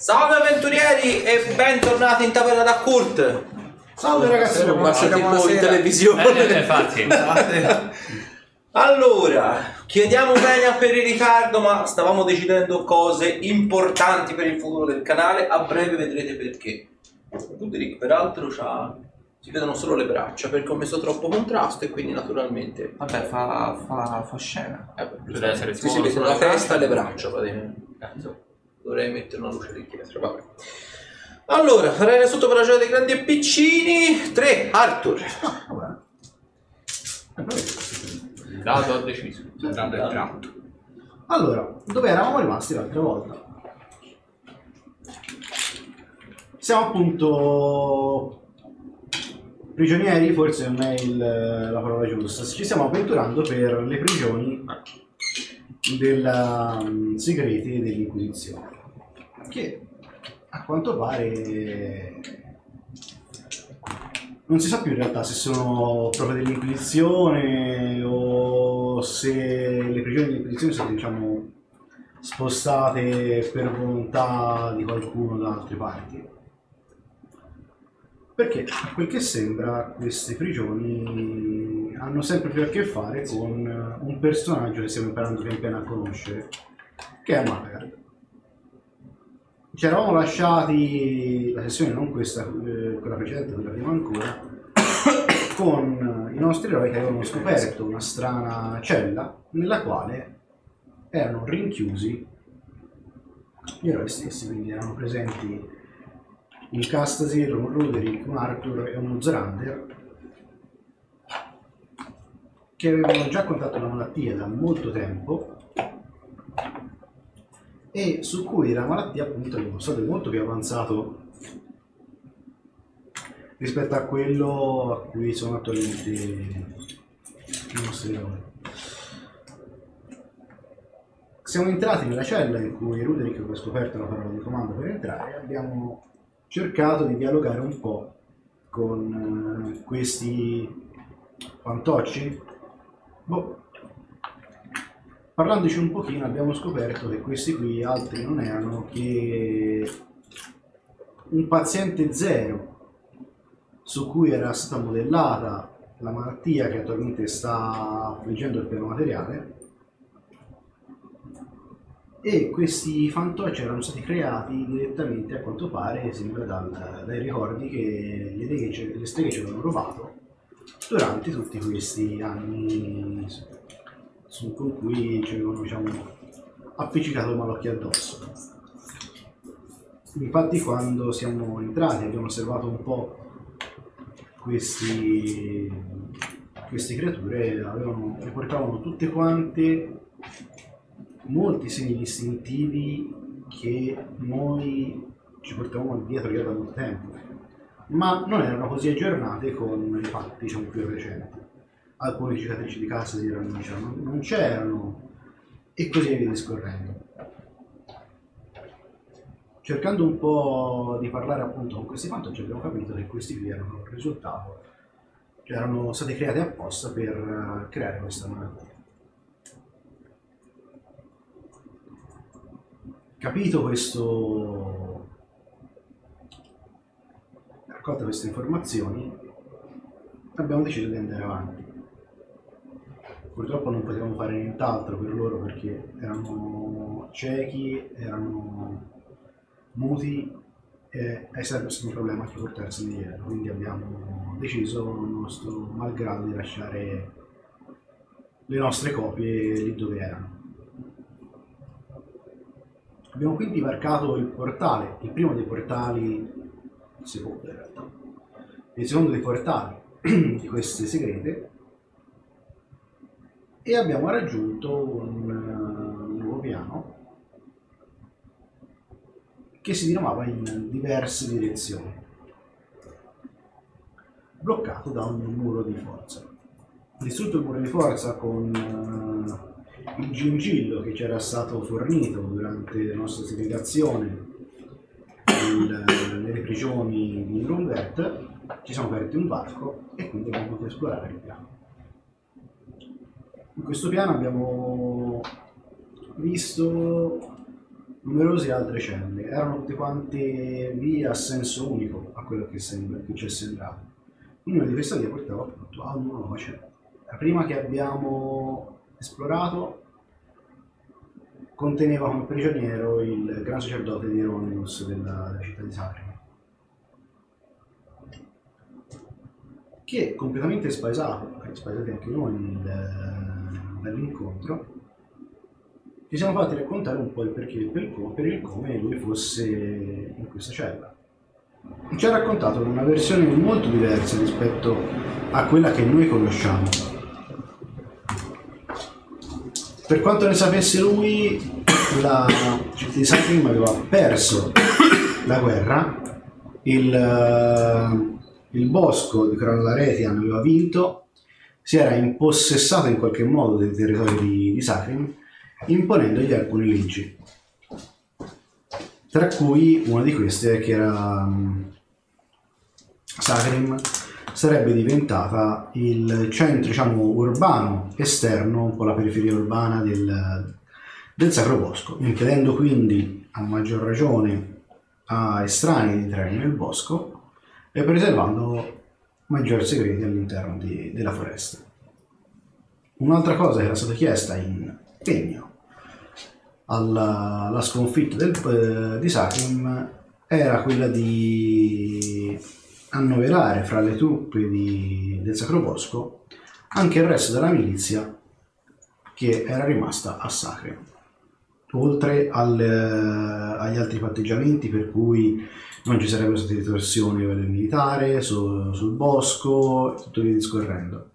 Salve avventurieri e bentornati in taverna da Kurt. Salve ragazzi, Ma siete buonasera, un po' in televisione. Eh, infatti. Allora, chiediamo bene per il ritardo, ma stavamo decidendo cose importanti per il futuro del canale. A breve vedrete perché. Ruderick, peraltro, c'ha... si vedono solo le braccia perché ho messo troppo contrasto e quindi naturalmente. Vabbè, fa, fa, fa scena. Eh, beh, essere vedono la testa e le braccia. braccia praticamente. Cazzo, dovrei mettere una luce di dietro, vabbè. Allora, farei sotto per la gioia dei grandi e piccini. 3, Arthur. Il dado ha deciso. Il dado è tratto. Allora, dove eravamo rimasti l'altra volta? Siamo appunto prigionieri, forse non è il- la parola giusta. Ci stiamo avventurando per le prigioni della, mm, segrete dell'Inquisizione. Che a quanto pare non si sa più in realtà se sono proprio dell'Inquisizione o se le prigioni dell'Inquisizione sono diciamo spostate per volontà di qualcuno da altre parti. Perché a quel che sembra queste prigioni hanno sempre più a che fare con un personaggio che stiamo imparando pian piano a conoscere, che è Malagar. Ci eravamo lasciati la sessione, non questa, eh, quella precedente, quella prima ancora, con i nostri eroi che avevano scoperto una strana cella nella quale erano rinchiusi gli eroi stessi, quindi erano presenti un Castasir, un Roderick, un Arthur e uno Zorander che avevano già contato una malattia da molto tempo e su cui la malattia appunto è uno stato molto più avanzato rispetto a quello a cui sono attualmente i nostri eroi. Siamo entrati nella cella in cui Ruderick aveva scoperto la parola di comando per entrare e abbiamo cercato di dialogare un po' con eh, questi fantocci. Boh. Parlandoci un pochino abbiamo scoperto che questi qui altri non erano che un paziente zero su cui era stata modellata la malattia che attualmente sta affliggendo il piano materiale e questi fantocci erano stati creati direttamente a quanto pare sembra dal- dai ricordi che le streghe ci avevano rubato durante tutti questi anni su- con cui ci avevano diciamo, appiccicato il malocchio addosso infatti quando siamo entrati abbiamo osservato un po' questi, queste creature avevano, riportavano tutte quante molti segni distintivi che noi ci portavamo dietro già da molto tempo, ma non erano così aggiornate con i fatti diciamo, più recenti. Alcune cicatrici di casa erano, diciamo, non c'erano e così via discorrendo. Cercando un po' di parlare appunto con questi fantocci abbiamo capito che questi qui erano il risultato, cioè erano stati creati apposta per eh, creare questa malattia. Capito questo, raccolta queste informazioni, abbiamo deciso di andare avanti. Purtroppo non potevamo fare nient'altro per loro perché erano ciechi, erano muti e è sempre stato un problema anche portarseli dietro, quindi abbiamo deciso, nostro malgrado, di lasciare le nostre copie lì dove erano. Abbiamo quindi varcato il portale, il primo dei portali, il secondo in realtà, il secondo dei portali di queste segrete e abbiamo raggiunto un, eh, un nuovo piano che si diramava in diverse direzioni, bloccato da un muro di forza. Distrutto il muro di forza con eh, il gingillo che ci era stato fornito durante la nostra segregazione nel- nelle prigioni di Runget, ci siamo aperti un varco e quindi abbiamo potuto esplorare il piano. In questo piano abbiamo visto numerose altre celle. Erano tutte quante vie a senso unico a quello che, sembra, che ci è sembrato. Ognuna di queste vie portava appunto a una nuova cella. La prima che abbiamo esplorato conteneva come prigioniero il gran sacerdote di Romulus della, della città di Sacrima. Che completamente spaesato, spaesati anche noi nel- dall'incontro, ci siamo fatti raccontare un po' il perché e per per il come lui fosse in questa cella. Ci ha raccontato una versione molto diversa rispetto a quella che noi conosciamo. Per quanto ne sapesse lui, la città di Sacrim aveva perso la guerra, il, il bosco di Cronlaretian aveva vinto, si era impossessato in qualche modo dei territori di, di Sacrim, imponendogli alcune leggi. Tra cui una di queste è che era mm, Sacrim sarebbe diventata il centro diciamo, urbano esterno, un po' la periferia urbana del, del Sacro Bosco, impedendo quindi a maggior ragione a estranei di entrare nel bosco e preservando maggiori segreti all'interno di- della foresta. Un'altra cosa che era stata chiesta in pegno alla, alla sconfitta del, eh, di Sacrim era quella di annoverare fra le truppe di- del Sacro Bosco anche il resto della milizia che era rimasta a Sacrim oltre al, eh, agli altri patteggiamenti per cui non ci sarebbero state ritorsioni a livello militare su- sul bosco e tutto via discorrendo.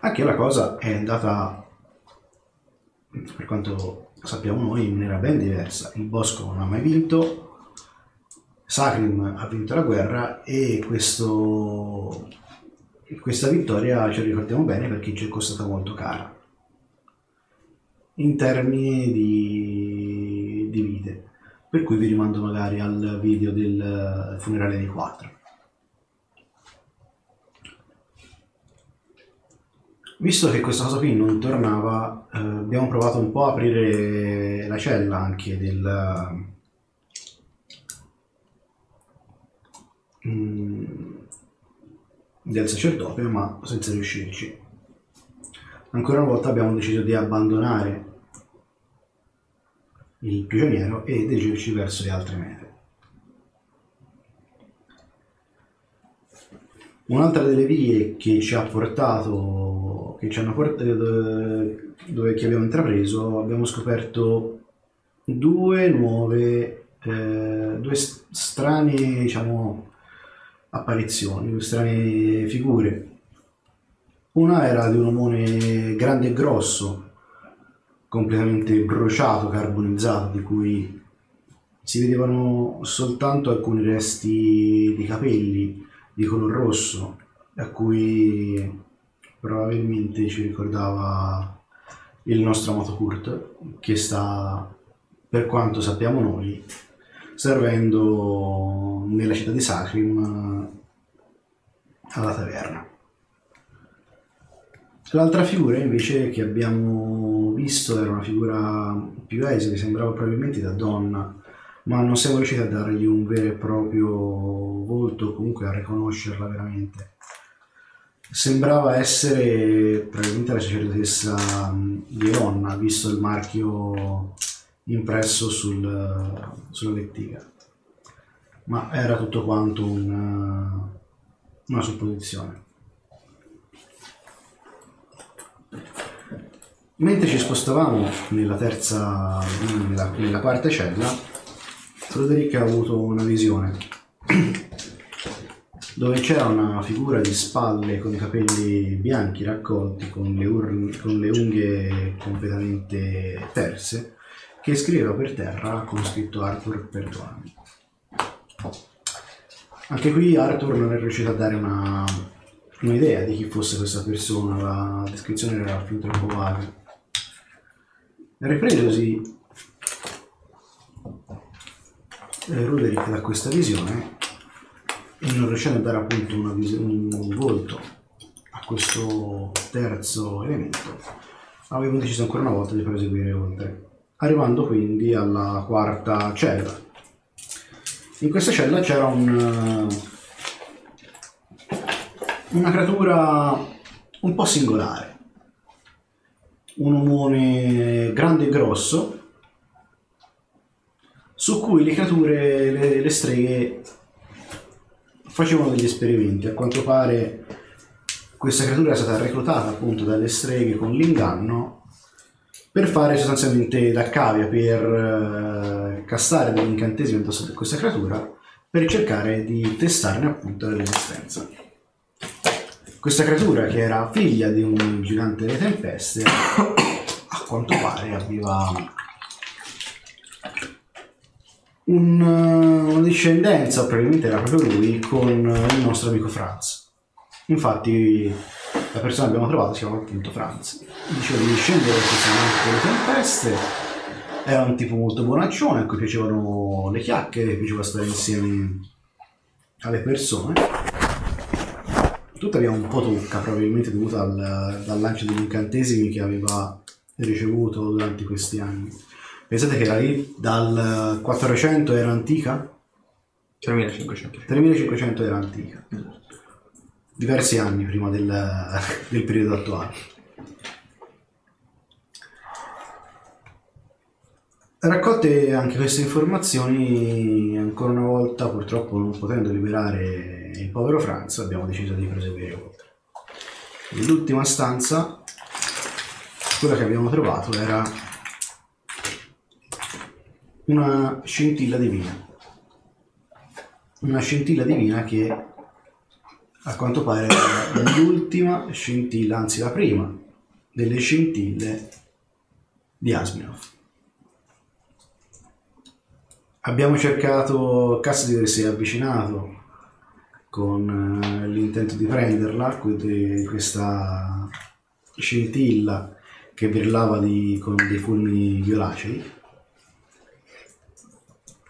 Anche la cosa è andata, per quanto sappiamo noi, in maniera ben diversa. Il bosco non ha mai vinto, Sacrim ha vinto la guerra e questo, questa vittoria ce la ricordiamo bene perché ci è costata molto cara in termini di. Per cui vi rimando magari al video del funerale dei quattro. Visto che questa cosa qui non tornava, eh, abbiamo provato un po' a aprire la cella anche del, mm, del sacerdote, ma senza riuscirci. Ancora una volta abbiamo deciso di abbandonare il prigioniero e dirigirci verso le altre mete. Un'altra delle vie che ci ha portato, che ci hanno portato, dove che abbiamo intrapreso, abbiamo scoperto due nuove, eh, due strane, diciamo, apparizioni, due strane figure. Una era di un omone grande e grosso, completamente bruciato, carbonizzato, di cui si vedevano soltanto alcuni resti di capelli di color rosso, a cui probabilmente ci ricordava il nostro amato Kurt, che sta, per quanto sappiamo noi, servendo nella città di Sacrim alla taverna. L'altra figura invece che abbiamo visto era una figura più esile, sembrava probabilmente da donna, ma non siamo riusciti a dargli un vero e proprio volto, comunque a riconoscerla veramente. Sembrava essere probabilmente la sacerdotessa mm, Leonna, visto il marchio impresso sul- sulla lettiga, ma era tutto quanto un- una supposizione. Mentre ci spostavamo nella terza, nella, nella quarta cella, Frederick ha avuto una visione dove c'era una figura di spalle con i capelli bianchi raccolti, con le, ur- con le unghie completamente perse, che scriveva per terra con scritto Arthur perdonami. Anche qui Arthur non è riuscito a dare una, un'idea di chi fosse questa persona, la descrizione era fin troppo vaga. Ripresosi eh, Roderick da questa visione e non riuscendo a dare appunto vis- un, volto a questo terzo elemento, avevo deciso ancora una volta di proseguire oltre. arrivando quindi alla quarta cella. In questa cella c'era un, una creatura un po' singolare. Un omone grande e grosso su cui le creature, le, le streghe facevano degli esperimenti. A quanto pare questa creatura è stata reclutata appunto dalle streghe con l'inganno per fare sostanzialmente da cavia, per eh, castare degli incantesimi addosso a questa creatura per cercare di testarne appunto la resistenza. Questa creatura che era figlia di un gigante delle tempeste a quanto pare aveva un, eh, una discendenza, probabilmente era proprio lui, con il nostro amico Franz. Infatti la persona che abbiamo trovato si chiama appunto Franz. Diceva di discendere da gigante delle tempeste, era un tipo molto bonaccione, a cui piacevano le chiacchiere, piaceva stare insieme alle persone. Tuttavia un po' tocca, probabilmente dovuta al, dal lancio degli incantesimi che aveva ricevuto durante questi anni. Pensate che era lì dal 400 era antica? 3500. 3500 era antica. Diversi anni prima del, del periodo attuale. Raccolte anche queste informazioni, ancora una volta purtroppo non potendo liberare il povero Franz, abbiamo deciso di proseguire oltre. L'ultima stanza, quella che abbiamo trovato, era una scintilla divina. Una scintilla divina che a quanto pare era l'ultima scintilla, anzi la prima delle scintille di Asminov. Abbiamo cercato, Cassidy si è avvicinato con eh, l'intento di prenderla, que- questa scintilla che brillava di- con dei fulmini violacei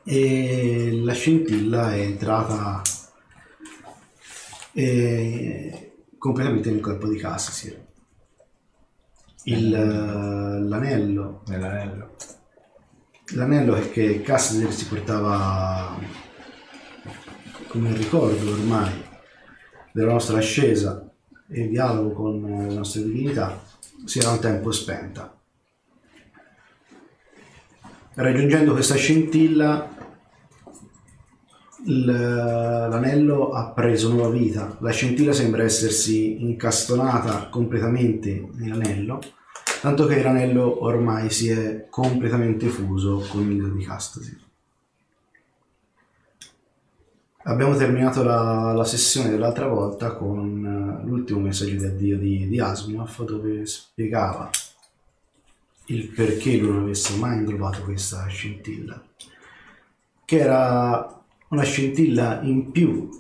e la scintilla è entrata eh, completamente nel corpo di Cassisir. Il, l'anello Nell'anello. L'anello è che Cassidy si portava come ricordo ormai della nostra ascesa e dialogo con le nostre divinità si era un tempo spenta. Raggiungendo questa scintilla il- l'anello ha preso nuova vita. La scintilla sembra essersi incastonata completamente nell'anello tanto che l'anello ormai si è completamente fuso con il di Castasi. Abbiamo terminato la, la sessione dell'altra volta con eh, l'ultimo messaggio di addio di, di Asminov dove spiegava il perché lui non avesse mai inglobato questa scintilla, che era una scintilla in più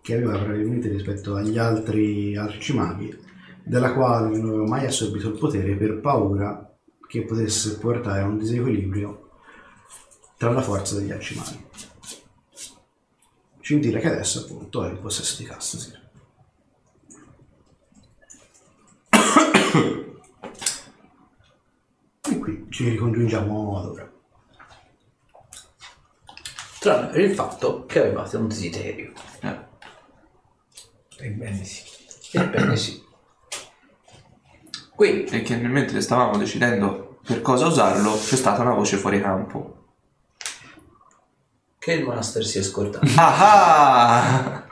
che aveva probabilmente rispetto agli altri arcimaghi della quale non avevo mai assorbito il potere per paura che potesse portare a un disequilibrio tra la forza degli arcimaghi. Scintilla che adesso appunto è in possesso di Castasir. E qui ci ricongiungiamo ad ora. Tranne per il fatto che avevate un desiderio. Ebbene sì. Ebbene sì. Quindi, E che nel mentre stavamo decidendo per cosa usarlo, c'è stata una voce fuori campo. che il master si è scordato. Ah!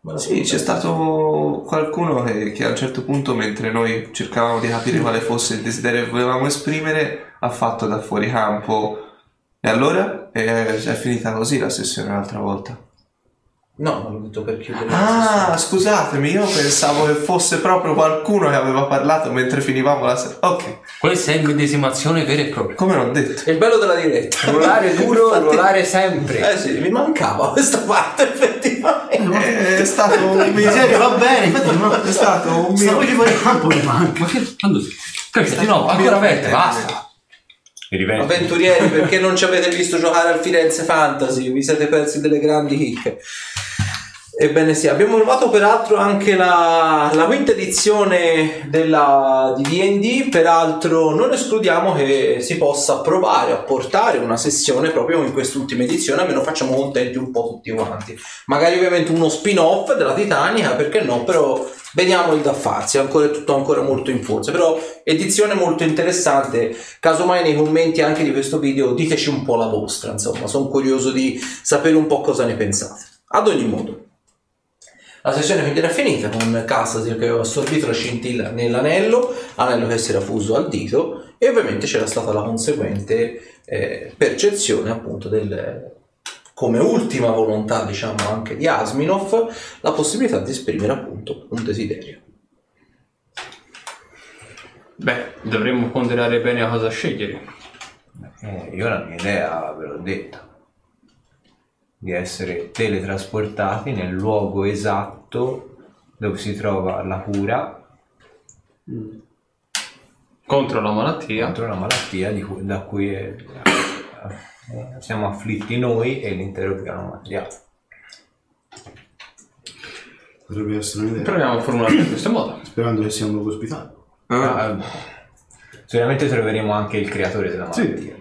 La Sì, c'è stato qualcuno che, che a un certo punto, mentre noi cercavamo di capire quale fosse il desiderio che volevamo esprimere, ha fatto da fuori campo. E allora? E è finita così la sessione l'altra volta. No, non l'ho detto per chiudere la Ah, scusatemi, io pensavo che fosse proprio qualcuno che aveva parlato mentre finivamo la sessione. Ok, Questa è immedesimazione vera e propria. come l'ho detto. sessione. Il bello della diretta. Ruolare duro, Infatti- ruolare sempre. Eh sì, mi mancava questa parte effettivamente. È stato un In serio, va bene, È stato un Sta mio... voce fuori campo mi manca. Ma che di nuovo, ancora verte, basta. Rivedo. Avventurieri, perché non ci avete visto giocare al Firenze Fantasy? Vi siete persi delle grandi chicche. Ebbene sì, abbiamo trovato peraltro anche la, la quinta edizione della, di D&D, peraltro non escludiamo che si possa provare a portare una sessione proprio in quest'ultima edizione, almeno facciamo contenti un po' tutti quanti. Magari ovviamente uno spin-off della Titanica, perché no, però vediamo il da farsi, è tutto ancora molto in forza, però edizione molto interessante, casomai nei commenti anche di questo video diteci un po' la vostra, insomma, sono curioso di sapere un po' cosa ne pensate. Ad ogni modo. La sessione quindi era finita con Castasir che aveva assorbito la scintilla nell'anello, anello che si era fuso al dito e ovviamente c'era stata la conseguente eh, percezione appunto del come ultima volontà diciamo anche di Asminov la possibilità di esprimere appunto un desiderio. Beh, dovremmo ponderare bene a cosa scegliere. Eh, io la mia idea ve l'ho detta. Di essere teletrasportati nel luogo esatto dove si trova la cura Contro la malattia. contro una malattia di cui- da cui è- siamo afflitti noi e l'intero piano materiale. Potrebbe essere un'idea. Proviamo a formularlo in questo modo. Sperando che sia un luogo ospitale. Ah, sicuramente troveremo anche il creatore della Sì. malattia.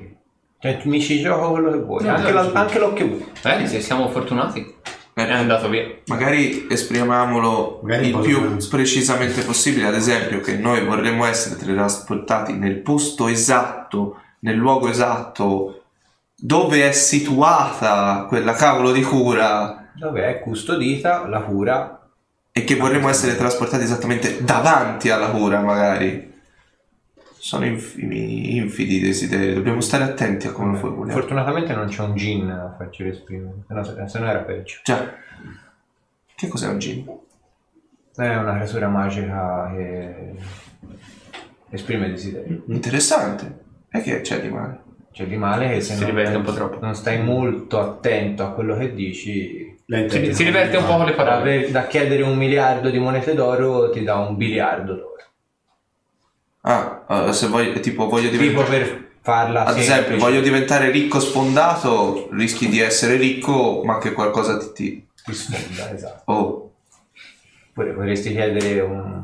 Cioè, mi ci gioco quello che vuoi, No, anche, no, la- anche l'occhio vuoi. Bene, se siamo fortunati. È andato via. Magari esprimiamolo Magari il po' più di- precisamente possibile, ad esempio che noi vorremmo essere teletrasportati nel posto esatto, nel luogo esatto, dove è situata quella cavolo di cura Dove è custodita la cura e che vorremmo essere trasportati esattamente davanti alla cura magari. Sono infimi, infidi i desideri, dobbiamo stare attenti a come lo formuliamo. Fortunatamente non c'è un gin a farci esprimere, se no, se no era peggio. Già. Che cos'è un gin? È una creatura magica che esprime desideri. Interessante. E che c'è di male? C'è di male che se Si non, un po' troppo. non stai molto attento a quello che dici, Si, si diverte un po' con le parole. da chiedere un miliardo di monete d'oro ti dà un biliardo d'oro. Ah, se voglio, tipo voglio Tipo diventare... per farla Ad semplice. esempio, voglio diventare ricco sfondato, rischi di essere ricco, ma che qualcosa ti... ti... Ti sfonda, esatto. Oh, Oppure potresti chiedere un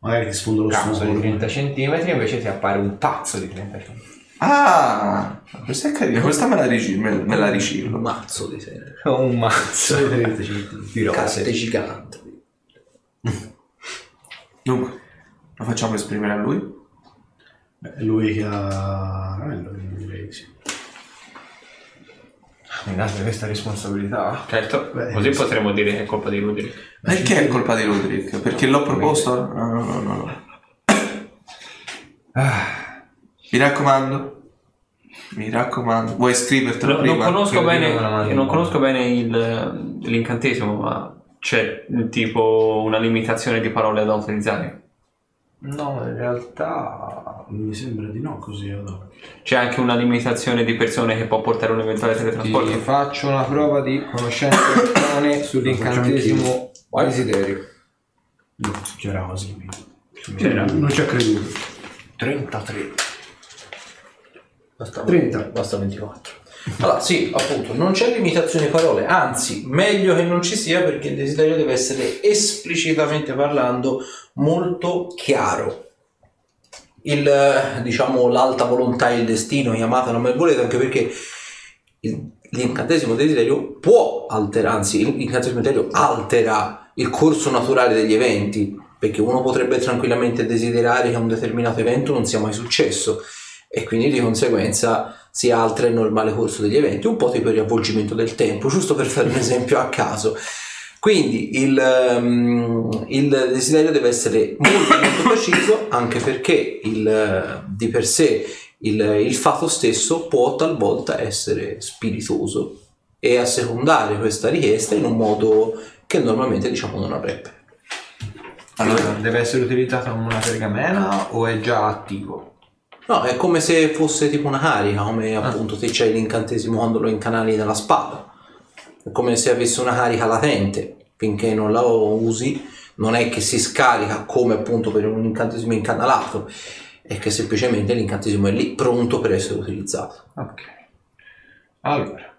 Magari ti sfondo lo cazzo di stomaco. 30 cm invece ti appare un pazzo di 30 cm. Ah, questa è carina, questa me la, rici- me, me la Un ricillo. mazzo di serie. O un mazzo Solo i 30 centimetri. di rose. Carte giganti. Dunque, lo facciamo esprimere a lui? Beh, è lui che ha l'anello, quindi direi di sì. Mi date questa responsabilità? Certo, Beh, così sì. potremmo dire che è colpa di Ruderick. Perché è colpa di Roderick? Perché l'ho proposto? No, no, no, no. no. Mi raccomando. Mi raccomando. Vuoi scrivertelo Non, prima? non conosco bene, non conosco bene il- l'incantesimo, ma c'è tipo una limitazione di parole da utilizzare. No, in realtà Mi sembra di no così allora. C'è anche una limitazione di persone che può portare un eventuale ti teletrasporto. faccio una prova di conoscenza arcane sull'incantesimo desiderio. No, c'era così. C'era. Non ci ha creduto. 33. Basta, 30. basta 24. Allora, sì, appunto, non c'è limitazione di parole, anzi, meglio che non ci sia perché il desiderio deve essere esplicitamente parlando molto chiaro. Il, diciamo, l'alta volontà e il destino, chiamatela come volete, anche perché il- l'incantesimo desiderio può alterare, anzi, l'incantesimo desiderio altera il corso naturale degli eventi, perché uno potrebbe tranquillamente desiderare che un determinato evento non sia mai successo e quindi di conseguenza si altera il normale corso degli eventi, un po' tipo il riavvolgimento del tempo, giusto per fare un esempio a caso. Quindi il, ehm, il desiderio deve essere molto, molto preciso, anche perché il, di per sé il, il fatto stesso può talvolta essere spiritoso e assecondare questa richiesta in un modo che normalmente diciamo non avrebbe. Allora, deve essere utilizzato come una pergamena o è già attivo? No, è come se fosse tipo una carica, come appunto te c'hai l'incantesimo quando lo incanali nella spada. È come se avesse una carica latente, finché non la usi, non è che si scarica come appunto per un incantesimo incanalato, è che semplicemente l'incantesimo è lì pronto per essere utilizzato. Ok. Allora.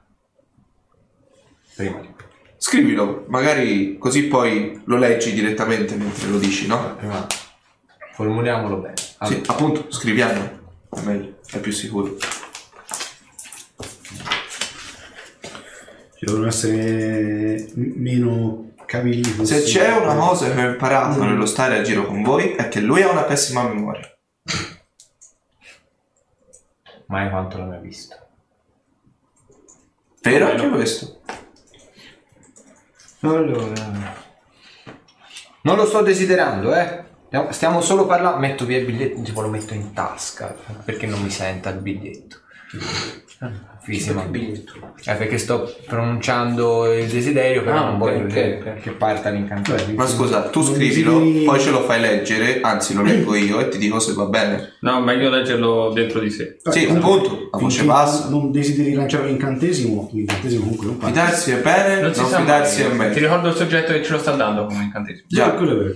Prima di Scrivilo, magari così poi lo leggi direttamente mentre lo dici, no? Prima formuliamolo bene. Allora, Sì, appunto, scriviamo. È meglio, è più sicuro. Ci devono essere m- meno cavilli Se possibili. c'è una cosa che ho imparato nello stare a giro con voi è che lui ha una pessima memoria. mai quanto l'ho mai visto. Vero anche questo? Allora. Non lo sto desiderando, eh. Stiamo- solo parlando. Metto via il biglietto, tipo lo metto in tasca perché non mi senta il biglietto. Fisima. biglietto. Eh, perché sto pronunciando il desiderio, però Ah, non voglio ok, che, ok. che parta l'incantesimo. Ma scusa, tu Non scrivilo, poi ce lo fai leggere, anzi lo leggo io e ti dico se va bene. No, meglio leggerlo dentro di sé. Eh, Sì, comunque, appunto, la voce finché bassa. Non desideri lanciare l'incantesimo, l'incantesimo comunque non parte. Fidarsi è bene, non, sa fidarsi mai. è meglio. Ti ricordo il soggetto che ce lo sta dando come incantesimo. Già, Già, quello è vero.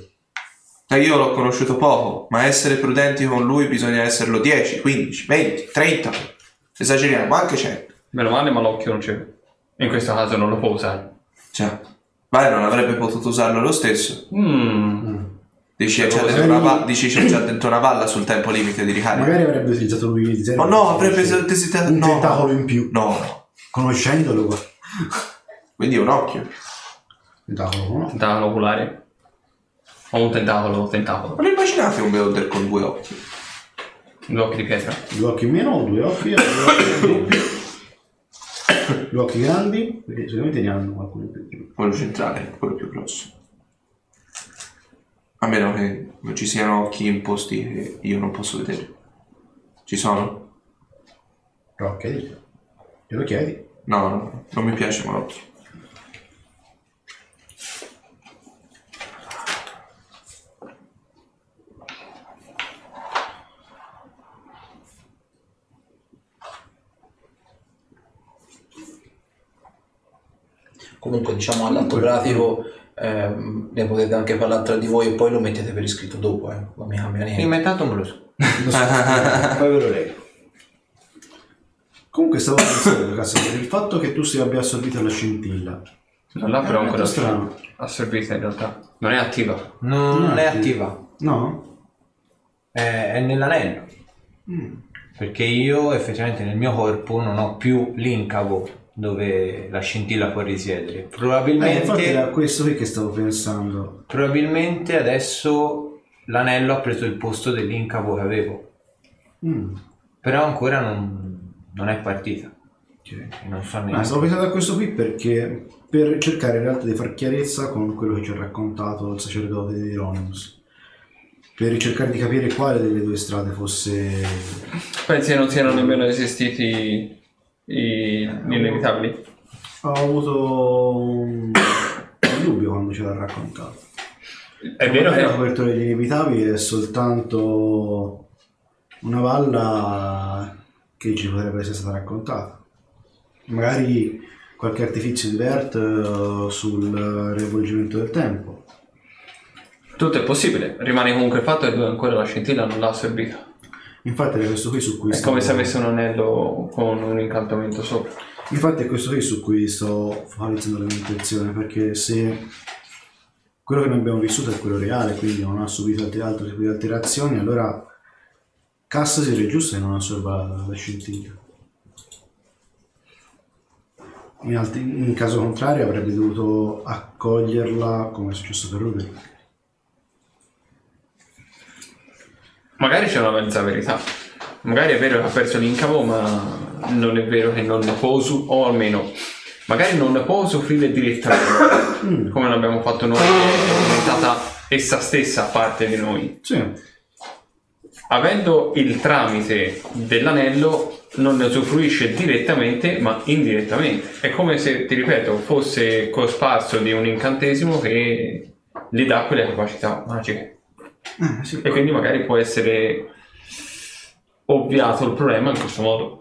Eh, io l'ho conosciuto poco, ma essere prudenti con lui bisogna esserlo 10, 15, 20, 30. Esageriamo, anche 100. Meno male, ma l'occhio non c'è. In questo caso non lo può usare. Cioè, vai, non avrebbe potuto usarlo lo stesso. Mm. Dici, c'è dentro una, pa- dici c'è già dentro una palla sul tempo limite di ricarica. Magari avrebbe utilizzato lui il zero. Oh no, avrebbe desiderato... un No, tentacolo in più. no, no. Conoscendolo. Quindi un occhio. Tentacolo, no? Tentacolo oculare. O un tentacolo, tentacolo. Ma lo immaginate un beholder con due occhi? Due occhi di pietra. Due occhi in meno, due occhi, due occhi doppi. Due occhi grandi, perché solitamente ne hanno alcuni più. Quello centrale, quello più grosso. A meno che non ci siano occhi in posti che io non posso vedere. Ci sono? Però chiedi. Glielo chiedi. No, no, non mi piace l'occhio. Comunque, diciamo all'atto pratico, ehm, ne potete anche parlare tra di voi e poi lo mettete per iscritto dopo, eh. Non mi cambia niente. Prima intanto me lo so. Poi ve lo leggo. Comunque stavo pensando, cazzo, il fatto che tu sia abbia assorbito la scintilla. Non l'ha però Eh, ancora strano. assorbita in realtà. Non è attiva. Non, Non è è attiva. No? È, è nell'anello. Perché io effettivamente nel mio corpo non ho più l'incavo dove la scintilla può risiedere. Eh, infatti Probabilmente, era questo qui che stavo pensando. probabilmente adesso l'anello ha preso il posto dell'incavo che avevo. Mm. Però ancora non, non è partita. Cioè, non so neanche. stavo pensando a questo qui perché per cercare in realtà di far chiarezza con quello che ci ha raccontato il sacerdote di Hieronymus. Per cercare di capire quale delle due strade fosse. Pensi che non siano nemmeno esistiti i- gli inevitabili? Ho avuto un un dubbio quando ce l'ha raccontato. È vero Magari La che copertura degli inevitabili è soltanto una valla che ci potrebbe essere stata raccontata. Magari qualche artifizio di Vert eh, sul riavvolgimento del tempo. tutto è possibile. Rimane comunque il fatto che ancora la scintilla non l'ha assorbita. Infatti era questo qui su cui È stavo- come se avesse un anello con un incantamento sopra. Infatti è questo qui su cui sto focalizzando la mia intenzione, perché se quello che noi abbiamo vissuto è quello reale, quindi non ha subito altri, tipi di alterazioni, allora cassa seria giusta e non assorba la, la scintilla. In, altri- in caso contrario avrebbe dovuto accoglierla come è successo per Ruderick. Magari c'è una mezza verità. Magari è vero che ha perso l'incavo, ma non è vero che non può usufruire, o almeno, magari non ne può usufruire direttamente, come l'abbiamo fatto noi, è diventata essa stessa parte di noi. Sì, Avendo il tramite dell'anello, non ne usufruisce direttamente, ma indirettamente. È come se, ti ripeto, fosse cosparso di un incantesimo che gli dà quelle capacità magiche. Sì. E quindi magari può essere ovviato il problema in questo modo.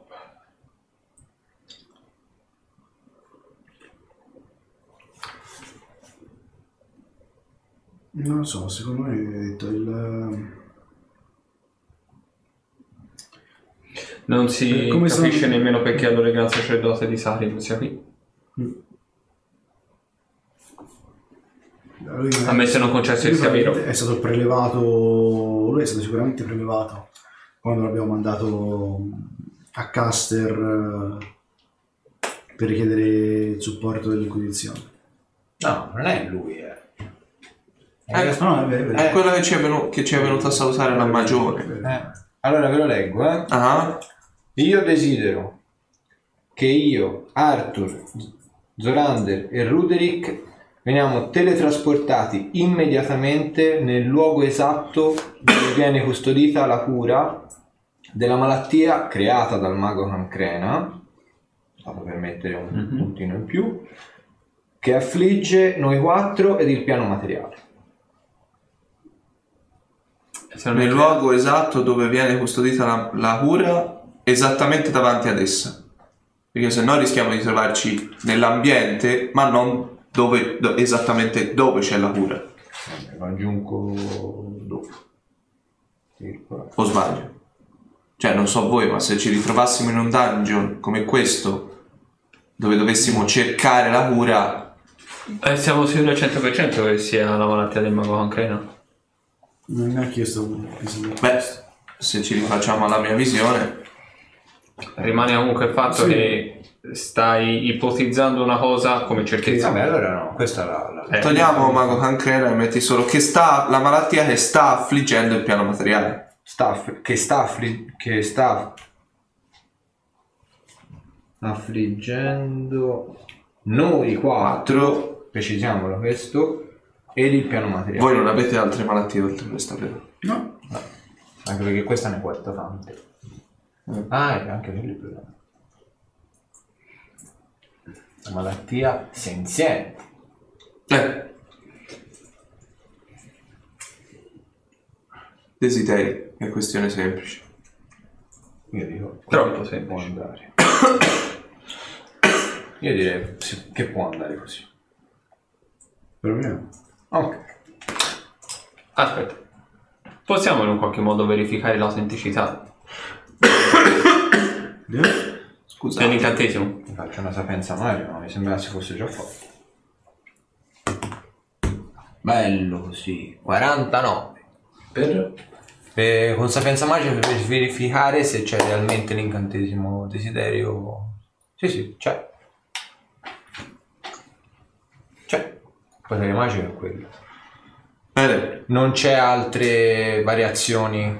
non lo so, secondo me hai detto il... Non si Eh, come capisce sono- nemmeno perché allora il gran sacerdote di Sari non sia qui. Lui è- A me se non concesso lui che sia vero. probabilmente È stato prelevato, lui è stato sicuramente prelevato quando l'abbiamo mandato a Caster eh, per richiedere il supporto dell'Inquisizione. No, non è lui, eh. Eh, No, no, è vero, è È vero. quello che ci è, venu- che ci è venuto a salutare la magione. Eh, Allora ve lo leggo, eh. Ah, Io desidero che io, Arthur, Zorander e Ruderick veniamo teletrasportati immediatamente nel luogo esatto dove viene custodita la cura della malattia creata dal mago Cancrena, stato per mettere un puntino in più, che affligge noi quattro ed il piano materiale. Nel luogo esatto dove viene custodita la, la cura, esattamente davanti ad essa. Perché se no rischiamo di trovarci nell'ambiente, ma non dove, do- esattamente dove c'è la cura. Aggiungo dopo. O sbaglio? Cioè, non so voi, ma se ci ritrovassimo in un dungeon come questo, dove dovessimo cercare la cura, Eh, siamo sicuri al 100% che sia la malattia del mago cancreno. Non mi ha chiesto beh, se ci rifacciamo alla mia visione, Rimane comunque il fatto Sì. che stai ipotizzando una cosa come certezza. Vabbè, allora no, questa è la... la- Eh, togliamo Mago Cancrena e metti solo che sta la malattia che sta affliggendo il piano materiale. sta aff- che sta affli- che sta affliggendo noi quattro, precisiamolo questo, ed il piano materiale. Voi non avete altre malattie oltre questa, vero? No, Anche perché questa ne porta tante. Ah, e anche quelli più La malattia senziente. Eh. Desideri, è questione semplice. Io dico, Troppo può semplice. andare. Io direi sì, che può andare così. proviamo. Ok. Aspetta. Possiamo in un qualche modo verificare l'autenticità Vediamo. Scusate. dell'incantesimo? Mi faccio una sapienza magica, ma mi sembrava si fosse già fatto. Bello così. 49. Per... Per- con sapienza magica per verificare se c'è realmente l'incantesimo desiderio. Sì, sì, c'è. C'è. Potere magico è quello. Bene. Non c'è altre variazioni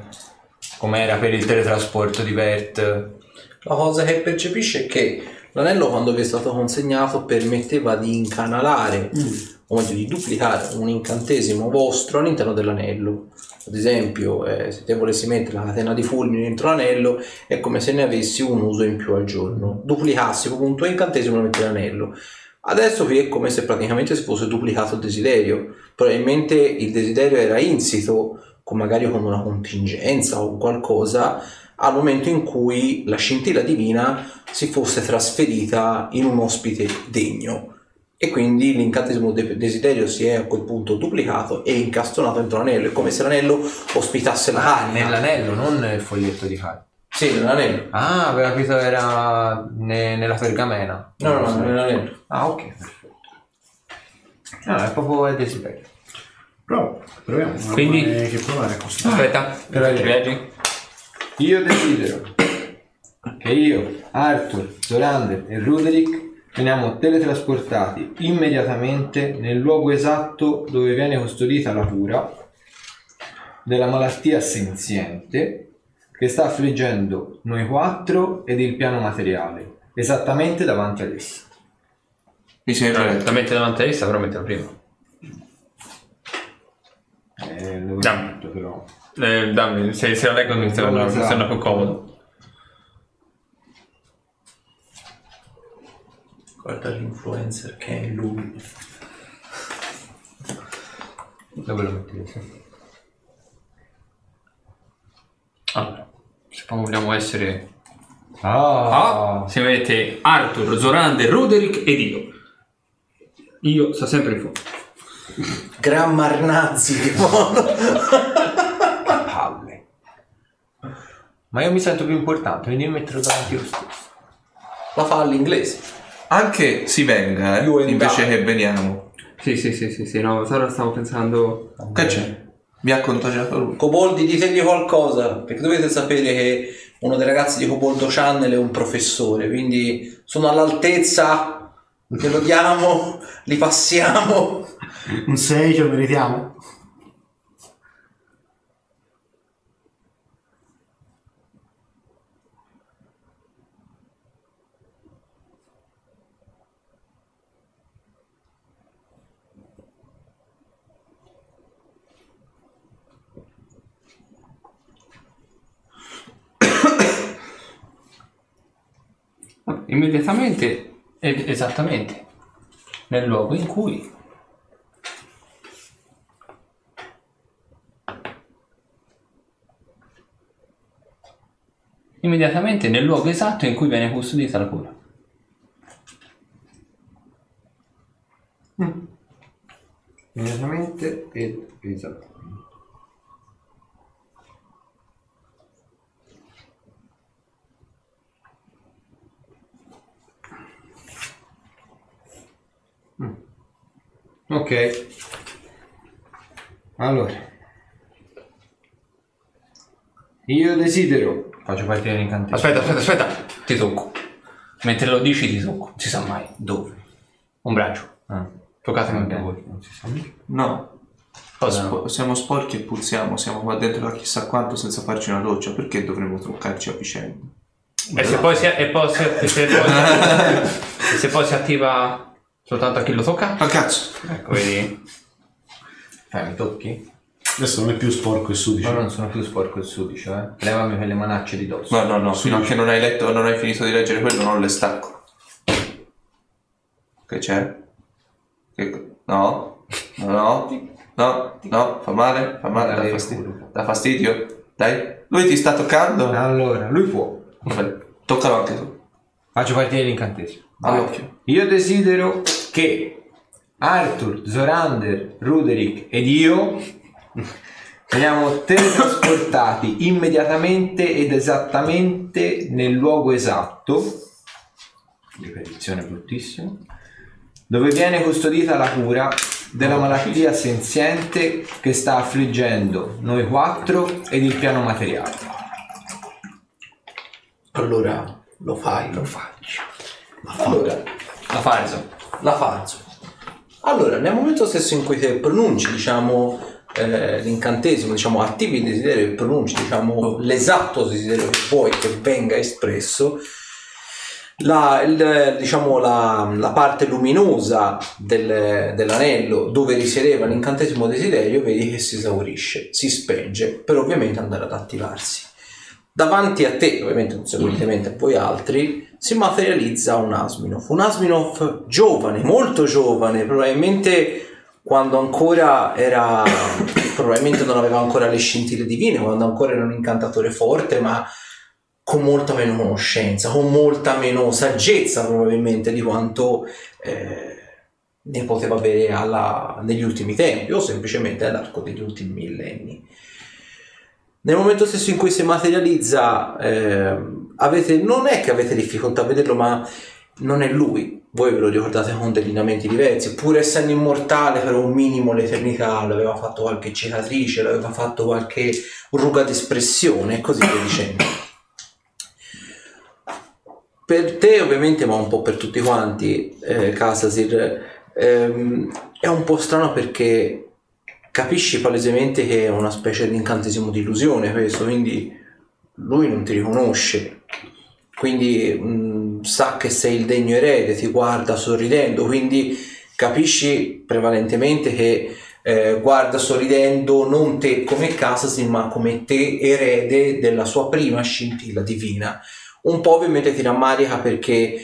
come era per il teletrasporto di Bert. La cosa che percepisce è che l'anello quando vi è stato consegnato permetteva di incanalare o meglio di duplicare un incantesimo vostro all'interno dell'anello. Ad esempio, eh, se te volessi mettere la catena di fulmini dentro l'anello, è come se ne avessi un uso in più al giorno. Duplicassi proprio un tuo incantesimo e lo metti nell'anello. Adesso qui è come se praticamente si fosse duplicato il desiderio. Probabilmente il desiderio era insito, con magari con una contingenza o qualcosa, al momento in cui la scintilla divina si fosse trasferita in un ospite degno. E quindi l'incantesimo de- desiderio si è a quel punto duplicato e incastonato dentro l'anello. È come se l'anello ospitasse la Ah, carica. nell'anello, non nel foglietto di carta. Sì, nell'anello. Ah, avevo capito era ne- nella pergamena. No, no, no, nell'anello. Ah, ok, perfetto. No, è proprio il desiderio. Prova, proviamo. Quindi- rimane che provare a questo. Aspetta, Però- leggi. Io desidero che io, Arthur, Zorander e Ruderick veniamo teletrasportati immediatamente nel luogo esatto dove viene custodita la cura della malattia senziente che sta affliggendo noi quattro ed il piano materiale, esattamente davanti ad essi. Mi sembra La mette davanti a essa, però mettila prima. Eh, dove Dammi. metto, però. Eh, dammi, se, se la leggo mi sembra, mi Esatto. sembra più comodo. Guarda l'influencer che è lui. Dove lo mettete? Allora, se poi vogliamo essere... Ah, Ah, si mette Arthur, Zorander, Roderick ed io. Io sto sempre in fondo. Gran Marnazzi, tipo. palle. Ma io mi sento più importante, quindi mi metterò davanti lo stesso. La fa all'inglese. anche si venga, eh, invece che veniamo. Sì, sì, sì, sì, sì, no, ora stavo pensando... Che c'è? Mi ha contagiato lui. Coboldi, ditegli qualcosa, perché dovete sapere che uno dei ragazzi di Coboldo Channel è un professore, quindi sono all'altezza, glielo diamo, li passiamo. Un 6 ce lo meritiamo? Immediatamente, ed esattamente, nel luogo in cui immediatamente nel luogo esatto in cui viene custodita la cura. Immediatamente ed esattamente. Ok. Allora. Io desidero. Faccio partire l'incantesimo. Aspetta, aspetta, aspetta, ti tocco. Mentre lo dici ti tocco, non si sa mai. Dove? Un braccio. Ah. Toccatemi anche voi. Non si sa mai. No. Cosa no? Spo- siamo sporchi e puzziamo, siamo qua dentro da chissà quanto senza farci una doccia, perché dovremmo toccarci a vicenda? E se poi si, e poi si, e se poi si- e se poi si attiva soltanto a chi lo tocca? Ah cazzo! Ecco, vedi? Eh, mi tocchi? Adesso non è più sporco e sudice. No, non sono più sporco il sudicio, eh. Levami quelle manacce di dosso. No, no, no, fino a che non hai letto, non hai finito di leggere quello, non le stacco. Che c'è? Che... No, no, no, no, no, fa male, fa male, dà Dai, fastidio. Dà fastidio? Dai, lui ti sta toccando? Allora, lui può. Vabbè, toccalo anche tu. Faccio partire l'incantesimo. All'occhio. Io desidero che Arthur, Zorander, Ruderick ed io veniamo teletrasportati immediatamente ed esattamente nel luogo esatto, ripetizione bruttissima, dove viene custodita la cura della malattia senziente che sta affliggendo noi quattro ed il piano materiale. Allora, lo fai? Lo faccio. Allora, La farzo. la faccio. Allora, nel momento stesso in cui te pronunci, diciamo, eh, l'incantesimo, diciamo, attivi il desiderio e pronunci, diciamo, l'esatto desiderio che vuoi che venga espresso, la, il- diciamo, la, la parte luminosa del- dell'anello dove risiedeva l'incantesimo desiderio, vedi che si esaurisce, si spenge, per ovviamente andare ad attivarsi. Davanti a te, ovviamente conseguentemente a voi altri, si materializza un Asminov. Un Asminov giovane, molto giovane, probabilmente quando ancora era, probabilmente non aveva ancora le scintille divine, quando ancora era un incantatore forte, ma con molta meno conoscenza, con molta meno saggezza probabilmente di quanto eh, ne poteva avere alla- negli ultimi tempi o semplicemente all'arco degli ultimi millenni. Nel momento stesso in cui si materializza, ehm, avete, non è che avete difficoltà a vederlo, ma non è lui. Voi ve lo ricordate con dei lineamenti diversi, pur essendo immortale per un minimo l'eternità, le aveva fatto qualche cicatrice, le aveva fatto qualche ruga d'espressione e così via dicendo. Per te ovviamente, ma un po' per tutti quanti, eh, Casasir, ehm, è un po' strano perché capisci palesemente che è una specie di incantesimo di illusione questo, quindi lui non ti riconosce, quindi mh, sa che sei il degno erede, ti guarda sorridendo, quindi capisci prevalentemente che eh, guarda sorridendo non te come Casasin, ma come te erede della sua prima scintilla divina. Un po' ovviamente ti rammarica perché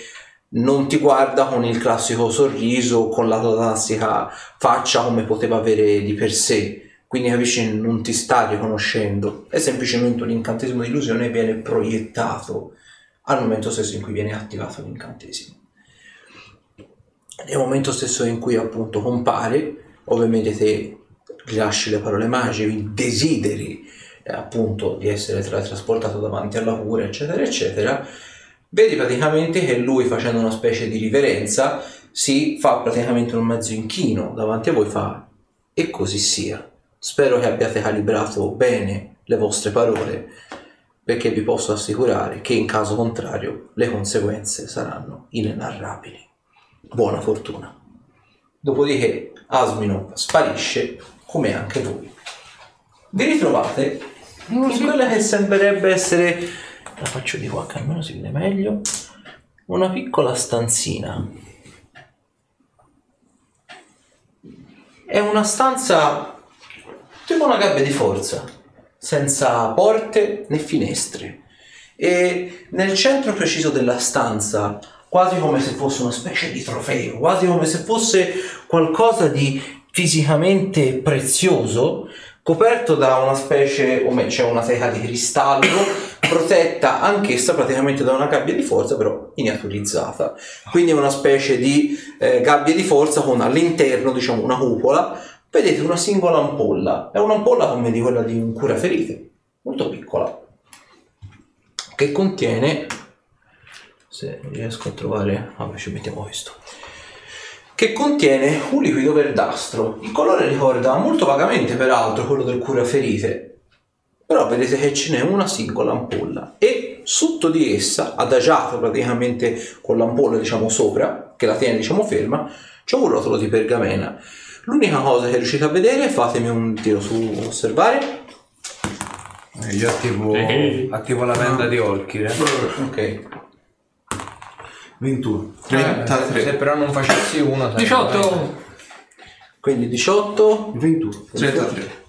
non ti guarda con il classico sorriso, con la tua classica faccia come poteva avere di per sé. Quindi capisci, non ti sta riconoscendo, è semplicemente un incantesimo di illusione e viene proiettato al momento stesso in cui viene attivato l'incantesimo. Nel momento stesso in cui appunto compare, ovviamente te rilasci le parole magiche, desideri eh, appunto di essere trasportato davanti alla cura, eccetera, eccetera, vedi praticamente che lui facendo una specie di riverenza si fa praticamente un mezzo inchino davanti a voi fa e così sia. Spero che abbiate calibrato bene le vostre parole perché vi posso assicurare che in caso contrario le conseguenze saranno inenarrabili. Buona fortuna. Dopodiché Asmino sparisce come anche voi. Vi ritrovate in quella che sembrerebbe essere, la faccio di qua che almeno si vede meglio, una piccola stanzina. È una stanza tipo una gabbia di forza, senza porte né finestre. E nel centro preciso della stanza, quasi come se fosse una specie di trofeo, quasi come se fosse qualcosa di fisicamente prezioso, coperto da una specie, o meglio, c'è una teca di cristallo, protetta anch'essa praticamente da una gabbia di forza, però miniaturizzata. Quindi è una specie di eh, gabbia di forza con all'interno, diciamo, una cupola. Vedete una singola ampolla, è un'ampolla come di quella di un curaferite, molto piccola, che contiene, se riesco a trovare, vabbè ci mettiamo questo, che contiene un liquido verdastro. Il colore ricorda molto vagamente peraltro quello del curaferite, però vedete che ce n'è una singola ampolla e sotto di essa, adagiato praticamente con l'ampolla diciamo sopra, che la tiene diciamo ferma, c'è un rotolo di pergamena. L'unica cosa che riuscite a vedere, fatemi un tiro su osservare. Eh, Io attivo, Eh. attivo la venda di Olkir. Ok. 21. 33. Se però non facessi uno... sarebbe 18! Quindi 18, 21. 33.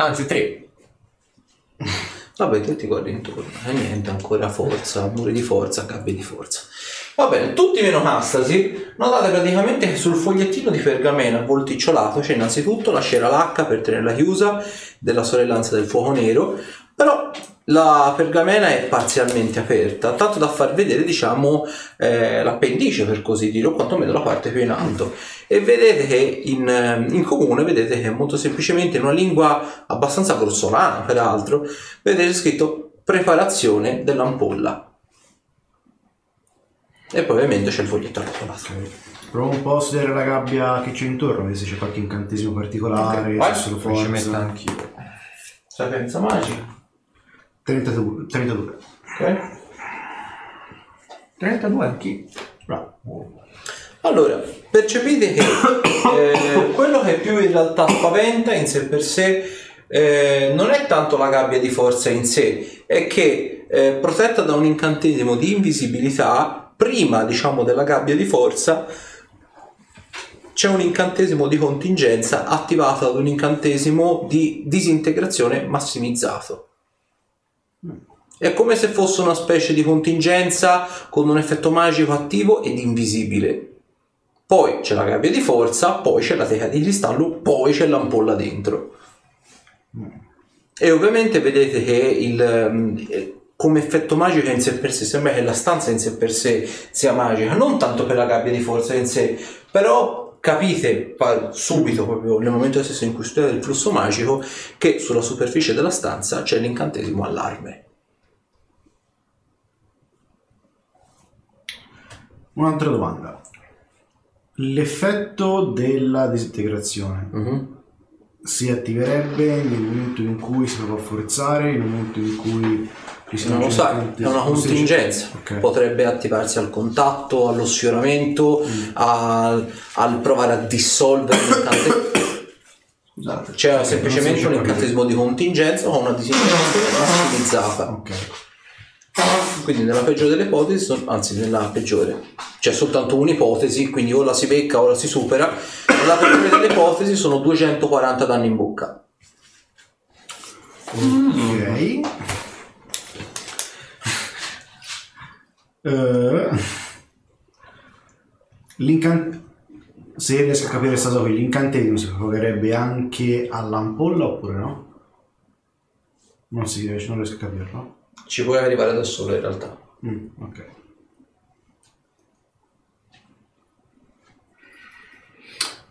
Anzi tre. Vabbè, tu ti guardi intorno, e niente, ancora forza, muri di forza, gabbie di forza. Va bene, tutti meno Castasi, notate praticamente che sul fogliettino di pergamena volticciolato c'è innanzitutto la scera lacca per tenerla chiusa della sorellanza del fuoco nero, però la pergamena è parzialmente aperta, tanto da far vedere, diciamo, eh, l'appendice per così dire, o quantomeno la parte più in alto. E vedete che in, eh, in comune, vedete che molto semplicemente in una lingua abbastanza grossolana, peraltro, vedete scritto preparazione dell'ampolla. E poi ovviamente c'è il foglietto arrotolato. Provo un po' a studiare la gabbia che c'è intorno, vedere se c'è qualche incantesimo particolare, vai. se solo Poi ci metto forza. anch'io. Sapienza magica. 32. 32. Ok? 32 anch'io. Bravo. Allora, percepite che eh, quello che più in realtà spaventa in sé per sé eh, non è tanto la gabbia di forza in sé, è che eh, protetta da un incantesimo di invisibilità, prima diciamo della gabbia di forza c'è un incantesimo di contingenza attivato ad un incantesimo di disintegrazione massimizzato. È come se fosse una specie di contingenza con un effetto magico attivo ed invisibile. Poi c'è la gabbia di forza, poi c'è la teca di cristallo, poi c'è l'ampolla dentro. E ovviamente vedete che il, eh, come effetto magico in sé per sé sembra che la stanza in sé per sé sia magica, non tanto per la gabbia di forza in sé, però capite subito, proprio nel momento stesso in cui studiate il flusso magico, che sulla superficie della stanza c'è l'incantesimo allarme. Un'altra domanda. L'effetto della disintegrazione Mhm. si attiverebbe nel momento in cui si prova a forzare, nel momento in cui Non lo il è una contingenza. Ok. Potrebbe attivarsi al contatto, allo sfioramento, al, al provare a dissolvere l'incantesimo. Scusate. C'è semplicemente non si un incantesimo di contingenza con una disintegrazione massimizzata. Ok. Quindi nella peggiore delle ipotesi, anzi nella peggiore, c'è soltanto un'ipotesi, quindi o la si becca o la si supera. Nella peggiore delle ipotesi sono 240 danni in bocca. Ok. Eh, l'incan- Se riesco a capire questa cosa qui, l'incantesimo si provocherebbe anche all'ampolla oppure no? Non si riesce, non riesco a capirlo. Ci puoi arrivare da solo in realtà. Mm, ok.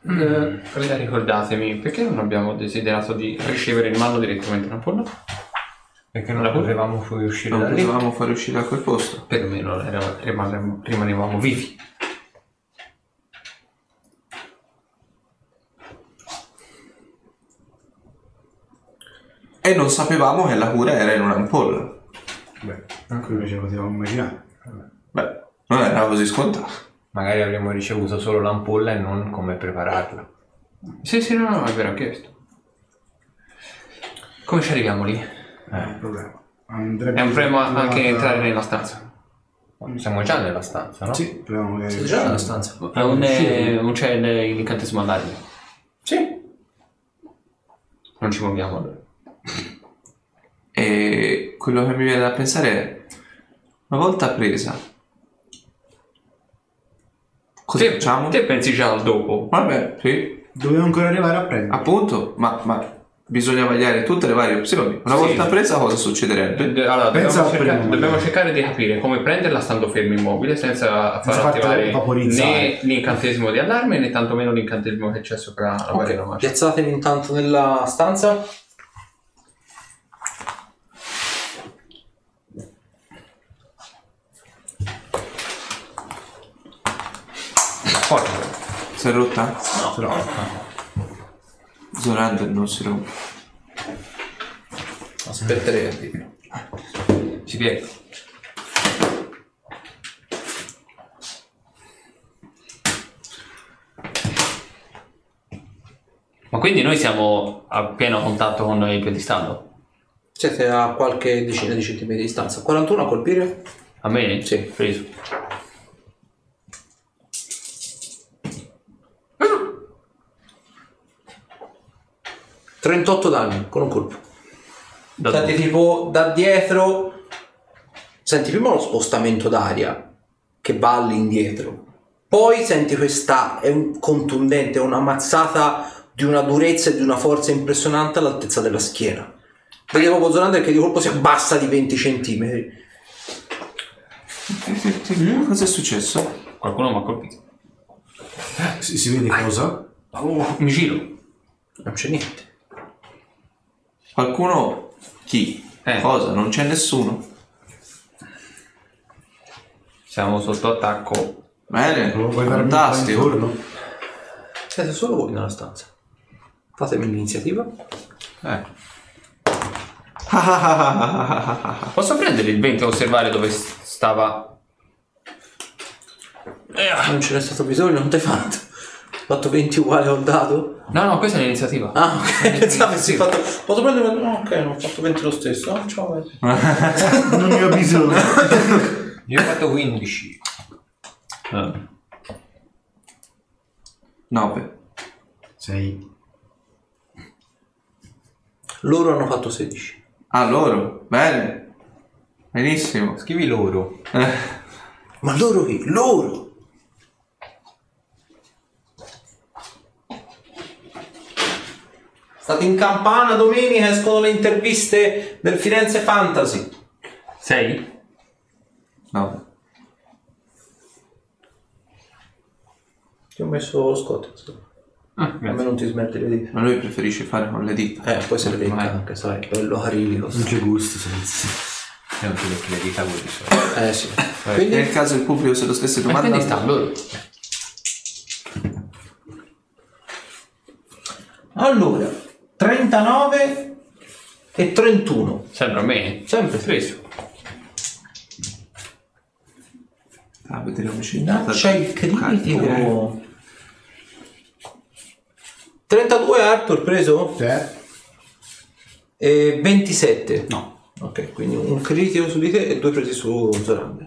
Eh, ricordatemi, perché non abbiamo desiderato di ricevere in mano direttamente una polla? Perché non la potevamo fuori uscire Non da lì. potevamo fare uscire da quel posto. Perlomeno era- rimanevamo, rimanevamo vivi. E non sapevamo che la cura era in un'ampolla. Beh, quello ce lo potevamo immaginare. Beh, non era così scontato. Magari avremmo ricevuto solo l'ampolla e non come prepararla. Sì, sì, no, no, è vero, ho chiesto. Come ci arriviamo lì? È un problema. Andrebbe È un problema anche entrare nella stanza. Siamo già nella stanza, no? Sì, proviamo magari. Siete già nella stanza? È un, eh, un c'è l'incantesimo all'aria. Sì. Non ci muoviamo allora. E quello che mi viene da pensare è, una volta presa, cosa Te, facciamo? te pensi già al dopo? Vabbè, sì, Dobbiamo ancora arrivare a prendere. appunto, ma, ma bisogna vagliare tutte le varie opzioni. Una Sì. volta presa cosa succederebbe? D- Allora, Pensa dobbiamo, cercare, dobbiamo cercare di capire come prenderla stando fermi immobile senza far Senza attivare né l'incantesimo di allarme né tantomeno l'incantesimo che c'è sopra la barriera Ok, magica. piazzatevi intanto nella stanza. Forza. Si è rotta? Però, Zorander non si rompe. Aspetterei a dire. Si piega. Ma quindi noi siamo a pieno contatto con il piedistallo? Siete a qualche decina di centimetri di distanza. 41 a colpire? A me? Sì. Preso. 38 danni con un colpo. Da Senti dove? tipo da dietro. Senti prima lo spostamento d'aria che balli indietro. Poi senti questa è un contundente, una mazzata di una durezza e di una forza impressionante all'altezza della schiena. Vedi proprio Zorander che di colpo si abbassa di 20 centimetri. Cosa è successo? Qualcuno mi ha colpito. si, si vede cosa? Oh, mi giro. Non c'è niente. Qualcuno? Chi? Eh. Cosa? Non c'è nessuno. Siamo sotto attacco. Bene, Vuoi farmi un po' fantastico. intorno? Siete solo voi nella stanza. Fatemi l'iniziativa. Eh. Posso prendere il vento e osservare dove s- stava? Non ce n'è stato bisogno, non ti hai fatto. Ho fatto 20 uguali al dado? No, no, questa è l'iniziativa. Ah, ok. Pensavo avessi fatto. Posso prendere. No, ok, non ho fatto 20 lo stesso. Ah, ciao. Non ne ho bisogno. Io ho fatto 15. Eh. 9. Sei. Loro hanno fatto 16. Ah, loro? Bene. Benissimo. Scrivi loro. Eh, Ma loro chi? Loro! State in campana domenica, escono le interviste del Firenze Fantasy. Sei? no. Ti ho messo lo scotto. Ah, A me non ti smetti le dita. Ma lui preferisce fare con le dita. Eh, poi se le Vai. anche, sai, bello carilico. Non c'è gusto senza. E non ti becchi le dita voi di solito. Eh sì. Quindi Nel caso il pubblico se lo stesse Ma quindi sta loro? Allora, 39 e 31. Sempre a me? Sempre preso. Ah, vedremo come c'è il critico. 32 Arthur preso? Te? E 27. No. Ok, quindi un critico su di te e due presi su Zorander.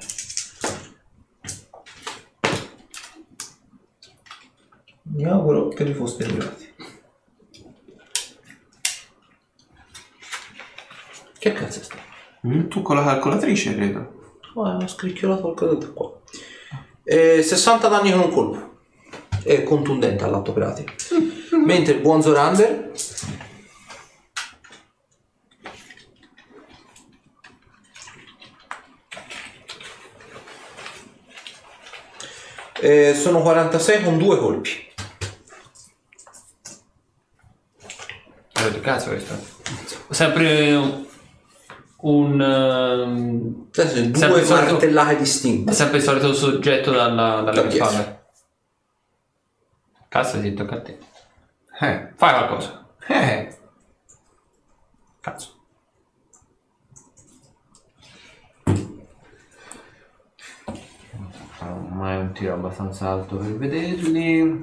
Mi auguro che vi foste arrivati. Che cazzo è stato? Tu con la calcolatrice, credo. Oh, ho scricchiolato qualcosa da qua. Eh, 60 danni con un colpo. È contundente all'atto pratico. Mentre il buon Zorander eh, sono 46 con due colpi. Che cazzo è questo? Sempre un- un... ehm, Adesso sono Sempre due martellate distinte. è sempre il solito soggetto dalla, dalle spalle. Cazzo, ti tocca a te. Eh. Fai qualcosa. Eh. Cazzo. Ormai è un tiro abbastanza alto per vederli.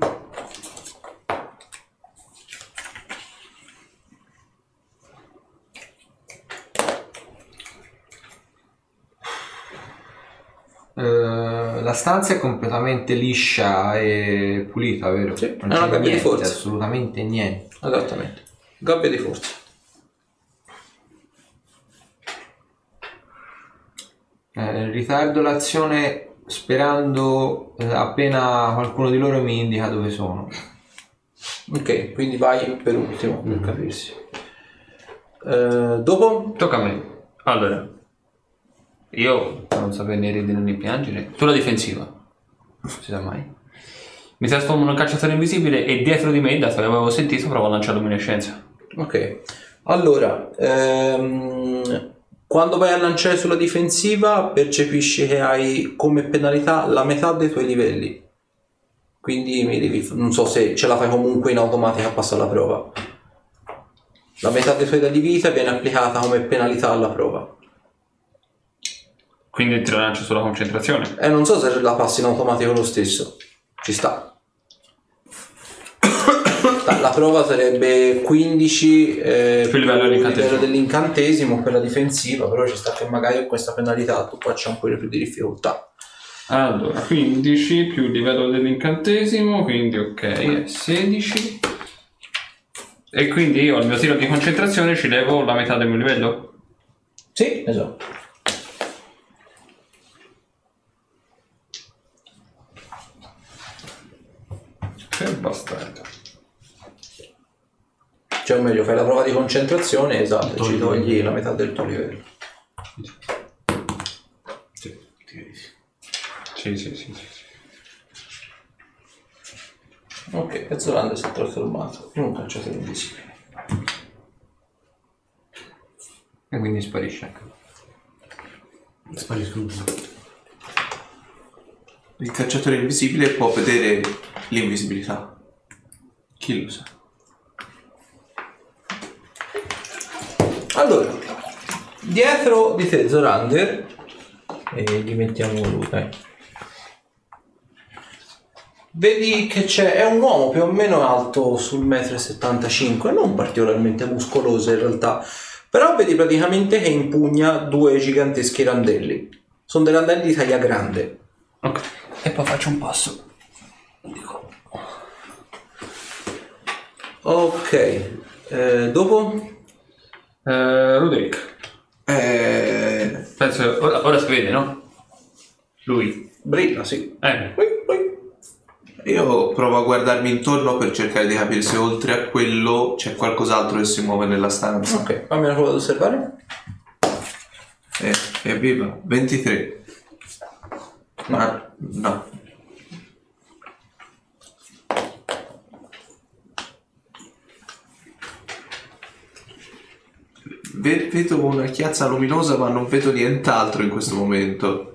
La stanza è completamente liscia e pulita, vero? Sì, non è una c'è gabbia di forza. assolutamente niente. Esattamente. Gabbia di forza. Eh, ritardo l'azione sperando eh, appena qualcuno di loro mi indica dove sono. Ok, quindi vai per ultimo, per capirsi. Eh, dopo? Tocca a me. Allora, io non saper né ridere né piangere. Sulla difensiva, non si sa mai. Mi trasformo in un cacciatore invisibile e dietro di me, dato che avevo sentito, provo a lanciare luminescenza. Ok. Allora, ehm, quando vai a lanciare sulla difensiva percepisci che hai come penalità la metà dei tuoi livelli. Quindi mi devi, non so se ce la fai comunque in automatica a passare la prova. La metà dei tuoi dadi vita viene applicata come penalità alla prova. Quindi ti lancio sulla concentrazione. E non so se la passi in automatico lo stesso. Ci sta. La prova sarebbe 15 eh, Più livello dell'incantesimo. livello dell'incantesimo per la difensiva, però ci sta che magari con questa penalità tu faccia un po' più di difficoltà. Allora, 15 più il livello dell'incantesimo, quindi ok, è 16. E quindi io al mio tiro di concentrazione ci levo la metà del mio livello? Sì, esatto. Che bastardo. Cioè, o meglio, fai la prova di concentrazione, esatto, ci togli la metà del tuo livello. Sì, sì, sì. sì. Ok, Pezzolando si è trasformato in un cacciatore invisibile. E quindi sparisce anche. Spariscono tutti. Il cacciatore invisibile può vedere l'invisibilità. Chi lo sa? Allora, dietro di te Zorander, e gli mettiamo lui, dai. Vedi che c'è, è un uomo più o meno alto sul 1,75 m, non particolarmente muscoloso in realtà, però vedi praticamente che impugna due giganteschi randelli. Sono dei randelli di taglia grande. Ok. E poi faccio un passo. Dico. Ok, eh, dopo? Eh, Ruderick. Eh, Penso, ora, ora si vede, no? Lui. Brilla, sì. Eh, Ui, ui. io provo a guardarmi intorno per cercare di capire se oltre a quello c'è qualcos'altro che si muove nella stanza. Ok, fammi una prova ad osservare. Eh, evviva, 23. Ma no. Vedo una chiazza luminosa ma non vedo nient'altro in questo momento.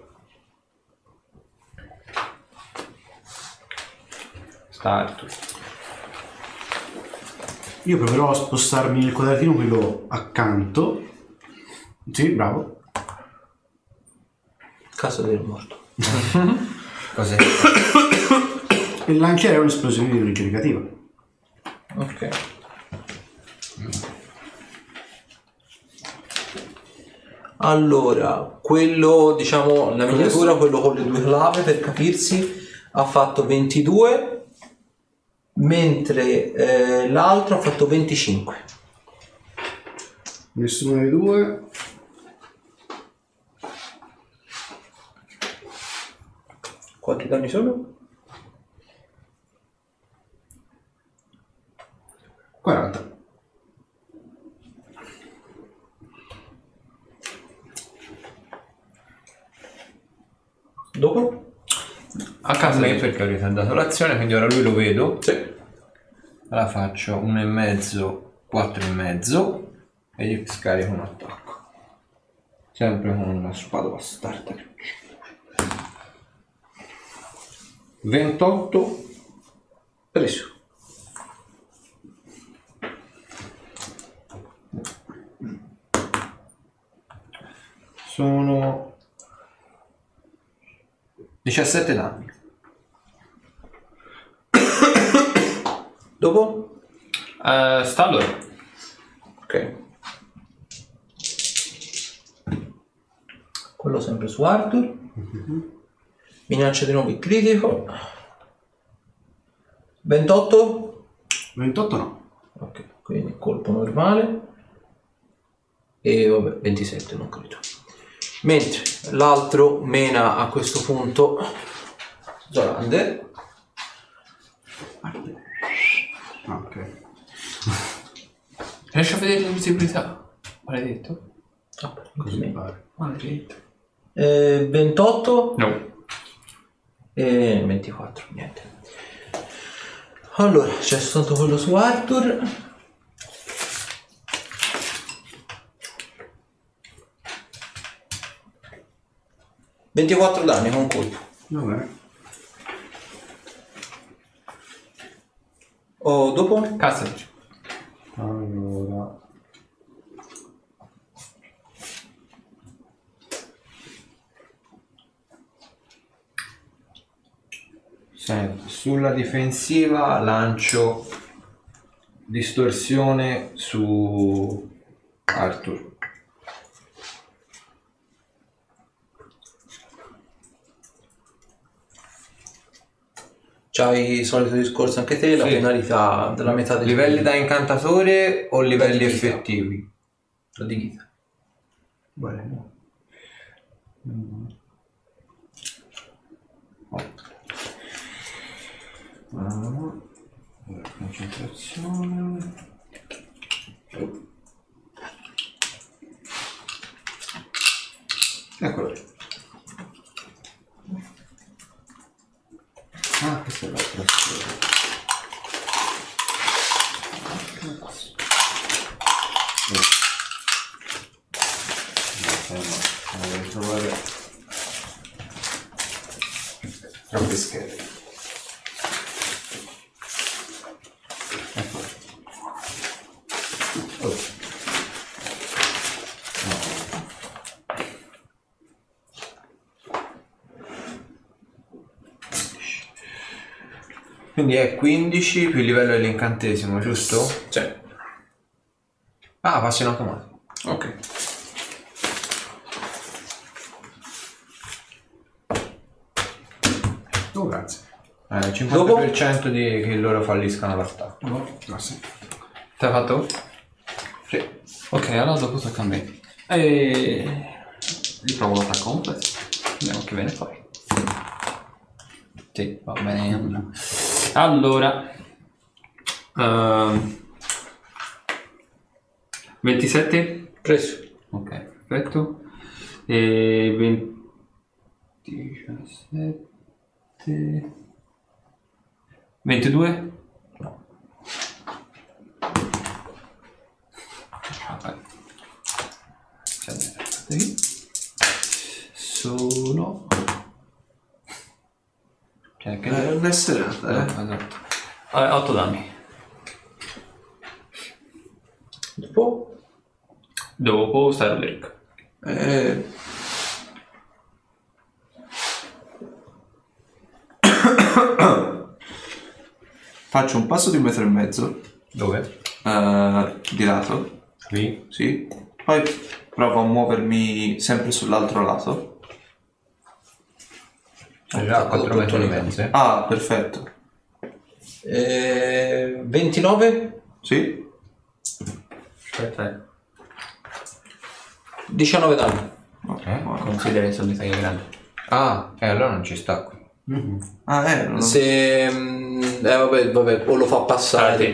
sta Arthur. Io proverò a spostarmi nel quadratino quello accanto. Sì, bravo. Casa del morto. Cos'è? E lancerei un'esplosione di origine negativa. Ok. Allora, quello, diciamo, la miniatura, quello con le due clave per capirsi, ha fatto 22, mentre eh, l'altro ha fatto 25. Nessuno dei due. Quanti danni sono? 40. Dopo? A casa di perché ho ritardato l'azione, quindi ora lui lo vedo. Sì. La faccio 1,5, 4,5 e gli scarico un attacco. Sempre con la spada bastarda. 28 Preso. sono 17 danni. Dopo? Eh, sta. Ok. Quello sempre su Arthur. Minaccia di nuovo il critico. 28? 28 no. Ok, quindi colpo normale. E vabbè, 27 non credo. Mentre l'altro mena a questo punto Zolander. Ah, ok. Riesci a vedere l'invisibilità? Maledetto. Così così. pare. Maledetto. Eh, 28 No. e 24, niente. Allora, c'è soltanto quello su Arthur. ...24 danni con colpo. Va bene. O dopo? Cazzaci. Allora. Senti, sulla difensiva lancio distorsione su Arthur. C'hai il solito discorso anche te, la Sì. penalità della metà dei Livelli da incantatore o livelli effettivi? La di vita. Bene. Allora, concentrazione. Eccolo lì. Ah, questa è l'altra storia. Devo trovare troppi schede. Ecco. Oh. Quindi è 15 più il livello dell'incantesimo, giusto? Cioè, Ah, passa in automatico. ok. Oh, grazie. Eh, il 50% di che loro falliscano l'attacco. No, grazie. T'hai fatto? Sì. Ok, allora dopo tocca a me. E... Riprovo l'attacco completo. Vediamo che viene fuori. Sì, va bene. Allora... ehm, 27? Preso. Ok, perfetto. E 20... 17... 22? No. Vabbè. Cioè. Sono... Cioè, che... Eh, è serata, Eh, eh. esatto. 8 danni. Dopo? Dopo sta Roderick. Eh, Faccio un passo di un metro e mezzo Dove? eh, di lato, Qui. sì. Poi provo a muovermi sempre sull'altro lato. È già a 4 metri e mezzo. eh. Ah, perfetto. Eh, 29? Sì. Aspetta, eh. 19 danni. Ok, Eh? buono. Considera che è grande. Ah, e allora non ci sta qui. Ah, eh, non Se... mm, Eh vabbè, vabbè, o lo fa Ah, passare. sì,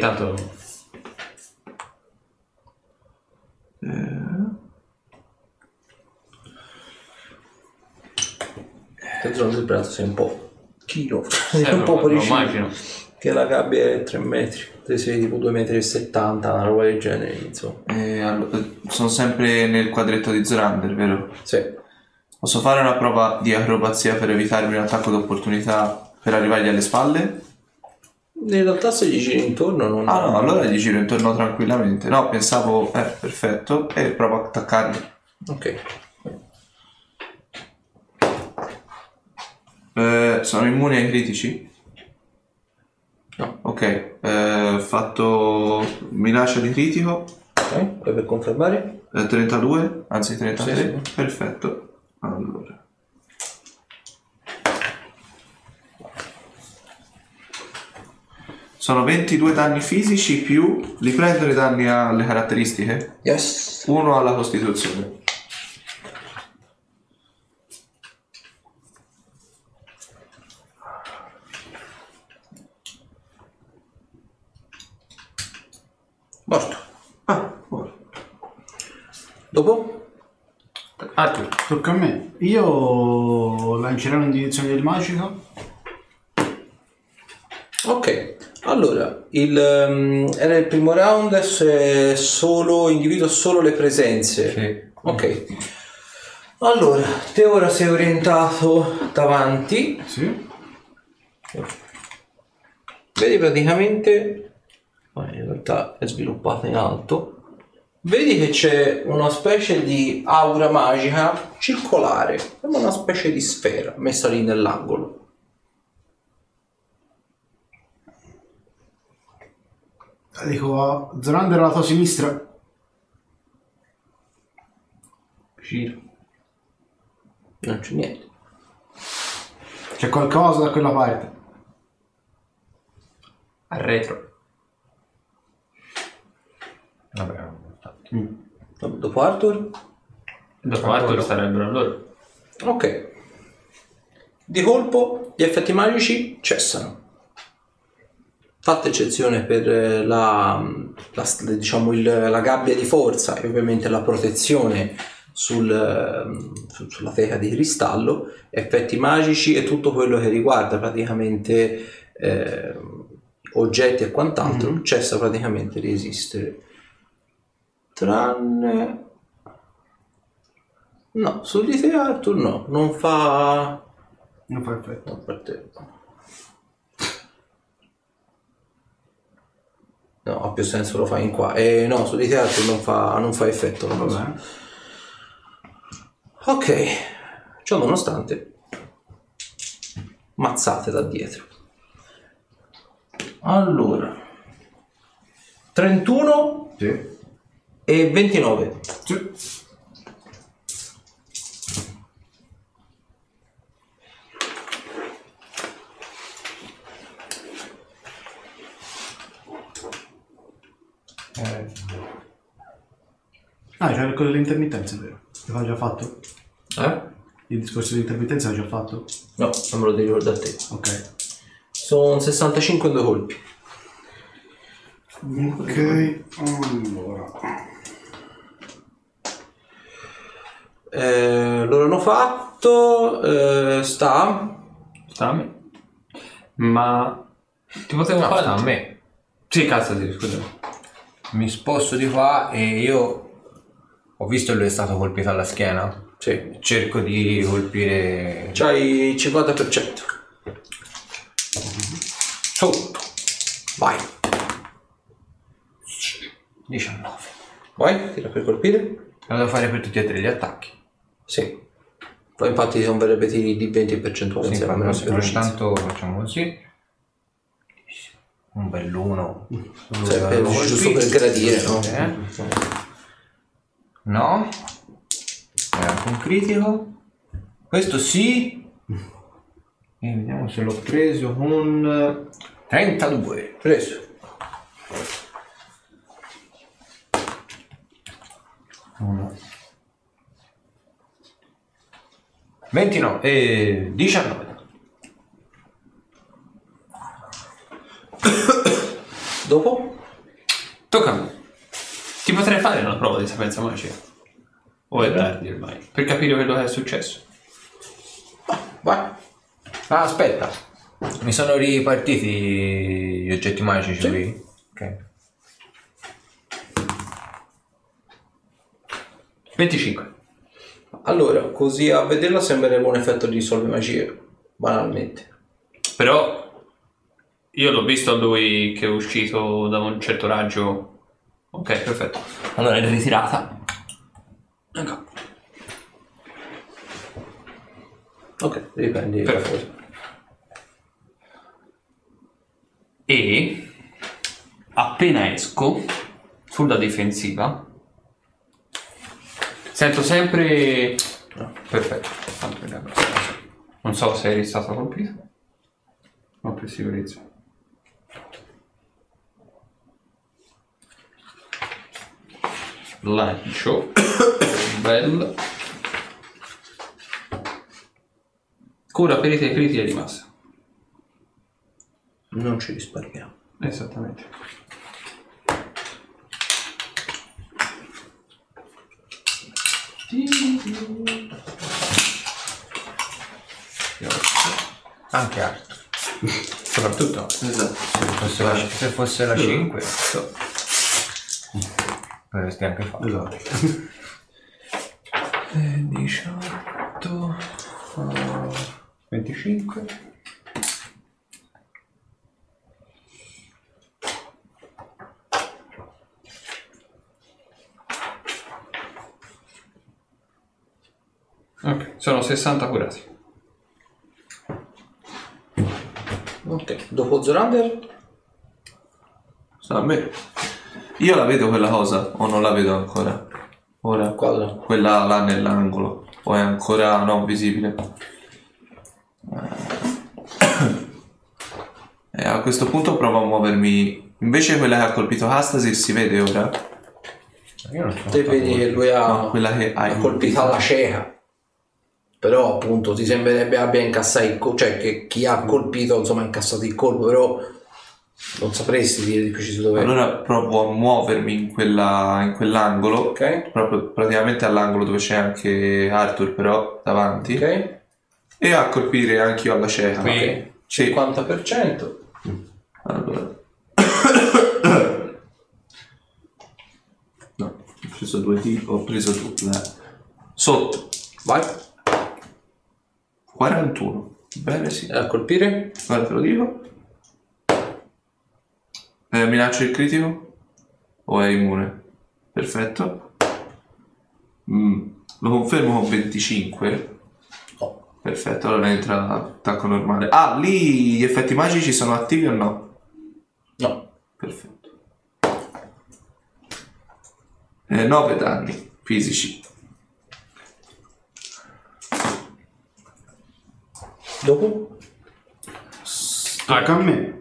Te sono del braccio sei un po' chilo. Eh, un po' lo fuori immagino. Che la gabbia è 3 metri. Te sei tipo 2,70 metri, una roba del genere, insomma. E allo- eh, sono sempre nel quadretto di Zorander, vero? Sì. Posso fare una prova di acrobazia per evitarmi un attacco d'opportunità per arrivargli alle spalle? In realtà se gli giri intorno non... Ah no, allora gli giro intorno tranquillamente. No, pensavo, eh, perfetto, e provo a attaccarli. Ok. Eh, sono immuni ai critici? No. Ok, eh, fatto minaccia di critico, Ok, poi per confermare? eh, 32, anzi 33, Sì, sì. perfetto. Allora. Sono 22 danni fisici più li prendono i danni alle caratteristiche? Yes. Uno alla costituzione. Morto. Ah, buono. Dopo? Arthur, Tocca a me. Io lancerò un'indizione del magico. Ok. Allora, il, ehm, era il primo round, adesso è solo, individuo solo le presenze. Sì. Ok. Allora, te ora sei orientato davanti. Sì. Vedi praticamente, ma in realtà è sviluppata in alto. Vedi che c'è una specie di aura magica circolare, sembra una specie di sfera messa lì nell'angolo. Dico a Zorander alla tua sinistra. giro. Non c'è niente. C'è qualcosa da quella parte. Arretro. Vabbè, Dopo Arthur? Dopo Arthur sarebbero loro. Ok. Di colpo gli effetti magici cessano. Fatta eccezione per eh, la, la- diciamo il- la gabbia di forza e ovviamente la protezione sul, su- sulla teca di cristallo, effetti magici e tutto quello che riguarda praticamente ehm, oggetti e quant'altro cessa praticamente di esistere. Tranne No, su di te Arthur no, non fa... Non fa effetto. No, per te. No, ha più senso lo fai in qua. Eh, no, su di te Arthur non fa, non fa effetto. cosa. Vabbè. Ok, ciò nonostante, mazzate da dietro. Allora, 31 Sì. E 29. Sì. Ah, c'è quello dell'intermittenza, vero? L'aveva già fatto? Eh? Il discorso dell'intermittenza l'ha già fatto? No, non me lo devi ricordare a te. Ok. Sono 65 in due colpi. Ok, allora. Eh, loro hanno fatto. eh, sta. Sta a me. Ma ti potevo No, fare sta a me. Sì, cazzo, sì, scusa. Mi sposto di qua e io ho visto che lui è stato colpito alla schiena. Sì. Cerco di colpire C'hai il 50%. sotto. Vai. 19. Vai, tira per colpire. Lo devo fare per tutti e tre gli attacchi. Sì. Poi infatti non verrebbe tiri di 20 percentuali Sì, insieme, si velocizza. intanto facciamo così. Un bell'uno. Cioè, per- giusto per gradire, no? Eh? No. Era anche un critico. Questo sì. E vediamo se l'ho preso con 32. Preso. 29 e 19. Dopo? Tocca a me. Ti potrei fare una prova di sapienza magica? O è tardi ormai? Per capire quello che è successo. Vai. Ah, aspetta. Mi sono ripartiti gli oggetti magici Sì. qui? Ok. 25. Allora, così a vederla sembrerebbe un effetto di solve magie, banalmente. Però io l'ho visto lui che è uscito da un certo raggio. Ok, perfetto. Allora è ritirata. Ecco. Ok, riprendi Perfetto. E appena esco sulla difensiva sento sempre perfetto. Tanto è non so se eri stato colpito. Ma per sicurezza. Lancio. Bel cura ferite e critiche di massa Non ci risparmiamo. Esattamente. Anche alto. Soprattutto Esatto. se fosse la, se fosse la 5. Potresti anche fare. Esatto. 18 25 Ok, sono 60 curati. Ok, dopo Zorander? Sta a me. Io la vedo quella cosa o non la vedo ancora? Ora? Quadra. Quella là nell'angolo. O è ancora non visibile? E a questo punto provo a muovermi. Invece quella che ha colpito Astasil si vede ora? Io non sono Te vedi che lui ha, No, quella che hai ha colpito alla cieca. Però appunto ti sembrerebbe abbia incassato il colpo, cioè che chi ha colpito insomma ha incassato il colpo, però non sapresti dire di preciso dove. Allora provo a muovermi in, quella, in quell'angolo. Ok? Proprio praticamente all'angolo dove c'è anche Arthur però davanti. Ok? E a colpire anche io alla cieca. Ok. Sì. 50%. Allora. No, ho preso due tiri, ho preso due. Sotto. Vai. 41. Bene, sì. A colpire? Guarda, te lo dico. Eh, mi lancio il critico? O è immune? Perfetto. Mm, Lo confermo con 25. No. Perfetto, allora entra attacco normale. Ah, lì gli effetti magici sono attivi o no? No. Perfetto. 9 danni fisici. Dopo? Tocca a me.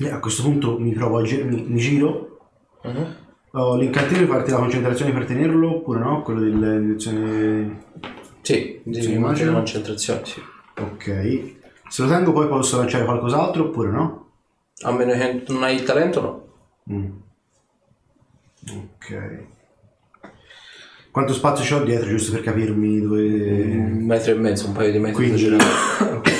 E a questo punto mi provo a gi- mi, mi giro. Mhm. Ho l'incantesimo di farti la concentrazione per tenerlo oppure no? Quello dell'indizione. Sì, devi Sì, mantenere immagino. concentrazione, sì. Ok. Se lo tengo poi posso lanciare qualcos'altro oppure no? A meno che non hai il talento, no. Mm. Ok. Quanto spazio c'ho dietro giusto per capirmi dove... Un metro e mezzo, un paio di metri Quindi... esagerato. ok.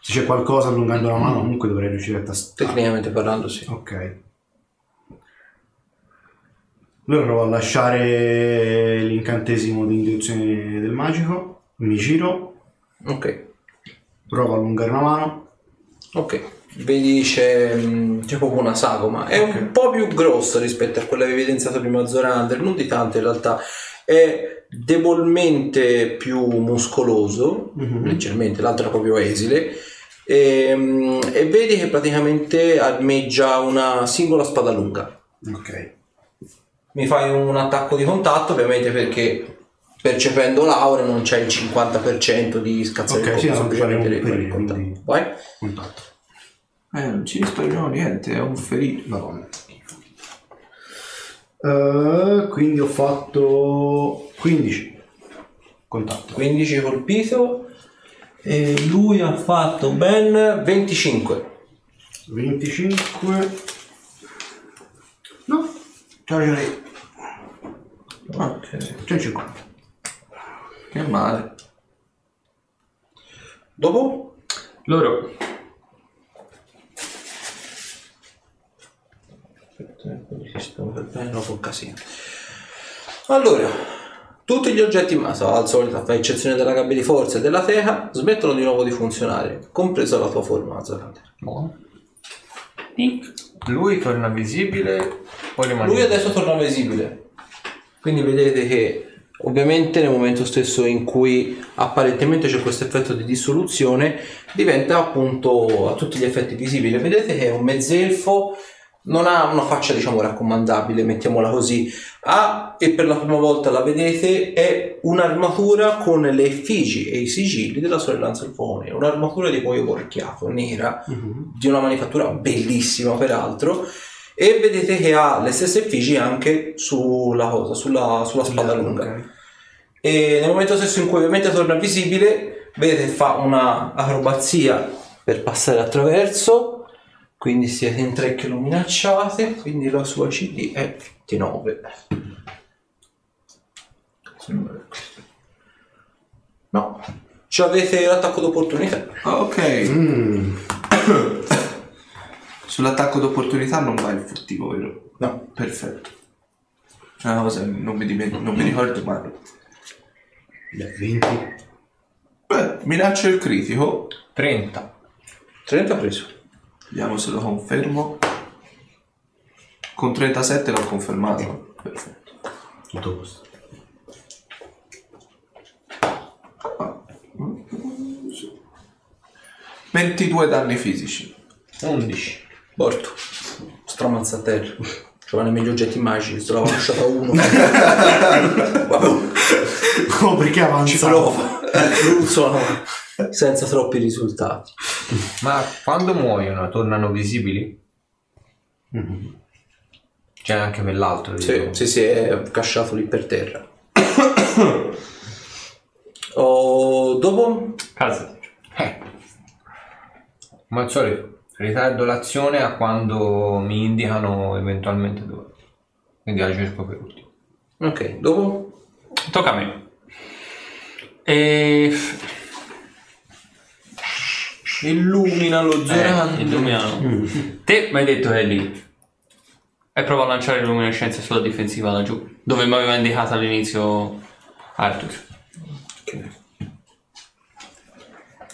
Se c'è qualcosa allungando la mano comunque dovrei riuscire a tastare. Tecnicamente parlando, sì. Ok. Allora provo a lasciare l'incantesimo di induzione del magico. Mi giro, Ok. provo a allungare la mano. Ok. Vedi c'è, mm, c'è proprio una sagoma. È un po' più grossa rispetto a quella che avevi evidenziato prima Zorander, non di tanto in realtà. È debolmente più muscoloso, Mhm. leggermente, l'altro è proprio esile. E, mm, e vedi che praticamente armeggia una singola spada lunga. Ok. Mi fai un attacco di contatto, ovviamente perché percependo l'aura non c'è il 50% di scazzare Ok, il colpo, sì, no, semplicemente periodo, contatto. Vai. Contatto. Eh, non ci risparmiamo niente, è un ferito. Madonna. Eh, quindi ho fatto 15. Contatto. 15 colpito e lui ha fatto ben 25 25. No. Ciao, ciao. Ok, C'è 50. che male. Dopo? Loro No, col casino. Allora, tutti gli oggetti in mano, al solito, a eccezione della gabbia di forza e della teca, smettono di nuovo di funzionare, compresa la tua forma, Zalante. Lui torna visibile, poi rimane. Lui adesso torna visibile. Quindi vedete che ovviamente nel momento stesso in cui apparentemente c'è questo effetto di dissoluzione diventa appunto a tutti gli effetti visibile. Vedete che è un mezzelfo, non ha una faccia diciamo raccomandabile, mettiamola così. Ha, e per la prima volta la vedete, è un'armatura con le effigie e i sigilli della sorellanza del fuoco nero. Un'armatura di cuoio corchiato, nera, di una manifattura bellissima peraltro e vedete che ha le stesse effigie anche sulla cosa, sulla, sulla spada lunga. E nel momento stesso in cui ovviamente torna visibile, vedete che fa una acrobazia per passare attraverso, quindi siete in tre che lo minacciate, quindi la sua CD è 29. No, ci avete l'attacco d'opportunità. Ah, Ok. Mm. Sull'attacco d'opportunità non va il furtivo, vero? No, Perfetto. È una cosa che non mi, dimen- non mi ricordo mai. Beh, 20. Beh, minaccio il critico. 30. 30 preso. Vediamo se lo confermo. Con 37 l'ho confermato. Perfetto. Tutto questo. Ah. 22 danni fisici. 11. Morto. Stramazzatello. Giovanni meglio oggetti magici, se l'ho lasciata uno. Vabbè, Oh, perché ci avanza? prova. Ruzzolano senza troppi risultati. Ma quando muoiono tornano visibili? C'è anche quell'altro. Sì, sì, sì, è casciato lì per terra. Oh, dopo? casa. Eh. Come al solito, ritardo l'azione a quando mi indicano eventualmente dove. Quindi la cerco per ultimo. Ok, dopo? Tocca a me. E... Illumina lo Eh, illuminano. Te mi hai detto che è lì. E prova a lanciare luminescenza sulla difensiva laggiù. Dove mi aveva indicato all'inizio Arthur.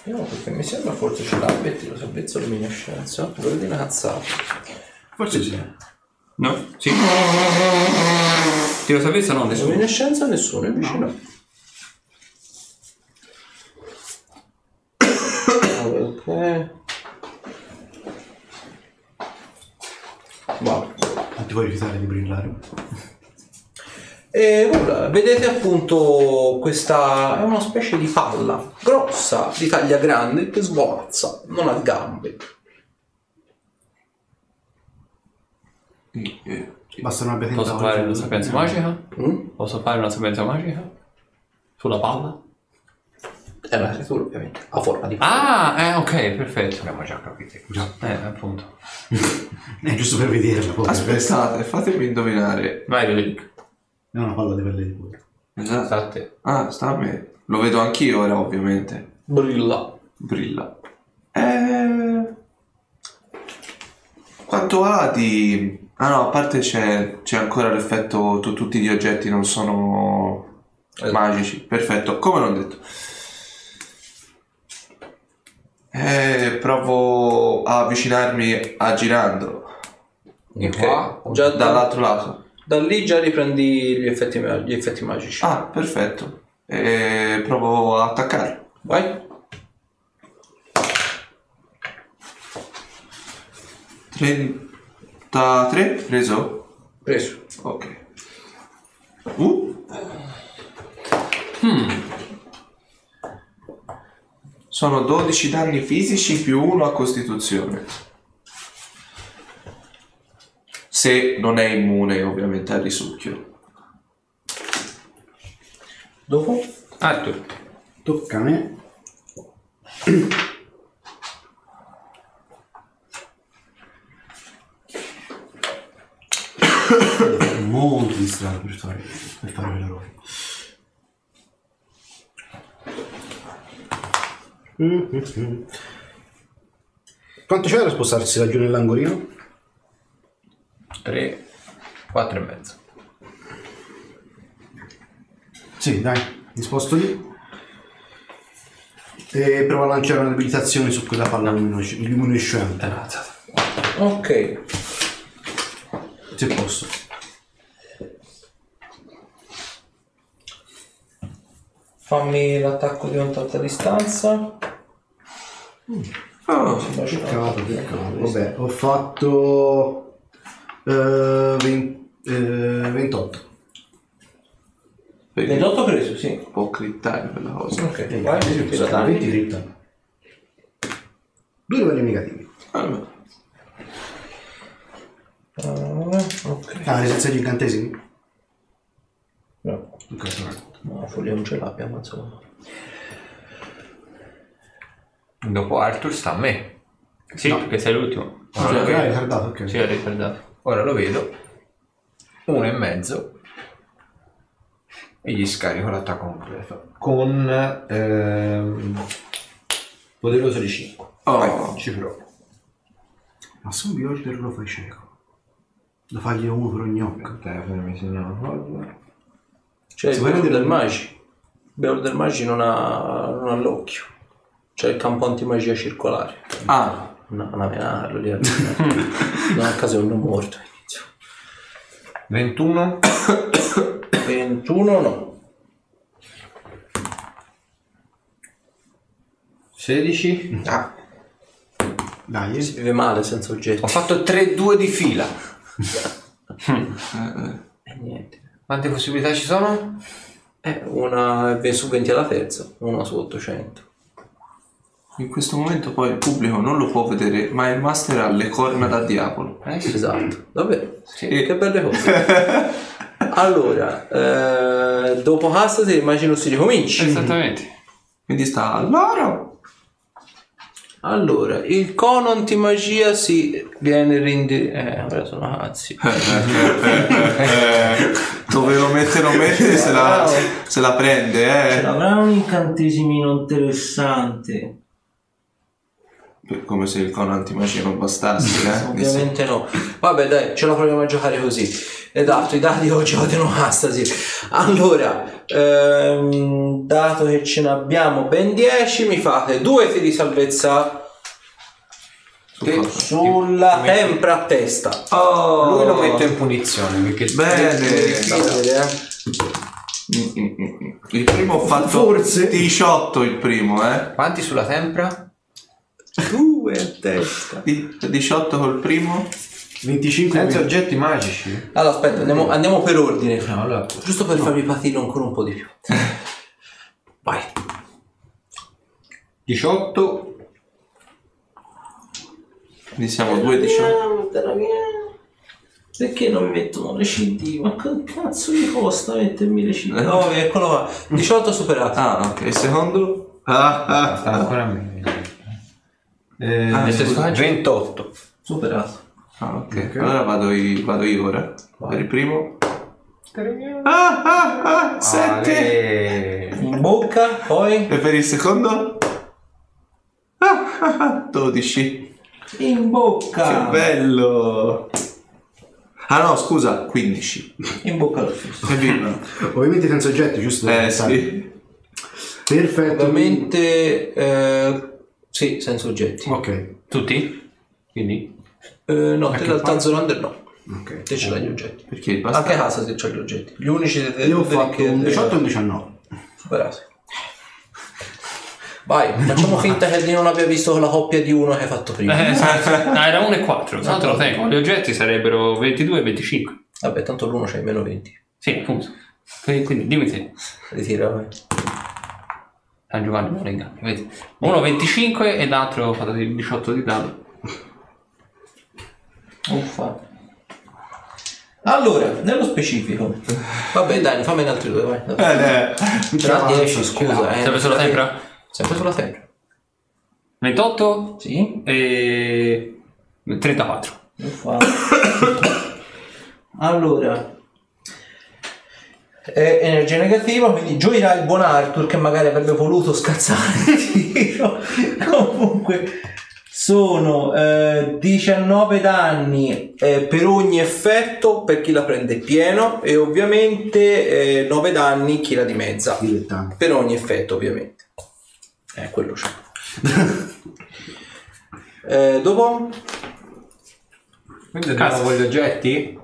No, perché mi sembra forse ce l'ha, metti lo salvezza luminescenza. Vuol dire una cazzata. Forse sì. No? Sì. Tiro salvezza no, nessuno. Luminescenza nessuno, invece no. Va. Non ti vuoi rifiutare di brillare? E nulla, vedete appunto questa è una specie di palla grossa, di taglia grande, che svolazza, non ha gambe. Eh, Basta abbia Posso fare una sapienza magica? Mm? Posso fare una sapienza magica? Sulla palla? È una creatura ovviamente, ha forma di. Ah, eh, ok, perfetto. Abbiamo già capito. Già. Eh, appunto. È giusto per vederla. poi. Aspettate, fatemi indovinare. Vai, Vedelic. È una palla di pelle di cuore. Esatto. Sta a te. Ah, sta a me. Lo vedo anch'io ora, ovviamente. Brilla. Brilla. Eh... Quanto ha di... Ah no, a parte c'è, c'è ancora l'effetto tu- tutti gli oggetti non sono Esatto. magici. Perfetto, come l'ho detto. Eh, provo a avvicinarmi aggirando Di Ok. qua. Già da, dall'altro lato. da lì già riprendi gli effetti, ma- gli effetti magici. Ah, perfetto. E provo a attaccare. Vai. 33, preso? Preso. Ok. Uh. Sono 12 danni fisici più 1 a costituzione. Se non è immune ovviamente al risucchio. Dopo? Arthur. Tocca a me. Molto distratto per fare, per fare l'eroe. Mm-hmm. Quanto c'è da spostarsi laggiù nell'angolino? 3, 4 e mezzo. Sì, dai, mi sposto lì. E provo a lanciare un'abilitazione su quella palla luminescente. Ok. Se posso. Fammi l'attacco di contatto a distanza. Oh, Peccato, peccato. Vabbè, ho fatto eh, ven- eh, 28. vedi, 28 preso, sì. può crittare quella cosa. Ok, vai, tira danni. 20 dritta. Due livelli negativi. Allora, Ah, ok. Ah, resistenza agli incantesimi? No, Ok, corretto. No, foglia non ce l'abbiamo, insomma. Dopo Arthur sta a me. Sì, perché sei l'ultimo. Ah, ok, hai ritardato, ok. Sì, hai ricordato. Ora lo vedo. Uno e mezzo. E gli scarico l'attacco completo. Con ehm, poderoso di 5. Oh. Ci provo. Ma se un Bjorder lo fai cieco. Lo fagli uno per ogni occhio. Te, mi segna una cosa. Cioè, il Si vuole Beor dire- del Magi. Beor del Magi non ha, non ha l'occhio. C'è il campo antimagia circolare. Ah, No, non menarlo lì. non a caso è un morto all'inizio. 21. 21 no. 16. Ah, Dai, si vive male senza oggetti. Ho fatto 3-2 di fila. E niente. Quante possibilità ci sono? Eh, una su 20 alla terza, una su 800. in questo momento poi il pubblico non lo può vedere, ma il master ha le corna da diavolo. Eh sì. Esatto, davvero. Sì. Che belle cose. allora, eh, dopo Hastasir immagino si ricominci. Esattamente. Quindi sta allora. Allora, il cono antimagia si viene rindi... Eh, ora sono cazzi. Dove lo mette lo mette se la, se la prende, eh. Avrà un incantesimino interessante. Come se il cono antimagia non bastasse, eh. Ovviamente no. Vabbè dai, ce la proviamo a giocare così. Esatto, i dati oggi odiano Hastasir. Allora, ehm, dato che ce ne abbiamo ben 10, mi fate due tiri di salvezza Su cosa? sulla tempra a testa. Oh, Lui lo metto in punizione perché Bene. Eh. Il primo ho fatto Forse. 18 il primo, eh. Quanti sulla tempra? Due a testa. Di- 18 col primo. 25 Senza oggetti magici? Allora, aspetta, andiamo, andiamo per ordine. No, allora. Giusto per farvi patire ancora un po' di più. Vai. 18. Quindi siamo 2 18. Perché non mi mettono le CD? Ma che cazzo mi costa mettermi le CD? No, eccolo qua. 18 superato. Ah, ok. Il secondo? Ah, ah, Sta ah. ancora a me. Eh, Ah, scusa, 28. Superato. Ah, ok. Allora vado io, vado io ora. Per il primo. Ah, ah, ah, 7. Ale. In bocca, poi E per il secondo? Ah, ah, ah, 12. in Che bocca. bello. Ah no, scusa, 15. In bocca lo stesso. Evviva. Ovviamente senza oggetti, giusto? Eh sì. Perfetto. Ovviamente eh, sì, senza oggetti. Ok, Tutti? Quindi? Eh, no, te che dal fa? Tanzolander no. ok. Te ce l'hai gli oggetti. Perché il Anche bastardo. casa se c'ha gli oggetti. Gli unici de- Io ho fatto che- un de- 18 e un 19. Superati. Vai, facciamo finta che non abbia visto quella coppia di uno che hai fatto prima. Eh, esatto. No, era 1 e 4, tanto lo tengo. Gli oggetti sarebbero 22 e 25. Vabbè, tanto l'uno c'hai meno 20. Sì, appunto. Quindi, quindi dimmi te. Ritira, vai. San Giovanni non inganni, vedi. Uno 25 e l'altro di 18 di dado. Uffa. Allora, nello specifico. Vabbè, dai, fammene altri due, vai. Eh, Tra 10, scusa. Eh, Sempre sulla tempra? Sempre sulla tempra. 28 Sì. e 34. Uffa. allora, è energia negativa, quindi gioirà il buon Arthur che magari avrebbe voluto scazzare il tiro. Comunque sono eh, 19 danni eh, per ogni effetto per chi la prende pieno e ovviamente eh, 9 danni chi la dimezza. Dilettante. Per ogni effetto ovviamente. Eh, quello c'è. Eh, dopo? Quindi abbiamo con gli oggetti?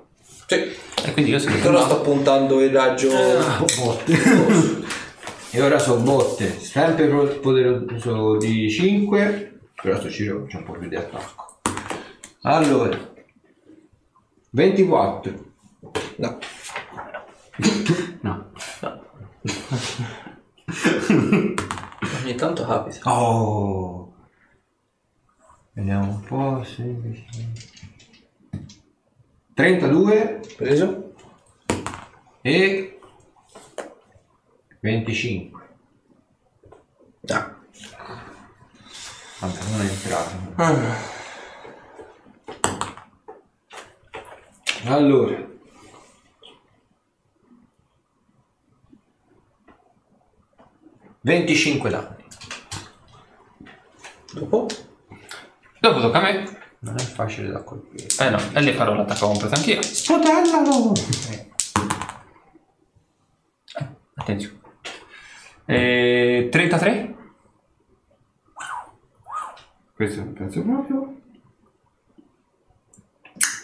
Sì. E quindi io sono Però sto puntando il raggio. E ora so botte. Sempre pro- poderoso di 5. Però sto giro c'è un po' più di attacco. Allora. 24. No. No. Ogni tanto capita. Oh. Vediamo un po'. 16. 32 Preso? e 25. No. Vabbè, non è entrato. Allora. Venticinque danni. Dopo? Dopo tocca a me. Non è facile da colpire. Eh no, e le farò l'attacco completo anch'io. Sputellalo! Attenzione. Eh, 33? Questo penso proprio.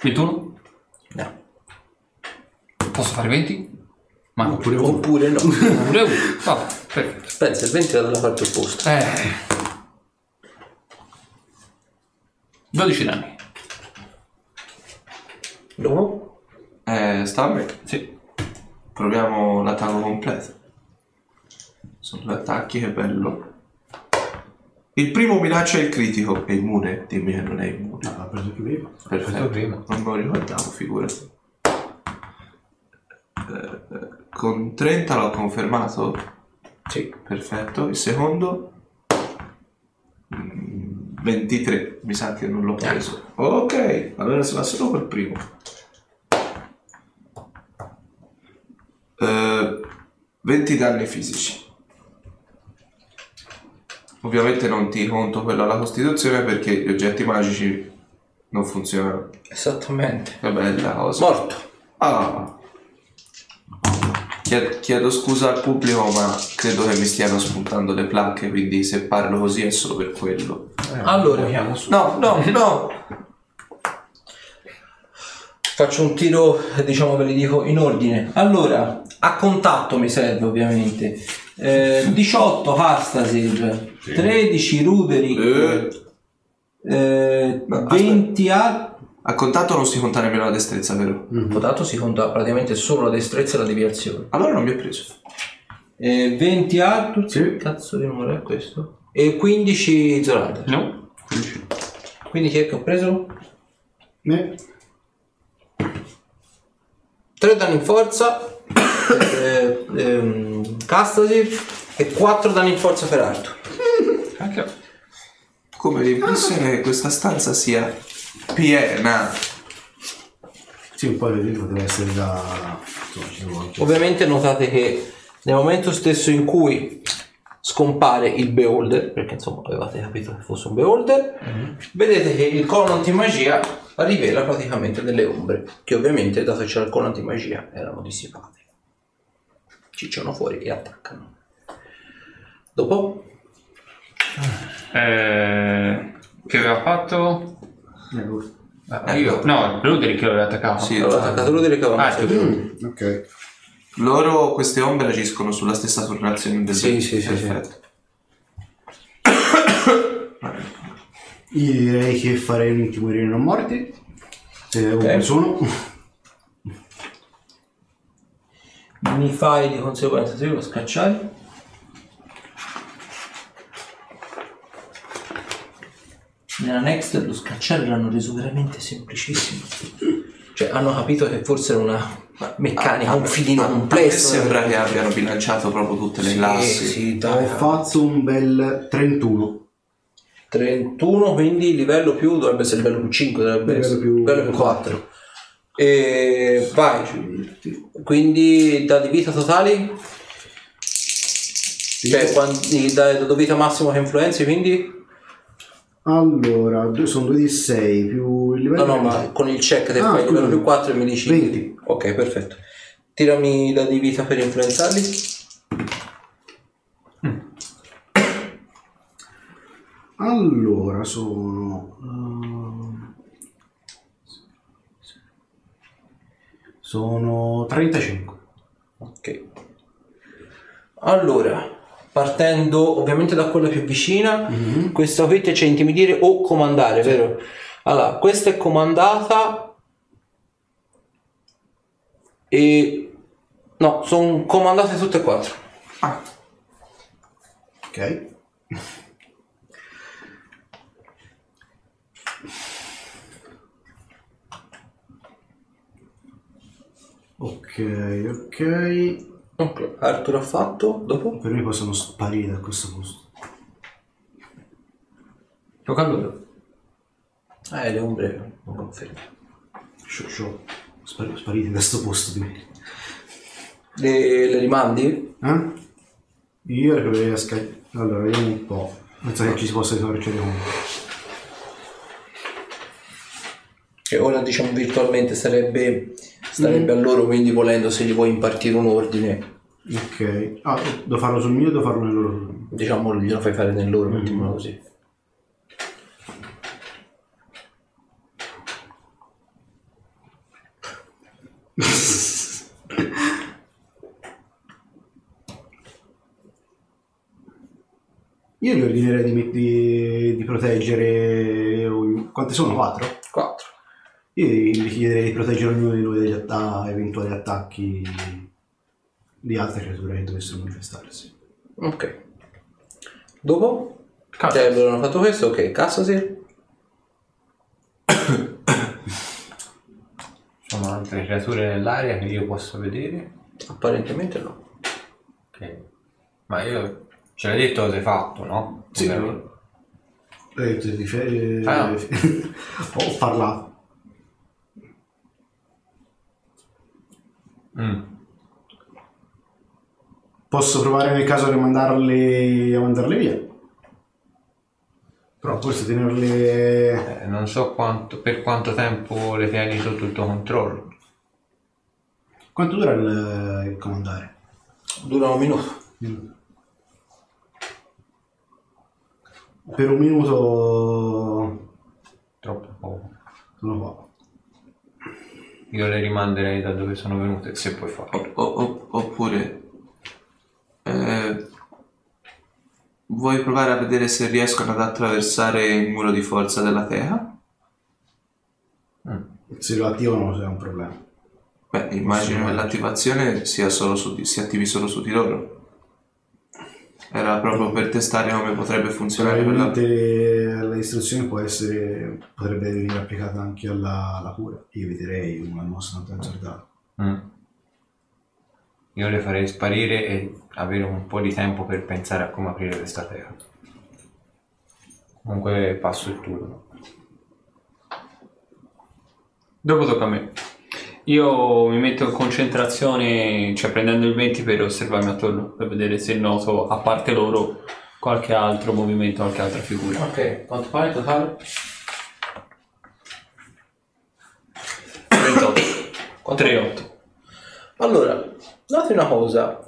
21? No. Posso fare 20? Ma Oppure. Oppure no. pure uno. Vabbè, perfetto. Pensa, il 20 era dalla parte opposta. Eh. 12 danni. Dopo? Eh, sta a me. Sì. Proviamo l'attacco completo. Sono due attacchi, che bello. Il primo minaccia il critico. È immune? Dimmi che non è immune. No, l'ha preso prima. Perfetto. prima. Non me lo ricordavo, figurati. Eh, eh, con 30 l'ho confermato? Sì. Perfetto. Il secondo? Mm, 23. Mi sa che non l'ho preso. Ok, allora va solo col primo. Eh, 20 danni fisici. Ovviamente non ti conto quello alla Costituzione perché gli oggetti magici non funzionano. Esattamente. Che bella cosa. Morto. Ah. Chied- Chiedo scusa al pubblico, ma credo che mi stiano spuntando le placche, quindi se parlo così è solo per quello. Allora, No, no, no! faccio un tiro, diciamo ve li dico in ordine. Allora, a contatto mi serve ovviamente. Eh, 18 Hastasir, 13 Ruderick, Eh, eh, Ma 20 a... a contatto non si conta nemmeno la destrezza, vero? Contatto si conta praticamente solo la destrezza e la deviazione. Allora non mi ho preso. Eh, 20 Arthur, Sì. cazzo di numero è questo? E 15 Zorander. No? Quindi chi è che ho preso? Ne? 3 danni in forza, eh, ehm, Castasir e 4 danni in forza per Arthur. Cacchio. Come l'impressione che questa stanza sia piena. Sì, un po' di poteva essere da... Insomma, ci anche... Ovviamente notate che nel momento stesso in cui scompare il beholder, perché insomma avevate capito che fosse un beholder, vedete che il cono antimagia rivela praticamente delle ombre, che ovviamente dato che c'era il cono antimagia erano dissipate. Cicciano fuori e attaccano. Dopo? Eh, che aveva fatto? Eh. Ah, io? No, Ruderick che l'aveva attaccato. Sì, Allora, attaccato Ruderick avevamo Ah, seguito. tu- Ok. Loro, queste ombre agiscono sulla stessa turnazione del Sì, sì, sì, Perfetto. Io direi che farei un timorino non morti. Se okay. sono. Mi fai di conseguenza se io lo scacciai. Nella next lo scacciare l'hanno reso veramente semplicissimo. Cioè hanno capito che forse era una meccanica un filino A complesso. sembra che abbiano bilanciato proprio tutte le Sì, classi. sì, Ho dai. fatto un bel 31. 31, quindi livello più dovrebbe essere livello più 5, dovrebbe Livello essere più- livello più 4. E vai. Quindi da di vita totali? Cioè, quanti, da, da vita massimo che influenzi, quindi? Allora, due- sono 2 di 6 più il livello. No, no, ma con il check del Ah, fai livello più 4 mi dici. 20. Ok, perfetto. Tirami da di vita per influenzarli. Allora, sono. ehm, sono 35. Ok. Allora, partendo ovviamente da quella più vicina, questa avete c'è intimidire o comandare, vero? Allora, questa è comandata e no, sono comandate tutte e quattro. Ok. Ok, ok. Ok, Arthur ha fatto, dopo? Per me possono sparire da questo posto. Tocca a loro. Eh, le ombre non confermo. Show, show. Spar- sparite da questo posto di me. Le, le rimandi? Eh? Io recupererei la scala. Allora, vediamo un po'. Penso che ci si possa ritorcere comunque. Che ora diciamo virtualmente sarebbe, starebbe a loro, quindi volendo se gli vuoi impartire un ordine, Ok. Ah, devo farlo sul mio o devo farlo nel loro? diciamo glielo fai fare nel loro, mettiamolo così. Io gli ordinerei di, di, di proteggere. Quante sono? Quattro? 4. Io gli chiederei di proteggere ognuno di noi dagli atta- eventuali attacchi di altre creature che dovessero manifestarsi. Ok. Dopo? Cioè, loro hanno fatto questo, ok, Cassasir. Sono altre creature nell'aria che io posso vedere. Apparentemente no. Ok. Ma io ce l'hai detto cosa hai fatto, no? Sì. Ovviamente. Eh, ti- ti fe- Ah. Ho parlato. Mm. Posso provare nel caso di mandarle a mandarle via. Però forse tenerle. Eh, non so quanto, per quanto tempo le tieni sotto il tuo controllo. Quanto dura il, il comandare? Dura un minuto. Per un minuto Troppo poco. non lo fa. Io le rimanderei da dove sono venute, se puoi farlo. O- o- oppure eh, vuoi provare a vedere se riescono ad attraversare il muro di forza della Teja? Se lo attivano è un problema. Beh, immagino che l'attivazione sia solo su di- si attivi solo su di loro. Era proprio per testare come potrebbe funzionare quella... Probabilmente la istruzione può essere. potrebbe venire applicata anche alla, alla cura. Io eviterei una mossa tanto azzardata. Mm. Io le farei sparire e avere un po' di tempo per pensare a come aprire questa terra. Comunque passo il turno. Dopo tocca a me. Io mi metto in concentrazione, cioè prendendo il 20 per osservarmi attorno, per vedere se noto, a parte loro, qualche altro movimento, qualche altra figura. Ok, quanto fai in totale? 38. 38. Allora, noti una cosa.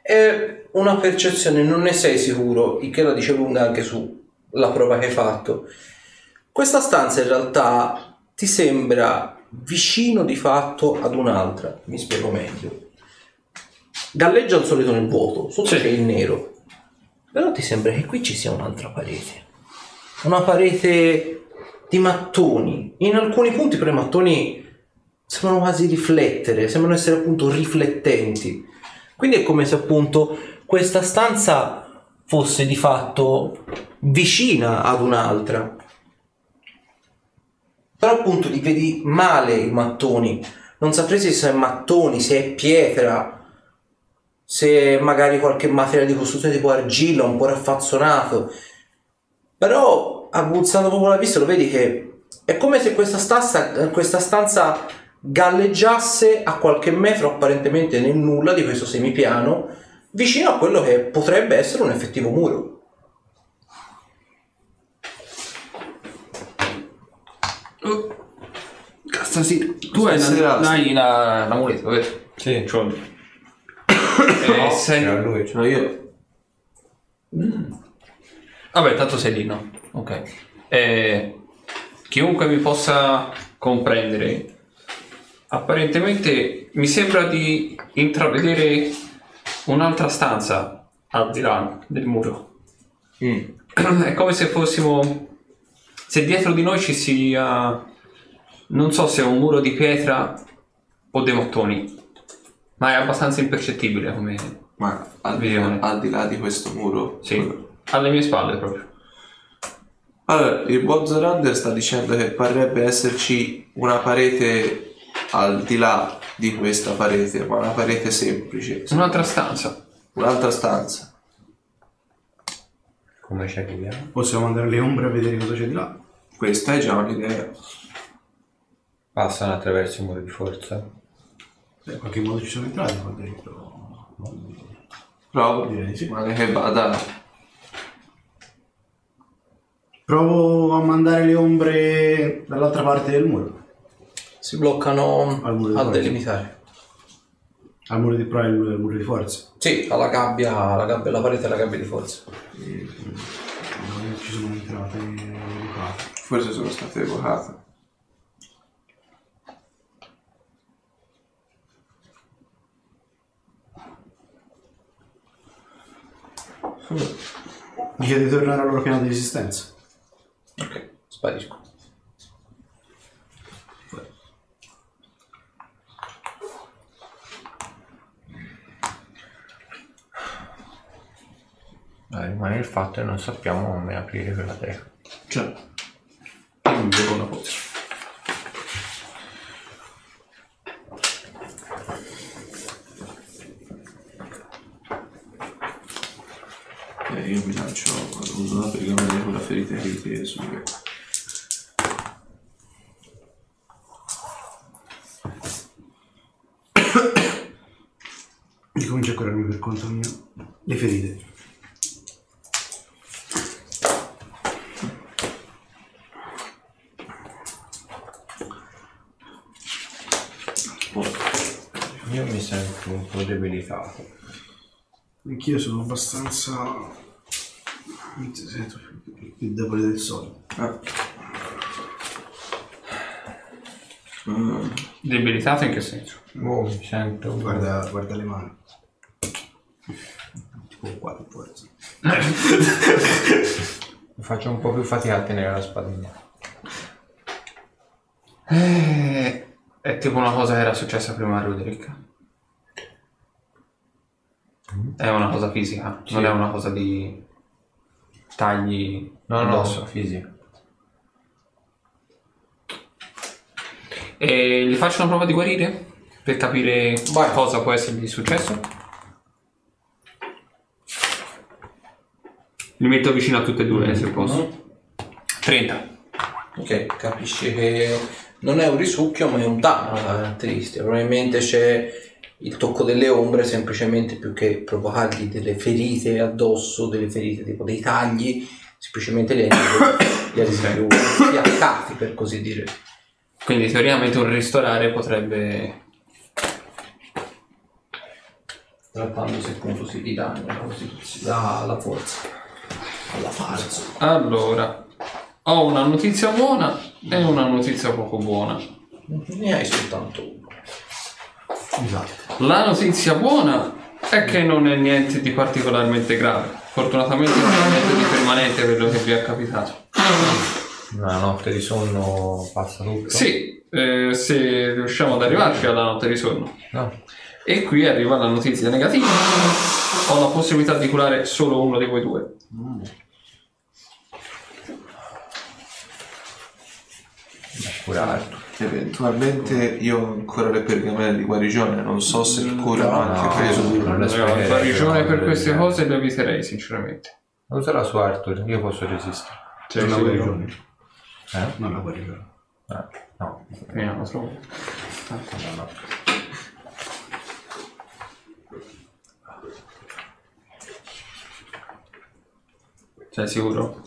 È una percezione, non ne sei sicuro, il che la dice lunga anche sulla prova che hai fatto. Questa stanza in realtà ti sembra vicino di fatto ad un'altra. Mi spiego meglio. Galleggia al solito nel vuoto, sotto Sì. c'è il nero. Però ti sembra che qui ci sia un'altra parete. Una parete di mattoni. In alcuni punti però i mattoni sembrano quasi riflettere, sembrano essere appunto riflettenti. Quindi è come se appunto questa stanza fosse di fatto vicina ad un'altra. Però appunto li vedi male i mattoni. Non sapresti se è mattoni, se è pietra, se magari qualche materiale di costruzione tipo argilla, un po' raffazzonato. Però aguzzando proprio la vista lo vedi che È come se questa stanza, questa stanza galleggiasse a qualche metro apparentemente nel nulla di questo semipiano, vicino a quello che potrebbe essere un effettivo muro. Sì, tu hai Essere la, hai la, la muleta, vero? Sì. Cioè, eh, sei... Era lui. Cioè io... Vabbè, tanto sei lì, no? Ok. Eh, chiunque mi possa comprendere, apparentemente mi sembra di intravedere un'altra stanza al di là del muro. È come se fossimo... Se dietro di noi ci sia... Non so se è un muro di pietra o dei mattoni, ma è abbastanza impercettibile come... Ma al di, Visione. al di là di questo muro... Sì, alle mie spalle proprio. Allora, il buon Zorander sta dicendo che parrebbe esserci una parete al di là di questa parete, ma una parete semplice. Un'altra stanza. Un'altra stanza. Come ci arriviamo? Possiamo andare alle ombre a vedere cosa c'è di là. Questa è già un'idea. Passano attraverso il muro di forza. Beh, in qualche modo ci sono entrati qua dentro. Provo. Direi di sì. Ma che vada. Provo a mandare le ombre dall'altra parte del muro. Si bloccano Al muro di a forza. delimitare. Al muro di pro e al al muro di forza. Sì, alla gabbia, la, gabbia, la parete e la gabbia di forza. Non ci sono entrate educate. Forse sono state evocate. Dice di tornare al loro piano di esistenza. Ok, sparisco. Eh, rimane il fatto che non sappiamo come aprire quella teca. Cioè, io mi bevo una pozza. Eh, io mi lancio una pergamena con la ferita che su E comincia a curarmi per conto mio le ferite. Io mi sento un po' debilitato. Anch'io sono abbastanza. Più debole del solito. Ah. Mm. Debilitato in che senso? Boh, mi sento... Guarda, guarda le mani. Tipo qua di forza. Faccio un po' più fatica a tenere la spadina. Eh, è tipo una cosa che era successa prima a Roderick. È una cosa fisica, non è una cosa di tagli No, no, addosso. fisica. E gli faccio una prova di guarire per capire Vai. cosa può essergli successo. Li metto vicino a tutte e due se posso. 30. Ok, capisci che non è un risucchio ma è un danno la caratteristica. Probabilmente c'è il tocco delle ombre semplicemente più che provocargli delle ferite addosso, delle ferite tipo dei tagli, semplicemente li ha fiaccati per così dire. Quindi teoricamente un ristorare potrebbe... Trattandosi appunto sì, di danno costituzione, alla forza, alla falso. Allora, ho una notizia buona e una notizia poco buona. Ne hai soltanto uno. Esatto. La notizia buona è che non è niente di particolarmente grave. Fortunatamente non è niente di permanente quello che vi è capitato. Una notte di sonno passa tutto? Sì, eh, se riusciamo ad arrivarci alla notte di sonno. No. E qui arriva la notizia negativa. Ho la possibilità di curare solo uno di voi due. Curarlo. Eventualmente io ho ancora le pergamene di guarigione, non so se curano anche questo. non le La guarigione no, per queste cose le eviterei sinceramente. Userà su Arthur, io posso resistere. Cioè, Una guarigione. Eh? Non la guarigione. Eh, no. Vediamo, lo trovo. no, no. Sei sicuro?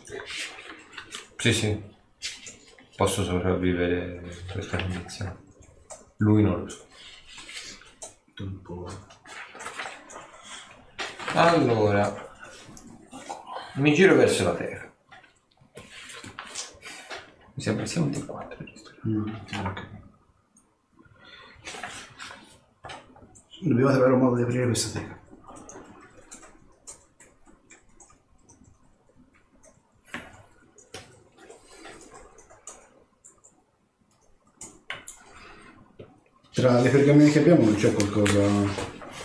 Sì, sì. Posso sopravvivere questa condizione. Lui non lo so. Allora, mi giro verso la terra. Mi sembra sia un T4 giusto? Mm, ok. Dobbiamo trovare un modo di aprire questa teca. Tra le pergamene che abbiamo non c'è qualcosa.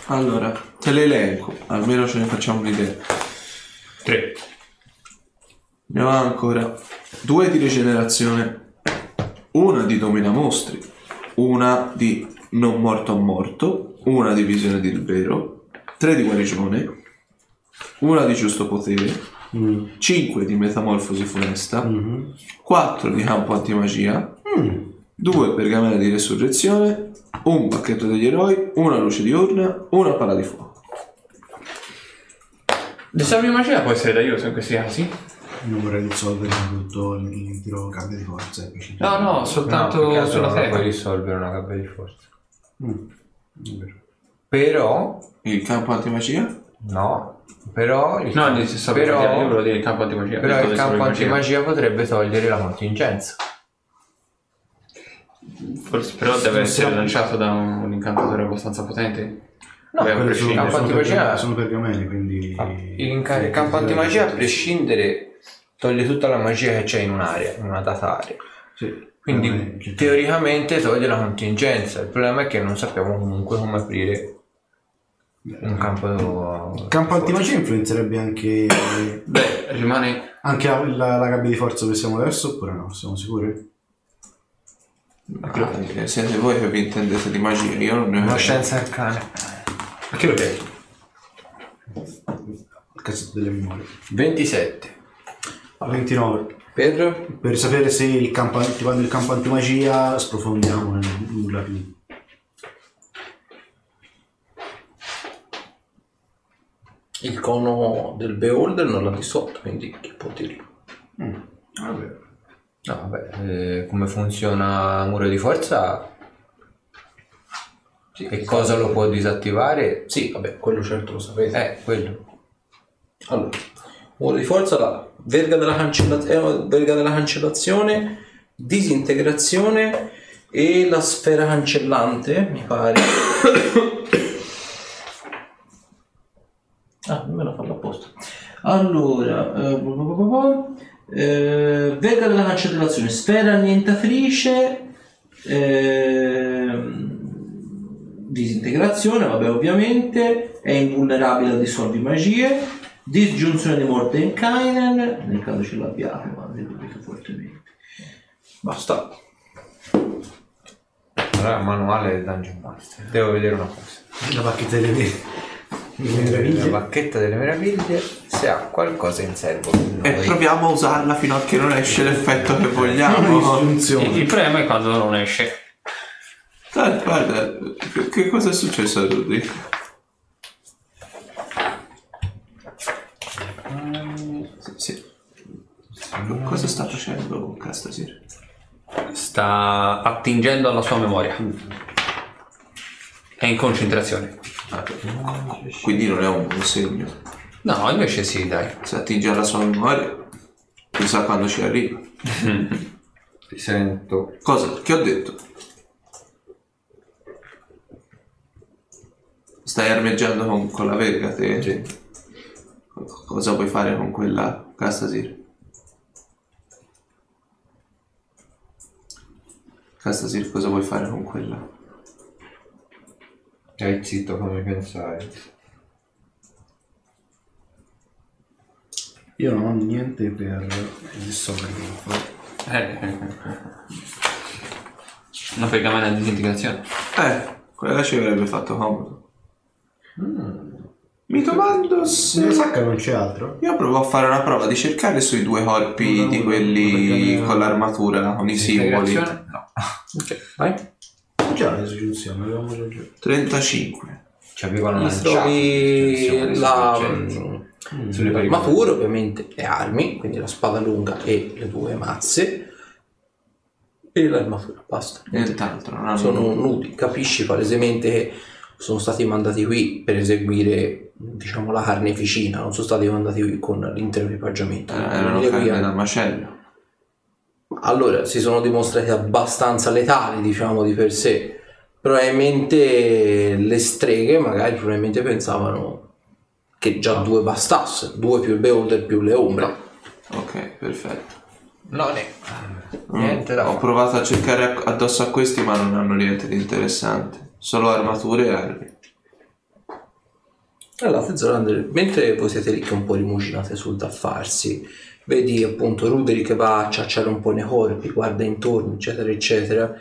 Allora, te le elenco, almeno ce ne facciamo un'idea. 3. Ne ho ancora due di rigenerazione, una di domina mostri, una di non morto a morto, una di visione del vero, tre di guarigione, una di giusto potere, Mm. 5 di metamorfosi funesta, Mhm. 4 di campo antimagia, Mm. 2 pergamene di resurrezione, un pacchetto degli eroi, una luce diurna, una palla di fuoco. Disarmi magia può essere d'aiuto in questi casi? Non vorrei risolvere tutto il tiro cambio di forza. No, no, No, soltanto altro sulla non puoi terra. risolvere una gabbia di forza. Mm. Vero. Però, Il campo antimagia? no, però il, No, però, campo antimagia. però questo il campo antimagia potrebbe togliere la contingenza. Forse, però deve essere lanciato da un, un incantatore abbastanza potente. No, Beh, sono, prescindere. campo sono, antimagia- pergamene, sono pergamene, quindi... Ah, Il, campo antimagia, a prescindere, toglie tutta la magia che c'è in un'area, in una data area. Sì. Quindi Eh, teoricamente toglie la contingenza. Il problema è che non sappiamo comunque come aprire un campo. Il campo antimagia influenzerebbe anche, Beh, rimane anche la, la gabbia di forza dove siamo adesso oppure no? Siamo sicuri? Ah, siete voi che vi intendete di magia, io non ne ho Conoscenza del cane. Che lo chiedo? Il cassetto delle memorie. 27. 29. Per Per sapere se il campo, attivando il campo antimagia sprofondiamo nel nulla più. il cono del beholder non l'ha dissolto, quindi chi può dirlo? Vabbè. No, vabbè, eh, come funziona muro di forza e cosa lo può disattivare? Sì, vabbè, quello certo lo sapete. Eh, quello. Allora, muro di forza la verga della, cancella- eh, verga della cancellazione, disintegrazione e la sfera cancellante, mi pare. ah, nemmeno farlo apposta. Allora, eh, eh, verga della cancellazione, sfera annientatrice, ehm, disintegrazione, vabbè ovviamente, è invulnerabile a dissolvi magie, disgiunzione di morte in Kainen, nel caso ce l'abbiate, ma ne dubito fortemente. Basta. Allora, manuale del Dungeon Master. Devo vedere una cosa. La bacchetta delle me- delle La bacchetta delle meraviglie se ha qualcosa in serbo E proviamo a usarla fino a che non esce l'effetto che vogliamo. disgiunzione. Il problema è quando non esce. Dai, guarda, che, che cosa è successo a Rudy? Sì, sì. Cosa sta facendo Castasir? Sta attingendo alla sua memoria. È in concentrazione. Quindi non è un buon segno. No, invece sì, dai. Se attinge alla sua memoria, chissà quando ci arriva. Ti sento. Cosa? Che ho detto? Stai armeggiando con, con la verga te? Cosa vuoi fare con quella Castasir? Castasir, cosa vuoi fare con quella? Stai zitto come pensare. Io non ho niente per il fuoco. Eh, eh, eh. Una pergamena di disintegrazione. Eh, quella ci avrebbe fatto comodo. Mi domando Nella se... sacca non c'è altro? Io provo a fare una prova di cercare sui due corpi No, di no, quelli perché- con l'armatura, con i simboli. No. Ok, vai. Già le soggiunzioni, avevamo già già. 35. Ci avevano lanciato. trovi la Mm. Sulle pari armatura, ovviamente, e armi, quindi la spada lunga e le due mazze. E l'armatura, basta. Nient'altro. Non hanno Sono nudi, capisci palesemente che sono stati mandati qui per eseguire diciamo la carneficina, non sono stati mandati qui con l'intero equipaggiamento. Eh, erano Venire qui carne da macello. Allora, si sono dimostrati abbastanza letali, diciamo di per sé. Probabilmente le streghe magari probabilmente pensavano che già due bastasse, due più il beholder più le ombre. Ok, perfetto. No, ne. Mm, Niente da Ho provato a cercare addosso a questi, ma non hanno niente di interessante. Solo armature e armi. Allora, Zorander, mentre voi siete lì che un po' rimuginate sul da farsi, vedi appunto Ruderi che va a ciacciare un po' nei corpi, guarda intorno, eccetera, eccetera,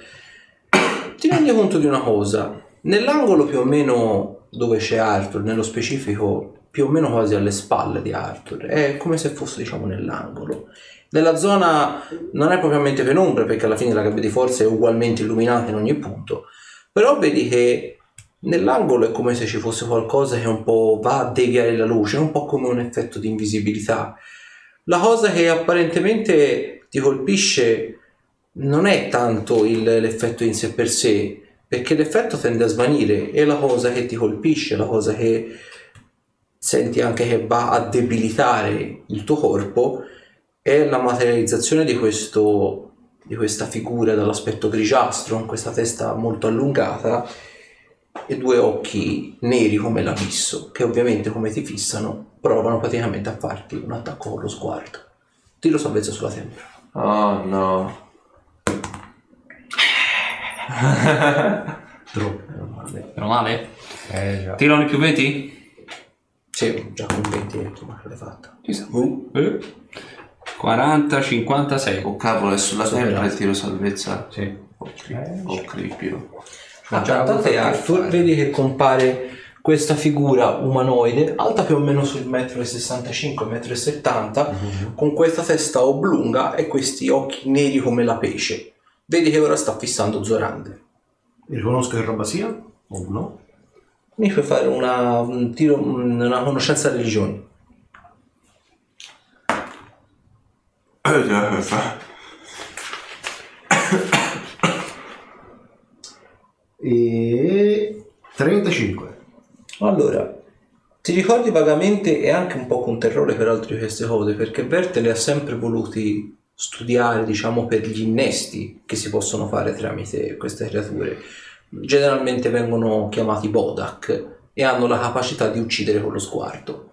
ti rendi conto di una cosa. Nell'angolo più o meno dove c'è Arthur, nello specifico più o meno quasi alle spalle di Arthur, è come se fosse diciamo nell'angolo. Nella zona non è propriamente penombra perché alla fine la gabbia di forza è ugualmente illuminata in ogni punto, però vedi che Nell'angolo è come se ci fosse qualcosa che un po' va a deviare la luce, un po' come un effetto di invisibilità. La cosa che apparentemente ti colpisce non è tanto il- l'effetto in sé per sé, perché l'effetto tende a svanire e la cosa che ti colpisce, la cosa che senti anche che va a debilitare il tuo corpo, è la materializzazione di, questo, di questa figura dall'aspetto grigiastro, con questa testa molto allungata e due occhi neri come l'abisso, che ovviamente come ti fissano provano praticamente a farti un attacco con lo sguardo. Tiro salvezza sulla tempra. Oh no. Troppo. Meno male? Eh già. Tirano più 20? Sì, già con 20 insomma l'hai fatta. Eh. 40, 56. Oh cavolo, è sulla tempra il tiro salvezza. Sì. Oh, cri- oh cripilo. Ah, a che vedi che compare questa figura umanoide, alta più o meno sul 1,65 m, 1,70 m, con questa testa oblunga e questi occhi neri come la pesce. Vedi che ora sta fissando Zorander. Riconosco che roba sia? O no? Mi puoi fare una, un tiro, una conoscenza religione. E 35. Allora, ti ricordi vagamente e anche un po' con terrore per altre di queste cose, perché Bert le ha sempre voluti studiare, diciamo, per gli innesti che si possono fare tramite queste creature. Generalmente vengono chiamati Bodak e hanno la capacità di uccidere con lo sguardo.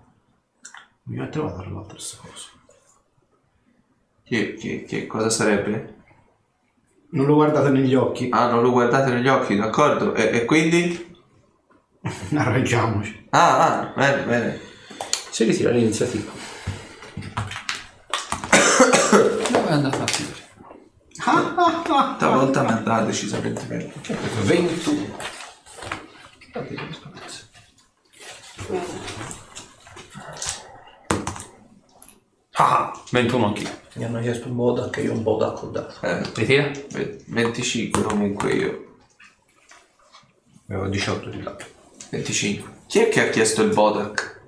Mi metterò a dare l'altra sta cosa. Che, che- che cosa sarebbe? Non lo guardate negli occhi. Ah, non lo guardate negli occhi, d'accordo? E, e quindi? Arrangiamoci. Ah, ah, bene, bene. Si ritira l'iniziativa. Dove è andata a finire? Stavolta mi andrà decisamente meglio. 21. Ah, 21 anch'io. Mi hanno chiesto un Bodak e io un Bodak ho dato. Eh, Ritira? ve- 25 comunque io. Avevo 18 di lato. 25. Chi è che ha chiesto il Bodak?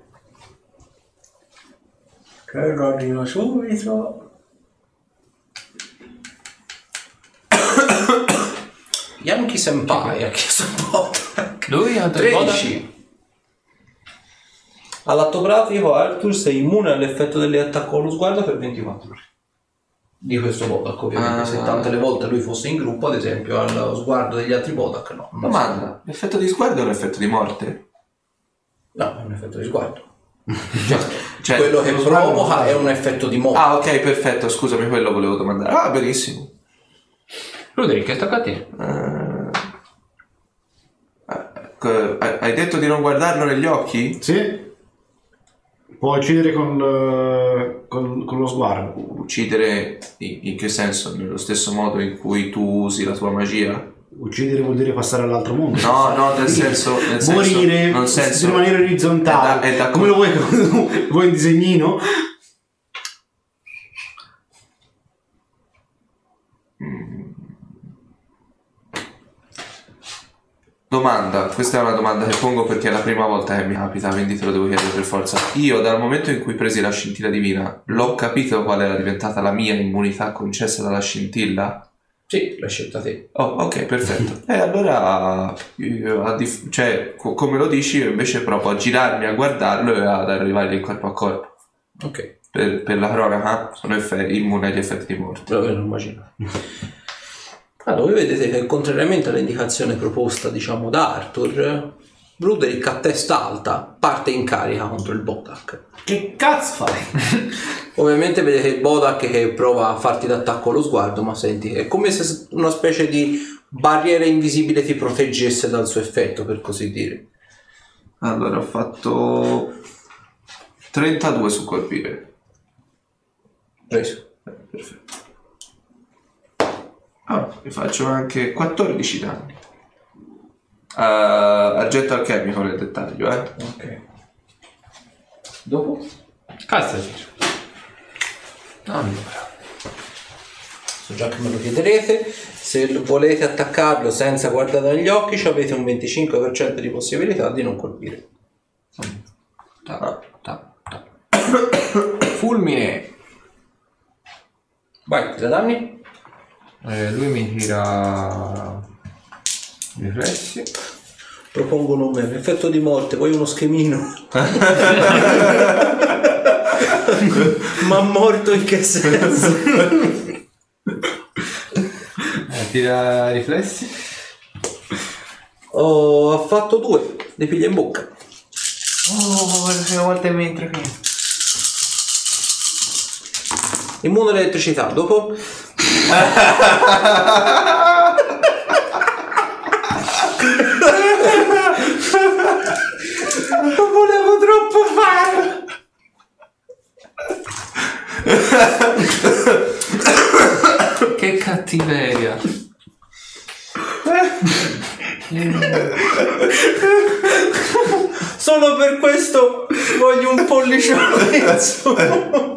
Che arriva subito. Yankee Senpai ha chiesto un Bodak. Lui ha 13. All'atto pratico Arthur sei immune all'effetto dell'attacco allo sguardo per 24 ore. Di questo Bodak ovviamente, Ah. se tante le volte lui fosse in gruppo, ad esempio, allo sguardo degli altri Bodak no. non Domanda, l'effetto di sguardo è un effetto di morte? No, è un effetto di sguardo. Cioè, Quello che provoca è un effetto di morte. Ah, ok, perfetto, scusami, quello volevo domandare. Ah, benissimo. Roderick, che tocca a te. Hai hai detto di non guardarlo negli occhi? Sì. Può uccidere con, eh, con- con lo sguardo. Uccidere in, in che senso? Nello stesso modo in cui tu usi la tua magia? Uccidere vuol dire passare all'altro mondo. No, no, nel senso... Nel senso Morire, nel senso, rimanere orizzontale. è da- è da- Come lo vuoi? vuoi un disegnino? Domanda, questa è una domanda che pongo perché è la prima volta che mi capita, quindi te lo devo chiedere per forza. Io dal momento in cui presi la scintilla divina, l'ho capito qual era diventata la mia immunità concessa dalla scintilla? Sì, l'hai scelta te. Oh, ok, perfetto. E allora, io, a dif- cioè, co- come lo dici, io invece provo a girarmi a guardarlo e ad arrivare lì corpo a corpo. Ok, Per, per la cronaca, sono effe- immune agli effetti di morte. lo vedo immagino. Allora, voi vedete che contrariamente all'indicazione proposta, diciamo, da Arthur, Bruderick a testa alta parte in carica contro il Bodak. Che cazzo fai? Ovviamente vedete il Bodak che prova a farti d'attacco lo sguardo, ma senti, è come se una specie di barriera invisibile ti proteggesse dal suo effetto, per così dire. Allora, ho fatto 32 su colpire. Preso. Eh, Perfetto. Ah, mi faccio anche 14 danni. Uh, argento alchemico nel dettaglio, eh. Ok. Dopo? Cazzati. So già che me lo chiederete. Se volete attaccarlo senza guardare negli occhi, ci avete un 25% di possibilità di non colpire. Ta, ta, ta. Fulmine. Vai, tira danni. Eh, lui mi tira riflessi. Propongo un nome. Effetto di morte, vuoi uno schemino? Ma morto in che senso? Eh, tira riflessi. Oh, ha fatto due. Le piglia in bocca. Oh, la prima volta in mentre qui. Immune all'elettricità. Dopo? Lo volevo troppo fare. Che cattiveria. Solo per questo voglio un pollicione in su.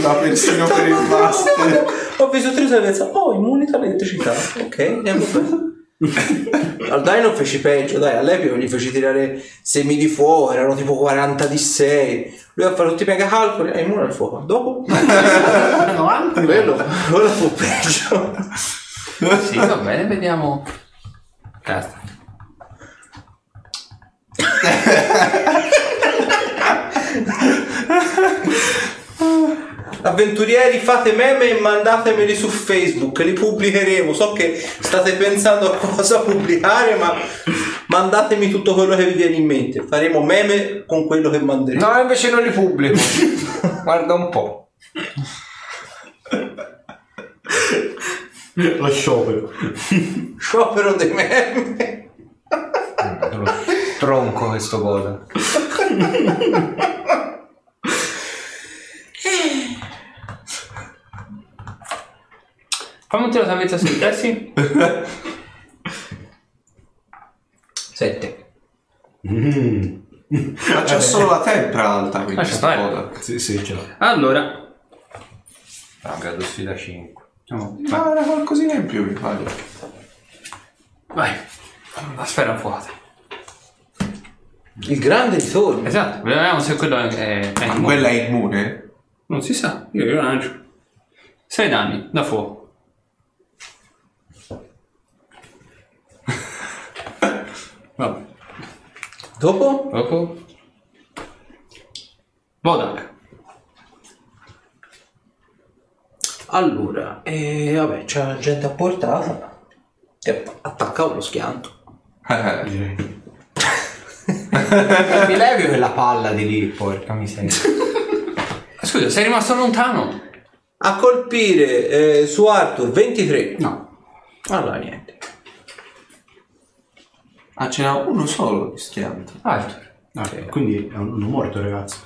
Cattiva persino per il master. Ho visto tre e pensato, oh, immunità all'elettricità. Ok, andiamo bene. Al dai non feci peggio, dai, all'epico gli feci tirare semi di fuoco, erano tipo 40 di 6. Lui ha fatto tutti i mega calcoli, è immune al fuoco. Dopo, 90 quello, quello fu peggio. Sì, va bene, vediamo. Cazzo. Avventurieri, fate meme e mandatemeli su Facebook, li pubblicheremo. So che state pensando a cosa pubblicare, ma mandatemi tutto quello che vi viene in mente. Faremo meme con quello che manderemo. No, invece non li pubblico. Guarda un po'. Lo sciopero. Sciopero dei meme. Tronco questo coda. Fammi un tiro salvezza sui pressi. 7. Ma c'è solo la tempra alta, quindi Lascia sta. Sì, sì, ce l'ho. Allora, Ah, grado sfida 5. No. Ma era qualcosina in più, mi pare. vai. La sfera fuata. Il grande ritorno. Esatto, vediamo se quello è, è, è immune. Quella è immune? Non si sa, io io lancio. 6 danni da fuoco. Dopo? Dopo. Bodak. Allora, e vabbè, c'è la gente a portata che attacca lo schianto. Eh, Direi. Mi levi quella palla di lì, porca miseria. Scusa, sei rimasto lontano? A colpire eh, su Arthur 23. No. Allora niente. Ah, ce n'ha uno solo di schianto. Arthur. Ah, Quindi è un, uno morto, ragazzi.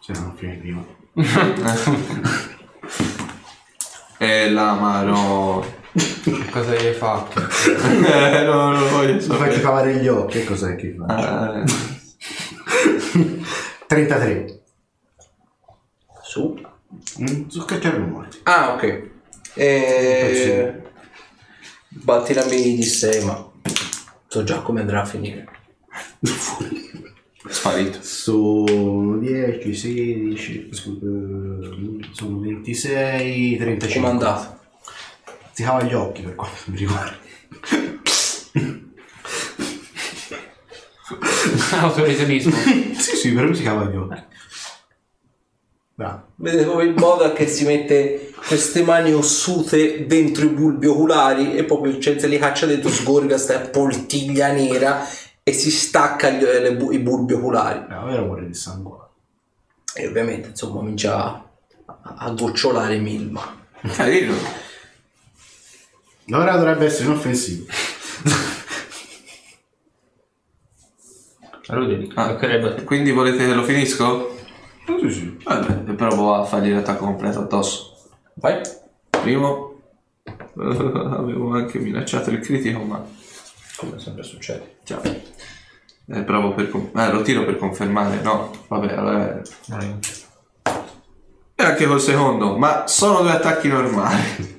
Cioè, no. fine prima. E l'amaro. Cosa gli hai fatto? eh, no, non lo voglio Mi faccio sapere. cavare gli occhi, che cos'è che fa? Eh, 33. Su. Mm, su cacciare rumori. Ah, ok. E... Batti la di 6, ma so già come andrà a finire. sparito. Sono 10, 16, scusa, eh, sono 26, 35. Come andato? Si cava gli occhi per quanto mi riguarda. Autolesionismo. sì, sì, però mi si cava gli occhi. Bravo. Vedete come il modo che si mette queste mani ossute dentro i bulbi oculari e proprio cioè, se li caccia dentro sgorga sta poltiglia nera e si stacca gli- le bu- i bulbi oculari. Bravo, era amore di sangue. E ovviamente insomma comincia a, a gocciolare milma. Carino. Ora dovrebbe essere inoffensivo. Ah. Quindi volete che lo finisco? Sì, sì. Vabbè, provo a fargli l'attacco completo addosso. Vai. Primo. Avevo anche minacciato il critico, ma Come sempre succede. già. Eh, provo per con- eh, lo tiro per confermare. No, vabbè, allora. E anche col secondo, ma sono due attacchi normali.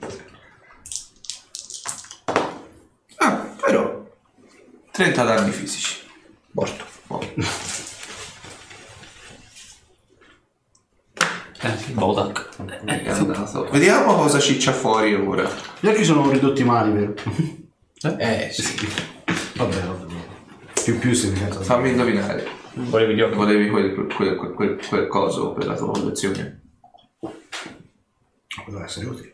Ah, però 30 danni fisici. Morto. Oh. Eh. È andato. Vediamo cosa ciccia fuori ora. Gli occhi sono ridotti mali, vero? Eh sì. Vabbè, vabbè. Più più si mi cazzo. Fammi indovinare. Volevi gli occhi? Volevi quel, quel, quel, quel, quel coso per la tua collezione? Poteva essere utile.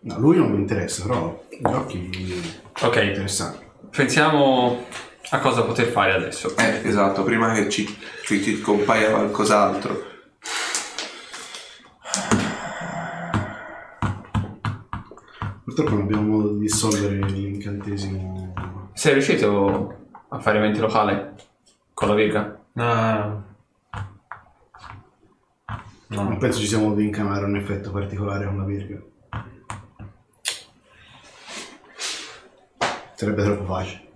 No, lui non mi interessa, però gli occhi Ok, interessanti. pensiamo a cosa poter fare adesso. Eh, esatto, prima che ci, ci, ci compaia qualcos'altro. Purtroppo non abbiamo modo di dissolvere l'incantesimo. Sei riuscito a fare eventi locale con la Vega? No. Non penso ci sia modo di incanare un effetto particolare con la virga. Sarebbe troppo facile.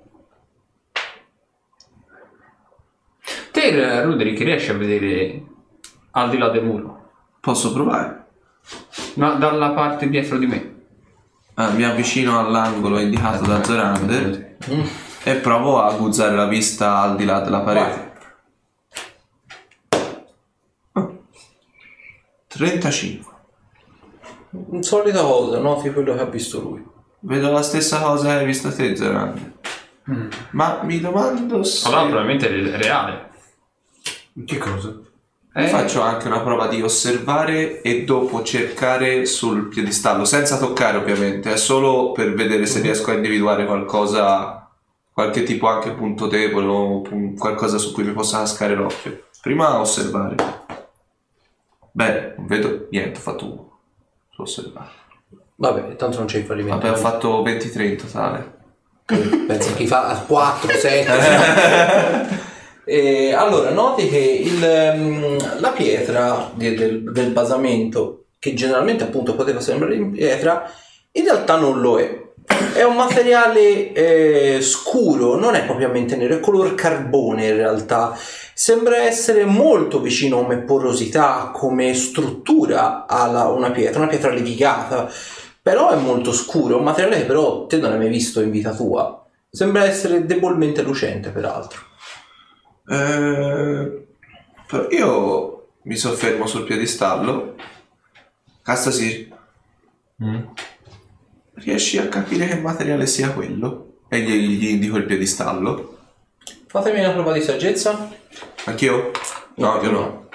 Te, Ruderick, riesci a vedere al di là del muro? Posso provare? Ma dalla parte dietro di me. Ah, mi avvicino all'angolo indicato da Zorander e provo a guzzare la vista al di là della parete. Ah. 35. Insolita cosa, noti quello che ha visto lui. Vedo la stessa cosa che hai visto te, Zorander. Ma mi domando se... Allora probabilmente è reale. Che cosa? Eh, Faccio anche una prova di osservare e dopo cercare sul piedistallo, senza toccare ovviamente, è solo per vedere se riesco a individuare qualcosa, qualche tipo anche punto debole o qualcosa su cui mi possa cascare l'occhio. Prima osservare. Bene, non vedo niente, ho fatto uno. Su osservare. Vabbè, tanto non c'è il fallimento. Vabbè, ho fatto 23 in totale. Pensa che fa 4, 7. E allora, noti che il, ehm, la pietra del, del basamento, che generalmente appunto poteva sembrare in pietra, in realtà non lo è. È un materiale eh, scuro, non è propriamente nero, è color carbone in realtà. Sembra essere molto vicino come porosità, come struttura a una pietra, una pietra levigata. Però è molto scuro, un materiale che però te non hai mai visto in vita tua. Sembra essere debolmente lucente, peraltro. Eh, io mi soffermo sul piedistallo. Castasi, riesci a capire che materiale sia quello? E gli, gli indico il piedistallo. Fatemi una prova di saggezza. Anch'io? No, io no.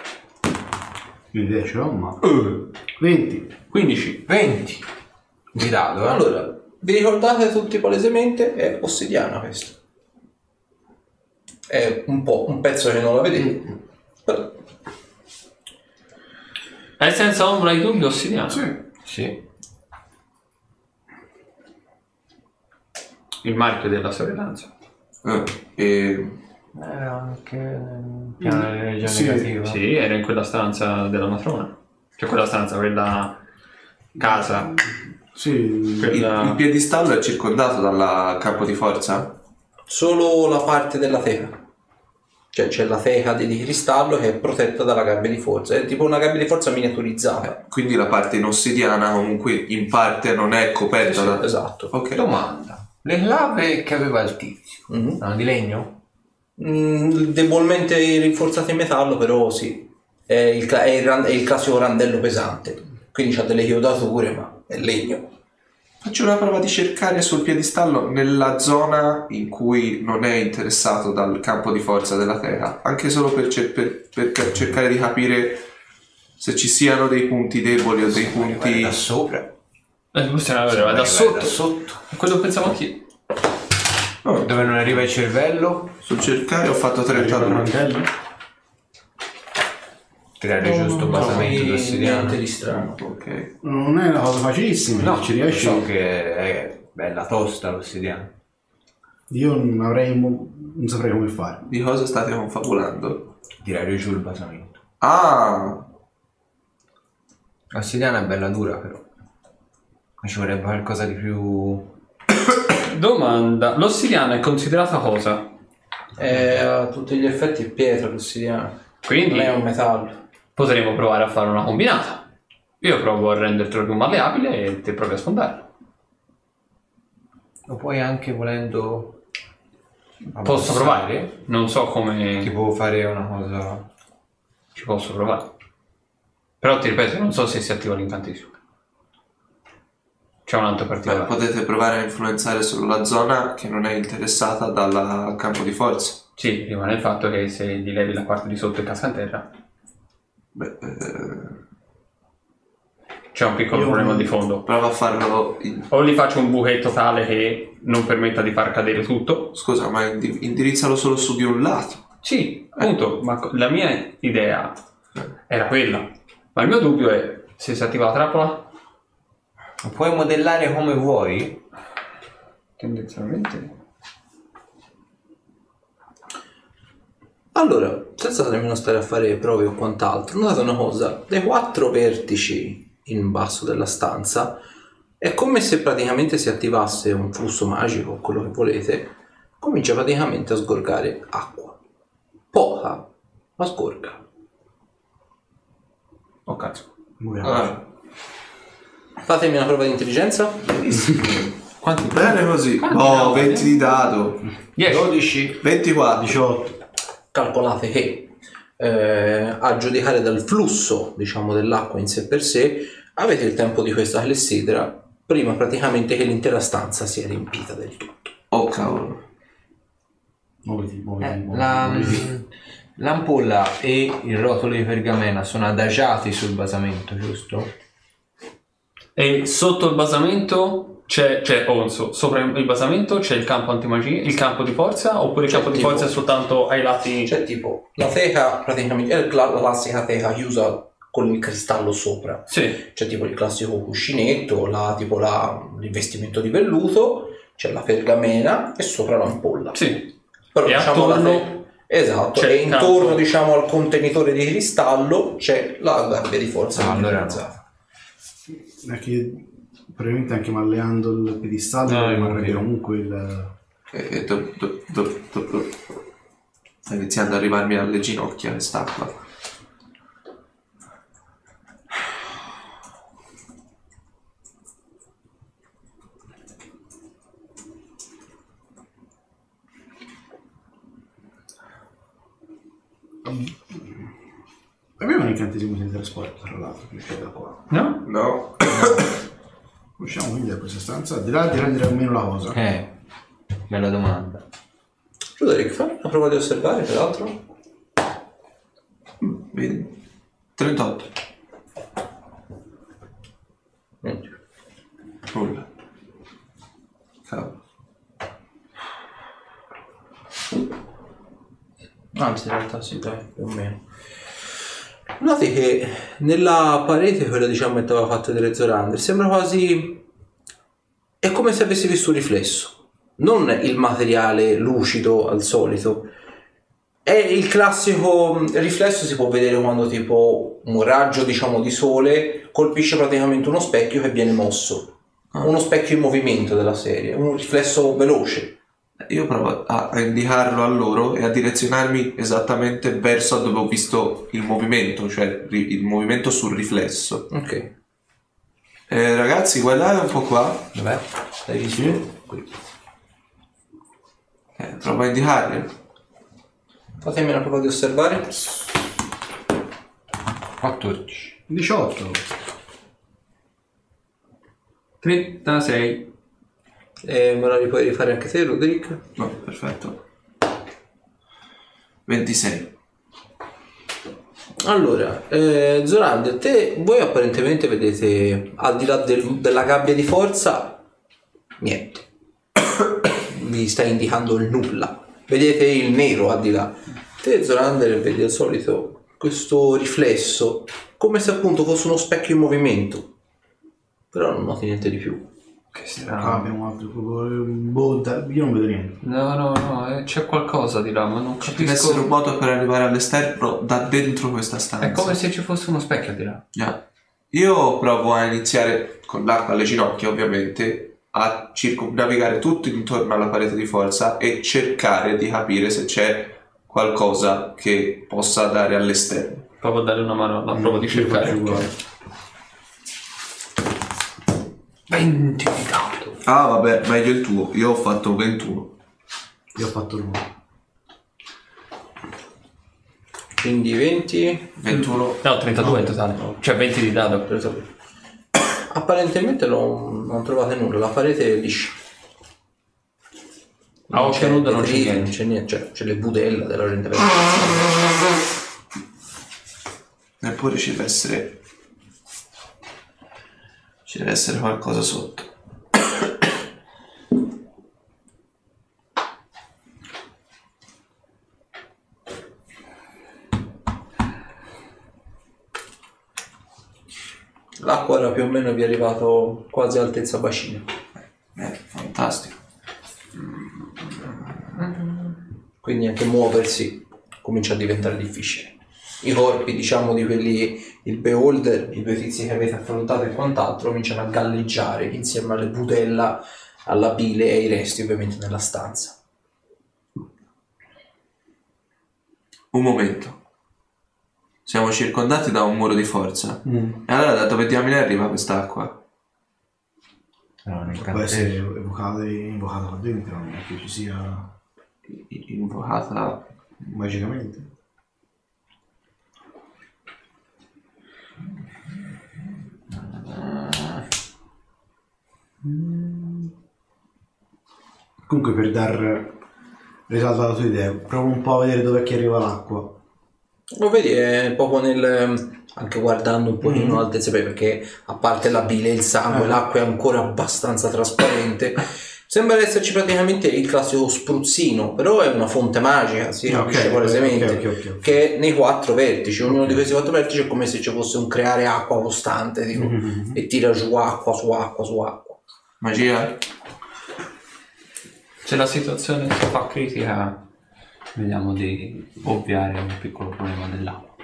Quindi idea ce l'ho, ma... 20. 15. 20. Di dado, eh. Allora, vi ricordate tutti palesemente? È ossidiana questa. È un po' un pezzo che non la vedete. Però È senza ombra di dubbio ossidiano. Sì. Il marchio della sorellanza. Eh, e Era anche un piano di energia sì, negativa. Sì, era in quella stanza della matrona. Cioè quella stanza, quella casa. Sì, Il, Quella... il piedistallo è circondato dal campo di forza? Solo la parte della teca. Cioè c'è la teca di, di cristallo che è protetta dalla gabbia di forza. È tipo una gabbia di forza miniaturizzata. Quindi la parte in ossidiana comunque in parte non è coperta da... Esatto. Ok. Domanda. Le clave che aveva il tizio, Mhm. erano di legno? Mm, debolmente rinforzate in metallo, però sì. È il, è il ran- è il classico randello pesante. Quindi c'ha delle chiodature, ma è legno. Faccio una prova di cercare sul piedistallo nella zona in cui non è interessato dal campo di forza della Terra, anche solo per, cer- per, per cercare di capire se ci siano dei punti deboli o dei punti... Da sopra. Eh, questa è da sotto. da sotto. Quello pensavo anch'io. Oh. Dove non arriva il cervello? Sul cercare ho fatto 32 creare il giusto basamento no, tossiliano. Di strano. Okay. Non è una cosa facilissima, no, ci riesci. So che è bella tosta l'ossidiana. Io non avrei non saprei come fare. Di cosa state confabulando? Tirare giù il basamento. Ah! L'ossidiana è bella dura però. Ci vorrebbe qualcosa di più... Domanda, l'ossidiana è considerata cosa? È a tutti gli effetti è pietra l'ossidiana. Quindi non è un metallo potremmo provare a fare una combinata. Io provo a rendertelo più malleabile e te provi a sfondarlo. Lo puoi anche volendo... Posso provare? Non so come Tipo fare una cosa... ci posso provare. Però ti ripeto, non so se si attiva l'incantesimo. C'è un altro beh, particolare. potete provare a influenzare solo la zona che non è interessata dal campo di forza. Sì, rimane il fatto che se gli levi la parte di sotto e casca in terra, Beh, eh, c'è un piccolo Io- problema di fondo. prova a farlo... in- O gli faccio un buchetto tale che non permetta di far cadere tutto. Scusa, ma indi- indirizzalo solo su di un lato. Sì, appunto, ma co- la mia idea era quella. Ma il mio dubbio è se si attiva la trappola, Lo puoi modellare come vuoi? tendenzialmente. Allora, senza nemmeno stare a fare prove o quant'altro, notate una cosa, dai quattro vertici in basso della stanza è come se praticamente si attivasse un flusso magico, quello che volete, comincia praticamente a sgorgare acqua. Poca, ma sgorga. Oh cazzo. Muoviamo. Ah, Fatemi una prova di intelligenza. Quanti? bene così. Quanti Oh, dadi? 20 di dado. 10. 12. 24. 18. Calcolate che eh, a giudicare dal flusso diciamo dell'acqua in sé per sé avete il tempo di questa clessidra prima praticamente che l'intera stanza sia riempita del tutto Oh cavolo. Muoviti, muoviti, Eh, muoviti, la- muoviti. l'ampolla e il rotolo di pergamena sono adagiati sul basamento, giusto? E sotto il basamento c'è, c'è oh, so, sopra il basamento c'è il campo antimagia, il campo di forza, oppure il C'è campo di tipo- forza è soltanto ai lati. c'è tipo la teca praticamente è la la classica teca chiusa con il cristallo sopra Sì, c'è tipo il classico cuscinetto la, tipo la, l'investimento di velluto c'è la pergamena e sopra l'ampolla sì. Però E diciamo la attorno te- Esatto, c'è e intorno campo. diciamo al contenitore di cristallo c'è la gabbia di forza Ah, allora no. Probabilmente anche malleando il piedistallo No, rimarrebbe comunque il... E, e do- do- do- do- do- Sta iniziando ad arrivarmi alle ginocchia quest'acqua. Abbiamo un incantesimo di trasporto, tra l'altro, che da qua. No? No. Usciamo quindi da questa stanza, al di là di rendere meno la cosa. Eh, bella domanda. Roderick, fammi una prova di osservare, peraltro. Vedi? 38. Niente. Nulla. Cavolo. Anzi, in realtà sì, dai, più o meno. Noti che nella parete, quella diciamo che aveva fatto vedere Zorander, sembra quasi... È come se avessi visto un riflesso. Non il materiale lucido al solito, È il classico mh, riflesso si può vedere quando tipo un raggio diciamo di sole colpisce praticamente uno specchio che viene mosso. Uno specchio in movimento della serie, un riflesso veloce. Io provo a, a indicarlo a loro e a direzionarmi esattamente verso dove ho visto il movimento, cioè ri- il movimento sul riflesso. Ok. Eh, ragazzi, guardate un po' qua. Dov'è? L'hai visto? Qui. Eh, provo a indicarli. Fatemi una prova di osservare. 14. 18. 36. E me la puoi rifare anche te, Roderick? No, perfetto. 26. Allora, eh, Zorander, te, voi apparentemente vedete al di là del- della gabbia di forza niente. Vi sta indicando il nulla. Vedete il nero al di là. Te, Zorander, vedi al solito questo riflesso, come se appunto fosse uno specchio in movimento. Però non noti niente di più. Che Qua strano. abbiamo un altro. Boh, da- io non vedo niente. No, no, no, eh, c'è qualcosa di là, ma non Ci deve essere un capisco. modo per arrivare all'esterno da dentro questa stanza. È come se ci fosse uno specchio di là. Già. Io provo a iniziare con l'acqua alle ginocchia, ovviamente, a circumnavigare tutto intorno alla parete di forza e cercare di capire se c'è qualcosa che possa dare all'esterno. Provo a dare una mano alla prova di cercare. faccio uguale. 20 di dato. Ah, vabbè, meglio il tuo. Io ho fatto 21. Io ho fatto l'uno. Quindi 20. 21. No, 32 in totale. Cioè 20 di dato. Apparentemente non, non trovate nulla, la parete è liscia. A occhio nudo non c'è detriti, niente. Non c'è niente, cioè, c'è le budella della gente. Eppure ci deve essere. Ci deve essere qualcosa sotto. L'acqua era più o meno vi è arrivato quasi all'altezza bacino. Eh, fantastico. Quindi anche muoversi comincia a diventare difficile. I corpi, diciamo, di quelli, il beholder, i due tizi che avete affrontato e quant'altro, cominciano a galleggiare insieme alle budella, alla bile e ai resti ovviamente nella stanza. Un momento. Siamo circondati da un muro di forza. E allora da dove diamine arriva quest'acqua? No, nel Può essere evocata, invocata qua dentro, non è che ci sia Invocata. magicamente. Comunque per dar risalto alla tua idea, provo un po' a vedere dove è che arriva l'acqua. Lo vedi, è proprio nel... anche guardando un pochino l'altezza, perché a parte la bile il sangue, Eh. l'acqua è ancora abbastanza trasparente. Sembra esserci praticamente il classico spruzzino, però è una fonte magica, si Ok, capisce palesemente, ok, ok, ok. che è nei quattro vertici, ognuno di questi quattro vertici è come se ci fosse un creare acqua costante, tipo, Mhm. e tira giù acqua su acqua su acqua. Magia? Se la situazione si fa critica, vediamo di ovviare un piccolo problema dell'acqua.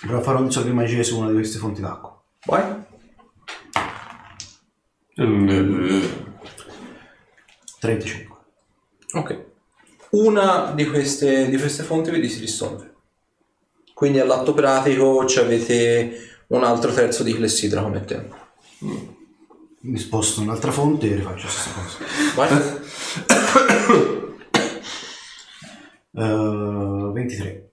Provo a fare un sorso di magia su una di queste fonti d'acqua. Vai. 35. Ok. Una di queste, di queste fonti vedi si risolve. Quindi all'atto pratico ci avete un altro terzo di clessidra come tempo. Mi sposto un'altra fonte e rifaccio la stessa cosa. Vai. Eh, 23.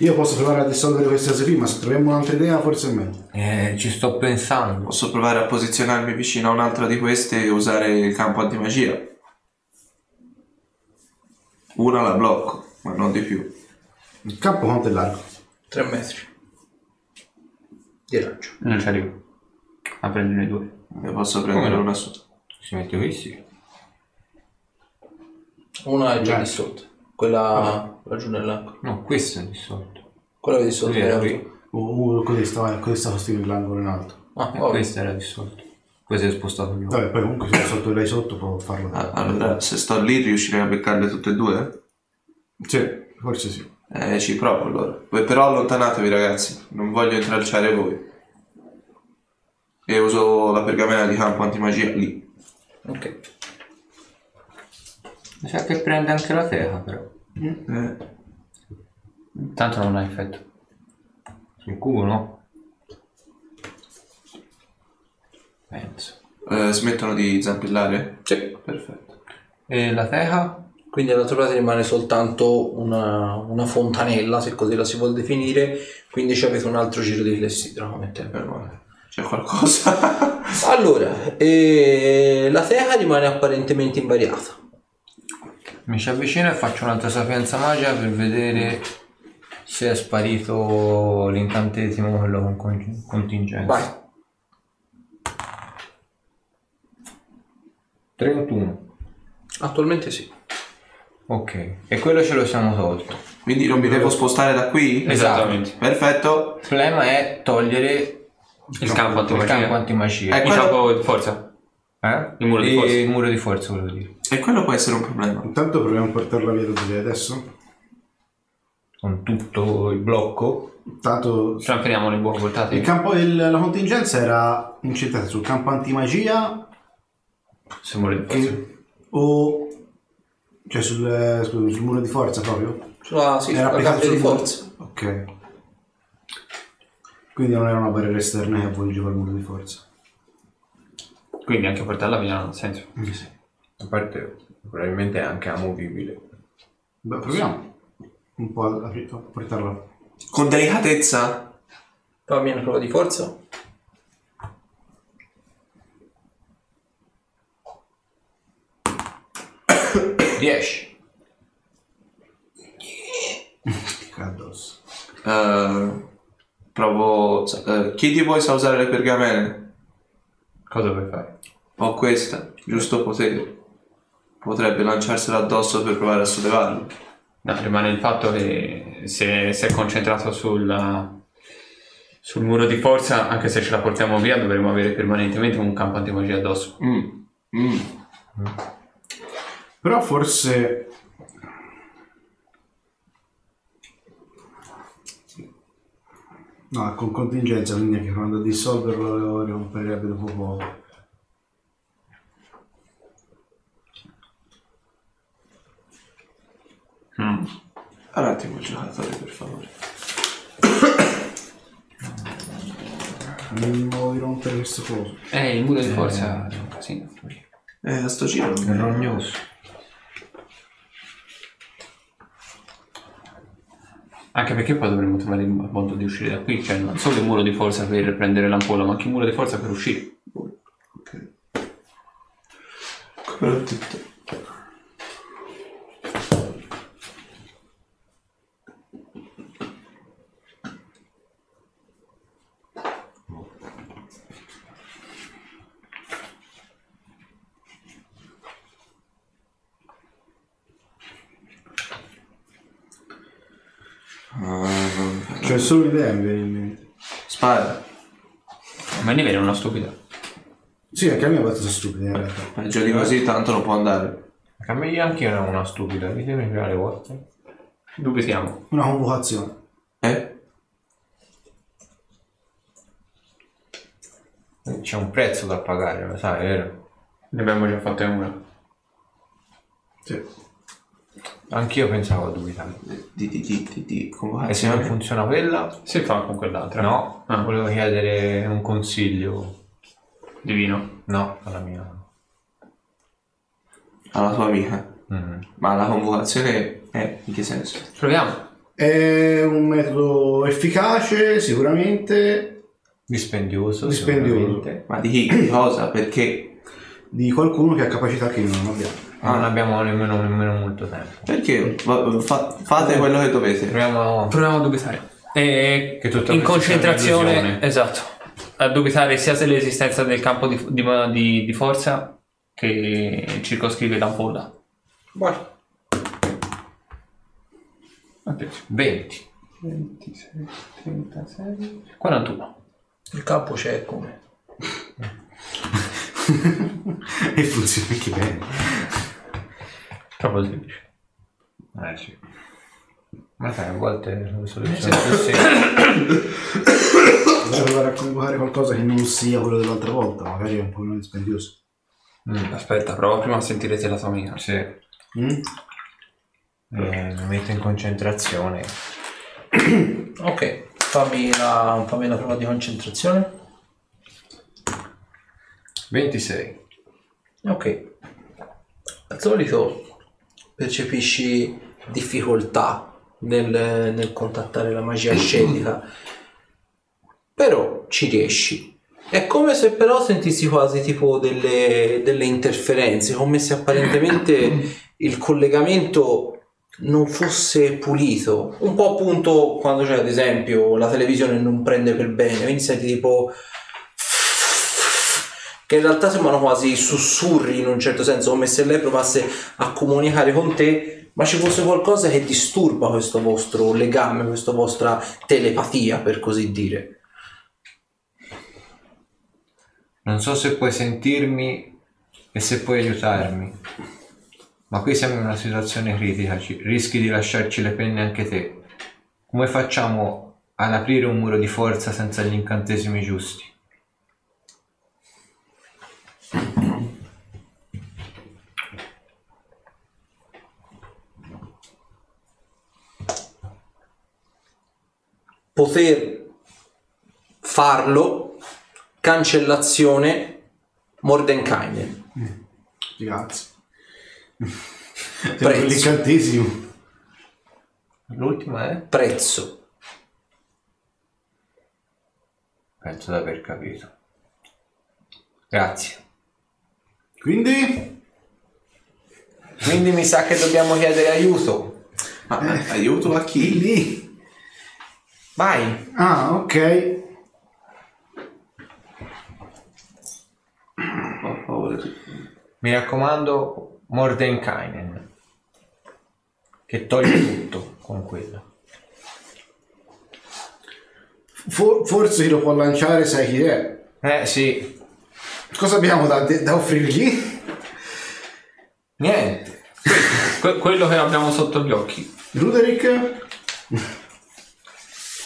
Io posso provare a dissolvere queste cose qui, ma se troviamo un'altra idea forse è meglio. Eh, ci sto pensando. Posso provare a posizionarmi vicino a un'altra di queste e usare il campo antimagia. Una la blocco, ma non di più. Il campo quanto è largo? 3 metri. Di raggio. Non ci arrivo. A prendere due. Ne posso prendere no? una su. Si mette qui, sì. Una è già Dai. dissolta. Quella laggiù nell'acqua. No, questo è dissolto. Quella che è dissolta. Sì, era è qui. Uh, uh, così stava, così stava stile l'angolo in alto. Ah, vabbè. questo era dissolto. Poi si è spostato più. Vabbè, poi comunque se sotto lei sotto può farlo. Ah, Allora, se sto lì riuscirei a beccarle tutte e due? Sì, forse sì. Eh, ci provo allora. Poi Però allontanatevi ragazzi, non voglio intralciare voi. E uso la pergamena di campo antimagia lì. Ok. Mi sa che prende anche la teca però. Eh, Tanto non ha effetto. Sul cubo no? Penso. eh, smettono di zampillare? Sì. Perfetto. E la teca? Quindi alla trovata rimane soltanto una, una fontanella, se così la si vuol definire, quindi ci avete un altro giro di flessidra come tempo. C'è qualcosa? Allora, eh, la teca rimane apparentemente invariata. Mi ci avvicino e faccio un'altra sapienza magia per vedere se è sparito l'incantesimo quello con con- contingenza. Vai. 31. Attualmente sì. Ok. E quello ce lo siamo tolto. Quindi non mi devo spostare da qui? Esattamente. Perfetto. Il problema è togliere Il campo il campo antimagia. Eh, quello- di forza. Eh? il muro di E- forza. Il muro di forza volevo dire. E quello può essere un problema. Intanto proviamo a portarla via da lì adesso. Con tutto il blocco. Tanto Transferiamo le buone portate. il campo, il- la contingenza era incentrata sul campo antimagia Se muore di forza. e- o cioè sul, scusa, sul muro di forza proprio? Sulla, sì, Era sulla di sul muro- forza. Ok. Quindi non era una barriera esterna che avvolgeva il muro di forza. Quindi anche portarla via non ha senso. A parte, probabilmente è anche amovibile. Beh, proviamo un po' a, a portarla. Con delicatezza? Fammi una prova di forza. 10. Addosso. Eh, provo... eh, chi di voi sa usare le pergamene? Cosa vuoi fare? Ho questa, giusto potere. Potrebbe lanciarsela addosso per provare a sollevarlo. No, rimane il fatto che se, se è concentrato sul, sul muro di forza, anche se ce la portiamo via, dovremo avere permanentemente un campo antimagia addosso. Mm. Mm. Però forse... No, con contingenza, quindi anche quando a dissolverlo lo romperebbe dopo poco. Mm. Un attimo il giocatore, per favore. Non voglio rompere questo coso. Eh, il muro di forza è un casino. Eh, a sto giro È rognoso. Anche perché poi dovremmo trovare il modo di uscire da qui, cioè non solo il muro di forza per prendere l'ampolla, ma anche il muro di forza per uscire. Ok. Come l'ho detto. Solo un'idea mi viene in mente. Spara. Ma ne viene una stupida. Sì, anche a me è abbastanza stupida in realtà. Peggio di così, tanto non può andare. A me anche io ero una stupida, ditemi prima le volte. Dove siamo? Una convocazione. Eh? C'è un prezzo da pagare, lo sai, vero? Ne abbiamo già fatte una. Sì. Anch'io pensavo a dubitare. Di, di, di, di, di E se non funziona quella? Si fa con quell'altra. No, Ah. volevo chiedere un consiglio. Divino. No, alla mia. Alla tua amica. Mm. Ma la convocazione è in che senso? Proviamo. È un metodo efficace, sicuramente, Dispendioso. Dispendioso. sicuramente. Ma di chi? Di cosa? Perché? di qualcuno che ha capacità che noi non abbiamo. Non abbiamo nemmeno, nemmeno molto tempo. Perché? Va- fa- fate quello che dovete. Proviamo. Proviamo a dubitare. E Che tutto in sia concentrazione, un'illusione. esatto, a dubitare sia dell'esistenza del campo di, di, di- di forza che circoscrive l'ampolla. Vai. 20. 26, 36. 41. Il campo c'è come. e funziona anche bene. Proprio semplice. Eh sì. Ma sai, a volte soluzioni più semplici. Devo provare a convocare qualcosa che non sia quello dell'altra volta, magari è un po' meno dispendioso. Aspetta, prova prima a sentire se la tua amica. Sì. Eh, Mm? mi metto in concentrazione. Ok, fammi la, fammi la prova di concentrazione. 26. Ok. Al solito percepisci difficoltà nel, nel contattare la magia ascetica, però ci riesci. È come se però sentissi quasi tipo delle, delle interferenze, come se apparentemente il collegamento non fosse pulito. Un po' appunto quando c'è ad esempio la televisione non prende per bene, quindi senti tipo che in realtà sembrano quasi sussurri in un certo senso, come se lei provasse a comunicare con te, ma ci fosse qualcosa che disturba questo vostro legame, questa vostra telepatia, per così dire. Non so se puoi sentirmi e se puoi aiutarmi. Ma qui siamo in una situazione critica, ci- rischi di lasciarci le penne anche te. Come facciamo ad aprire un muro di forza senza gli incantesimi giusti? Poter farlo, cancellazione, Mordenkainen. Grazie. Prezzo. L'incantesimo. L'ultima è? Prezzo. Penso di aver capito. Grazie. Quindi? Quindi mi sa che dobbiamo chiedere aiuto. Ma eh, aiuto a chi? Lì. Vai. Ah, ok. Paura di- Mi raccomando, Mordenkainen. Che toglie tutto con quello. For- forse lo può lanciare sai chi è. Eh sì, Cosa abbiamo da, da offrirgli? niente. Que- quello che abbiamo sotto gli occhi. Ruderick?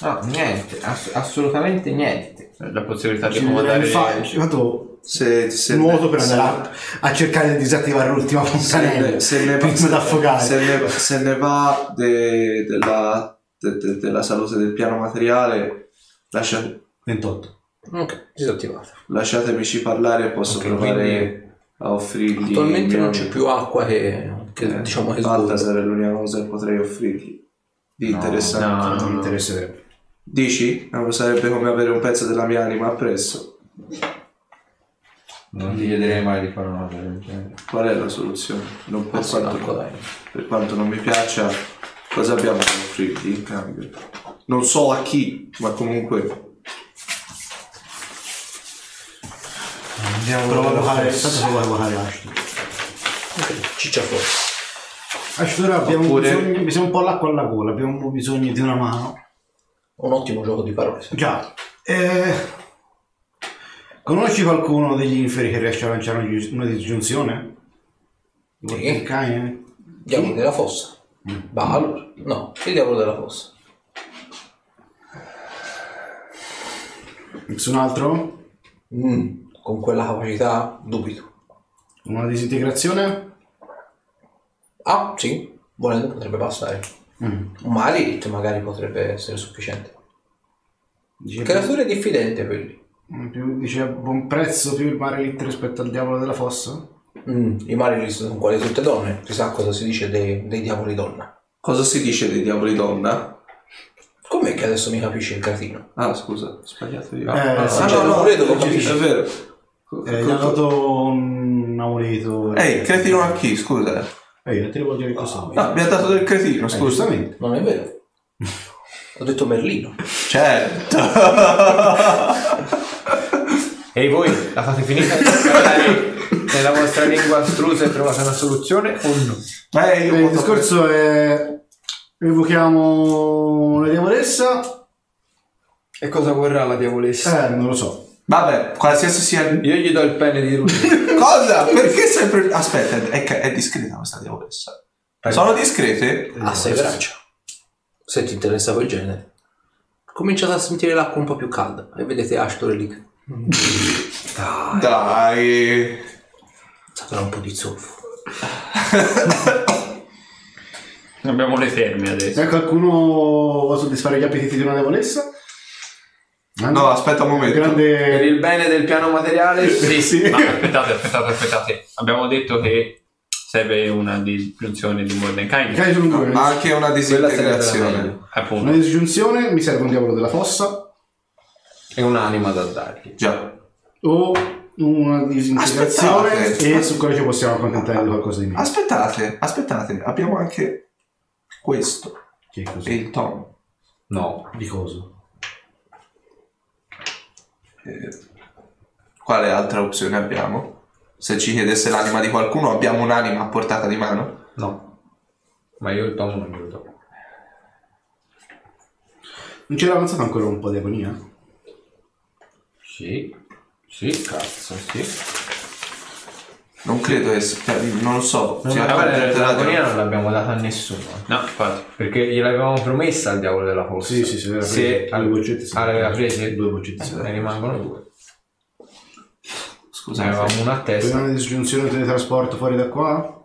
No, niente, ass- assolutamente niente. La possibilità di comandare faccia. Vado Se, se nuoto per se- andare a, a cercare di disattivare l'ultima se fontanella. ne, se ne va, prima di affogare. se ne, se ne va de- della, de- de- della salute del piano materiale, lascia- 28. Ok, disattivato. lasciatemici parlare e posso Ok, provare a offrirgli. Attualmente mio non c'è amico. più acqua che, che Eh, diciamo che Baltasar sgorga. è l'unica cosa che potrei offrirgli. Di interessante. no, Non mi interesserebbe. Dici? Non sarebbe come avere un pezzo della mia anima appresso. Non ti chiederei mai di fare una cosa del genere. Qual è la soluzione? Non per, Passa quanto, l'acqua, dai. per quanto non mi piaccia, cosa abbiamo da offrirgli in cambio? Non so a chi, ma comunque Andiamo Prova a dallo evocare, stesso. tanto prova a evocare Ashton. Ok, ciccia fuori. Ashton, abbiamo Oppure- bisogno, mi siamo un po' l'acqua alla gola, abbiamo bisogno di una mano. Un ottimo gioco di parole. sì. Già. Eh, conosci qualcuno degli inferi che riesce a lanciare una, giu- una disgiunzione? Sì. Cane? Diavolo della fossa. Balor? No, il diavolo della fossa. Nessun altro? Mm, con quella capacità dubito. Una disintegrazione? Ah, sì, volendo potrebbe passare. Mm. Un Marit magari potrebbe essere sufficiente. Dice, Creature diffidente quelli. più, dice a buon prezzo più il Marelit rispetto al diavolo della fossa? Mm, I Marit sono quasi tutte donne. Chissà cosa si dice dei, dei diavoli donna. cosa si dice dei diavoli donna? Com'è che adesso mi capisci il cretino? Ah, scusa, ho sbagliato io. Eh, ah, sì, no, cioè, no, Loreto lo è capisce. vero. Eh, gli ha dato un amuleto. Ehi, cretino a chi, scusa? Ehi, non te ne voglio dire così. No, mi ha dato del cretino, Eh, scusa. giustamente. Non è vero. Ho detto Merlino. Certo. E voi la fate finita di parlare nella vostra lingua astrusa e trovate una soluzione o no? Eh, io Eh, il voto- discorso è evochiamo la diavolessa E cosa vorrà la diavolessa? eh non lo so Vabbè, qualsiasi sia... Io gli do il pene di Rudy. Cosa? Perché sempre... Aspetta, è, è discreta questa diavolessa. Sono discrete? Ha sei braccia. Se ti interessa quel genere. Cominciate a sentire l'acqua un po' più calda e vedete Ashtore lì. Dai. Saprà un po' di zolfo. Abbiamo le ferme adesso. Se qualcuno vuole soddisfare gli appetiti di una debolezza? No, aspetta un momento. Per Grande... il bene del piano materiale, sì. Sì. Ma aspettate, aspettate, aspettate. Abbiamo detto che serve una disgiunzione di Mordenkainen. Due. Ma anche una disintegrazione. Appunto. Una disgiunzione mi serve un diavolo della fossa E un'anima da dargli. Già. o una disintegrazione Aspettate. e su quello ci possiamo accontentare di qualcosa di meglio. Aspettate, aspettate. Abbiamo anche questo. Che è E così? il tono. No. Di coso? Eh, quale altra opzione abbiamo? Se ci chiedesse l'anima di qualcuno, abbiamo un'anima a portata di mano? No. Ma io il tomo non glielo do. Non c'era avanzato ancora un po' di agonia? Sì. Sì, cazzo, sì. Non credo che... cioè, non lo so. Ma accontenterà di- l'agonia non l'abbiamo data a nessuno. No, infatti. Perché gliel'avevamo promessa al diavolo della fossa. Sì, sì, sì, aveva Se preso. Due boccetti sì. Ah, l'aveva prese? Due boccetti sì. Ne rimangono due. Scusate. Ne avevamo una a testa. una disgiunzione di teletrasporto fuori da qua?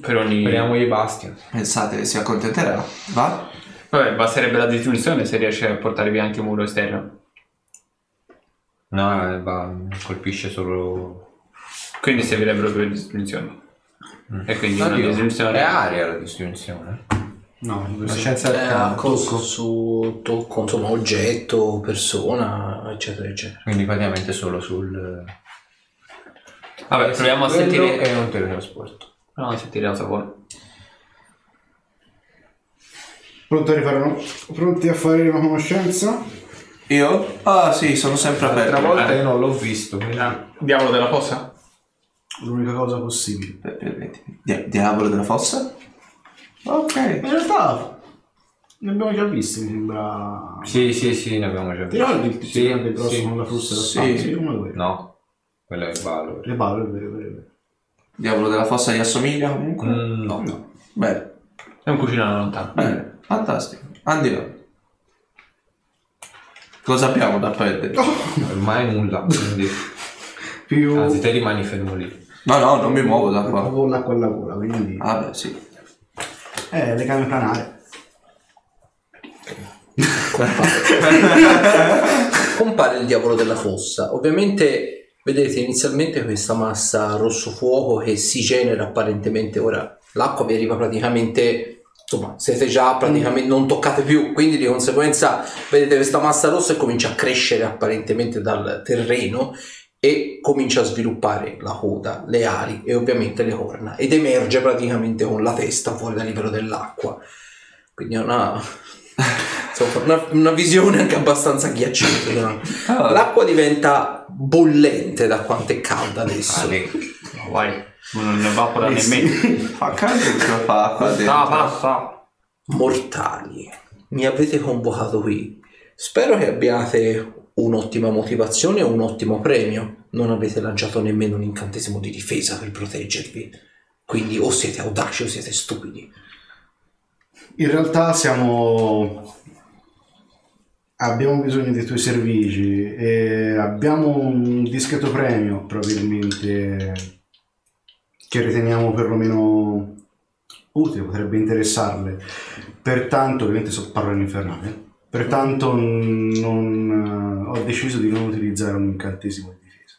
Per ogni... Speriamogli Bastion. Pensate si accontenterà? Va? Vabbè, basterebbe la disgiunzione se riesce a portare via anche il muro esterno. No, eh, va, colpisce solo... Quindi servirebbero due disgiunzioni. E quindi una Oddio, disgiunzione... È aria la disgiunzione. No, La scienza del Eh, campo. cosa su tocco, insomma, oggetto, persona, eccetera, eccetera. Quindi praticamente solo sul... Vabbè, proviamo a sentire... E un teletrasporto. Proviamo a sentire la sua voce. Pronti a rifare no? Pronti a fare una conoscenza? Io? Ah sì, sono sempre L'altra aperto. volta io non l'ho visto. quindi- Diavolo della fossa? L'unica cosa possibile. Per- permettimi. Dia- diavolo della fossa? Ok. In realtà ne abbiamo già visti, mi sembra. Sì, sì, sì, ne abbiamo già Ti ricordi il Sì, tizio grosso sì. con la frusta da Sì. Sì, come quello. No, quello è. Le balle, è vero, è vero, è vero. Diavolo della fossa gli assomiglia comunque? Mm, no. Bene, È un cucinato lontano. bene, fantastico. Andiamo. Cosa abbiamo da perdere? Ormai nulla, quindi... Più Anzi, te rimani fermo lì. No, no, non mi muovo da qua. con l'acqua alla gola, quindi. Ah beh, sì. Eh, le gambe planare. Compare il diavolo della fossa. Ovviamente vedete inizialmente questa massa rosso fuoco che si genera apparentemente ora. L'acqua vi arriva praticamente. Insomma, siete già praticamente non toccate più, quindi di conseguenza vedete questa massa rossa e comincia a crescere apparentemente dal terreno e comincia a sviluppare la coda, le ali e ovviamente le corna ed emerge praticamente con la testa fuori dal livello dell'acqua. Quindi è una, insomma, una, una visione anche abbastanza ghiacciante. Ah. L'acqua diventa bollente da quanto è calda adesso. No, vai. Non ne evapora nemmeno. Fa caldo che fa qua dentro. Ah, passa. Mortali, mi avete convocato qui. Spero che abbiate un'ottima motivazione e un ottimo premio. Non avete lanciato nemmeno un incantesimo di difesa per proteggervi. Quindi o siete audaci o siete stupidi. In realtà siamo. Abbiamo bisogno dei tuoi servizi e abbiamo un discreto premio probabilmente che riteniamo perlomeno utile, potrebbe interessarle. Pertanto, ovviamente so, parlo in infernale, pertanto non, ho deciso di non utilizzare un incantesimo di difesa.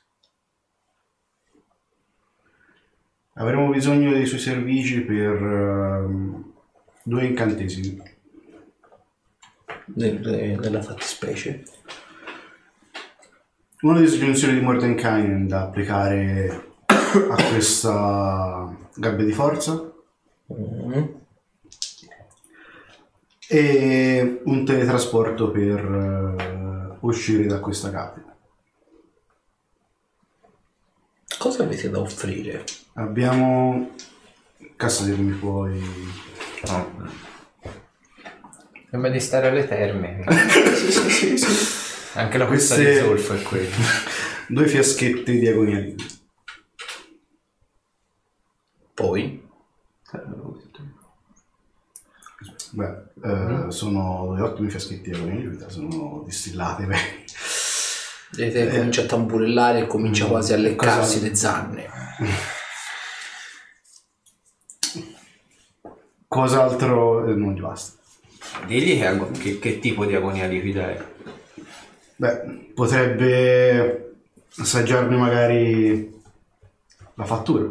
Avremo bisogno dei suoi servizi per ehm, due incantesimi. Nel- nella fattispecie. Una disgiunzione di Mordenkainen da applicare a questa gabbia di forza Mm. E un teletrasporto per eh, uscire da questa gabbia. Cosa avete da offrire? Abbiamo... Cassa se mi puoi... Sembra di stare alle terme. Sì, sì, sì, sì. Anche la questa Queste- di zolfo è quella. Due fiaschetti di agonia. Poi, Beh, eh, sono due ottimi fiaschetti di agonia liquida, sono distillati bene. vedete, comincia a tamburellare e comincia quasi a leccarsi cosa- le zanne. Cos'altro eh, non gli basta. Digli che, che- che tipo di agonia liquida è. Beh, potrebbe assaggiarne magari la fattura.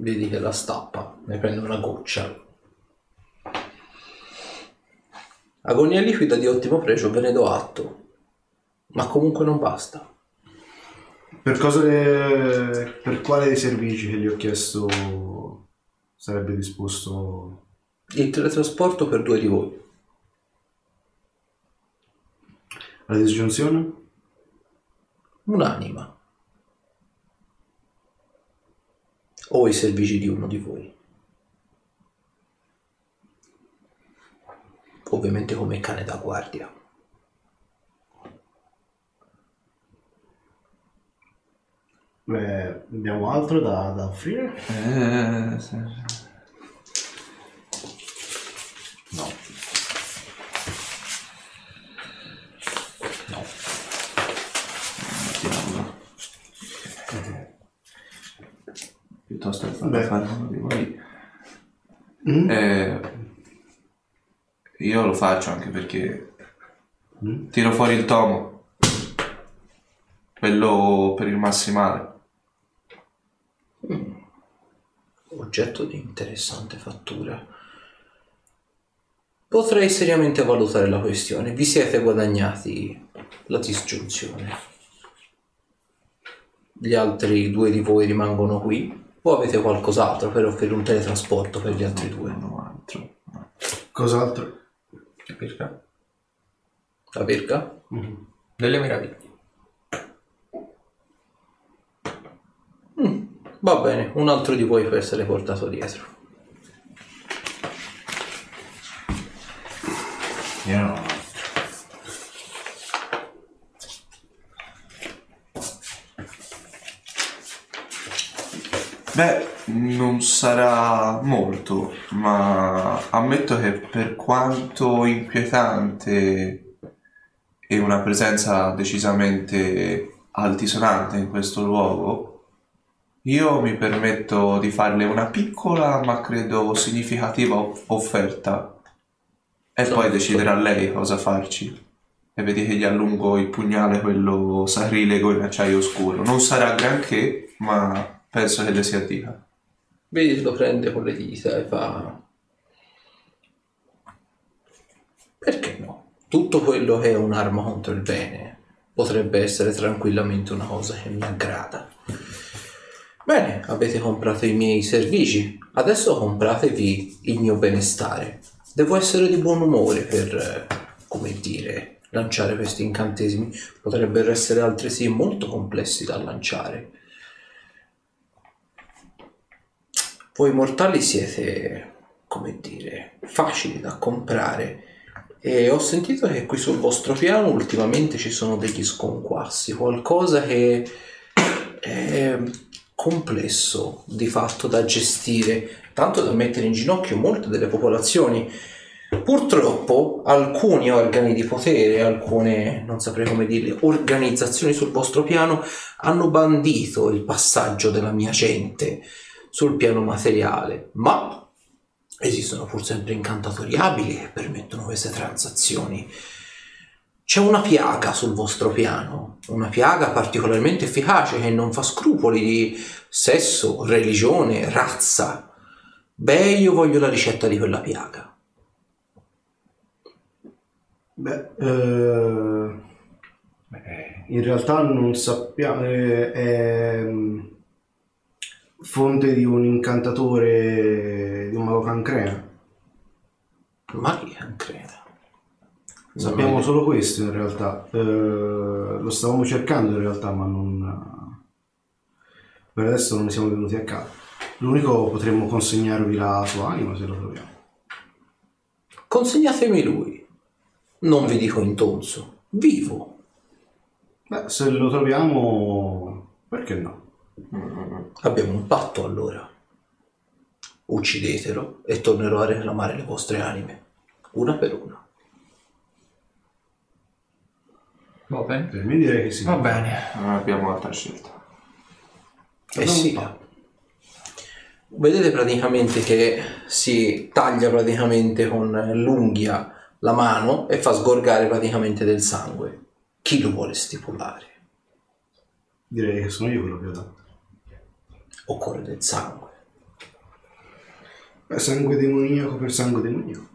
Vedi che la stappa, ne prende una goccia. Agonia liquida di ottimo pregio, ve ne do atto. Ma comunque non basta. Per cosa le- per quale dei servizi che gli ho chiesto sarebbe disposto Il teletrasporto per due di voi. la disgiunzione? Un'anima. O i servizi di uno di voi. Ovviamente come cane da guardia. Beh, abbiamo altro da, da offrire? Eh, sì. No. No. Piuttosto che farlo Beh. fare uno di voi. Mm? Eh, io lo faccio anche perché Mm? tiro fuori il tomo. Quello per il massimale. Oggetto di interessante fattura. Potrei seriamente valutare la questione. Vi siete guadagnati la disgiunzione. Gli altri due di voi rimangono qui o avete qualcos'altro per offrire un teletrasporto per gli altri due? Non ho altro. Cos'altro? Perché? La verga? Delle meraviglie. Va bene, un altro di voi può essere portato dietro. Io non Beh, non sarà molto, ma ammetto che per quanto inquietante e una presenza decisamente altisonante in questo luogo, io mi permetto di farle una piccola ma credo significativa off- offerta e Sì. poi deciderà lei cosa farci. E vedi che gli allungo il pugnale, quello sacrilego in acciaio scuro. Non sarà granché, ma penso che le sia dica. Vedi, lo prende con le dita e fa... Perché no? Tutto quello che è un'arma contro il bene potrebbe essere tranquillamente una cosa che mi aggrada. Bene, avete comprato i miei servizi, adesso compratevi il mio benestare. Devo essere di buon umore per, eh, come dire, lanciare questi incantesimi. Potrebbero essere altresì molto complessi da lanciare. Voi mortali siete, come dire, facili da comprare e ho sentito che qui sul vostro piano ultimamente ci sono degli sconquassi, qualcosa che è complesso di fatto da gestire, tanto da mettere in ginocchio molte delle popolazioni. Purtroppo alcuni organi di potere, alcune, non saprei come dirle, organizzazioni sul vostro piano hanno bandito il passaggio della mia gente sul piano materiale, ma esistono pur sempre incantatori abili che permettono queste transazioni. C'è una piaga sul vostro piano, una piaga particolarmente efficace che non fa scrupoli di sesso, religione, razza. Beh, io voglio la ricetta di quella piaga. Beh, eh, in realtà non sappiamo, eh, mm, fonte di un incantatore di un mago cancrena. Ma che cancrena? Sappiamo solo questo in realtà, Eh, lo stavamo cercando in realtà ma non... Per adesso non ne siamo venuti a capo. L'unico potremmo consegnarvi la sua anima se lo troviamo. Consegnatemi lui. Non vi dico intonso, vivo. Beh, se lo troviamo, perché no? Abbiamo un patto allora. Uccidetelo e tornerò a reclamare le vostre anime, una per una. Va bene. Per me direi che sì. Va bene. Non abbiamo altra scelta. E sì. Vedete praticamente che si taglia praticamente con l'unghia la mano e fa sgorgare praticamente del sangue. Chi lo vuole stipulare? Direi che sono io quello che lo dà. Occorre del sangue. Beh, sangue demoniaco per sangue demoniaco.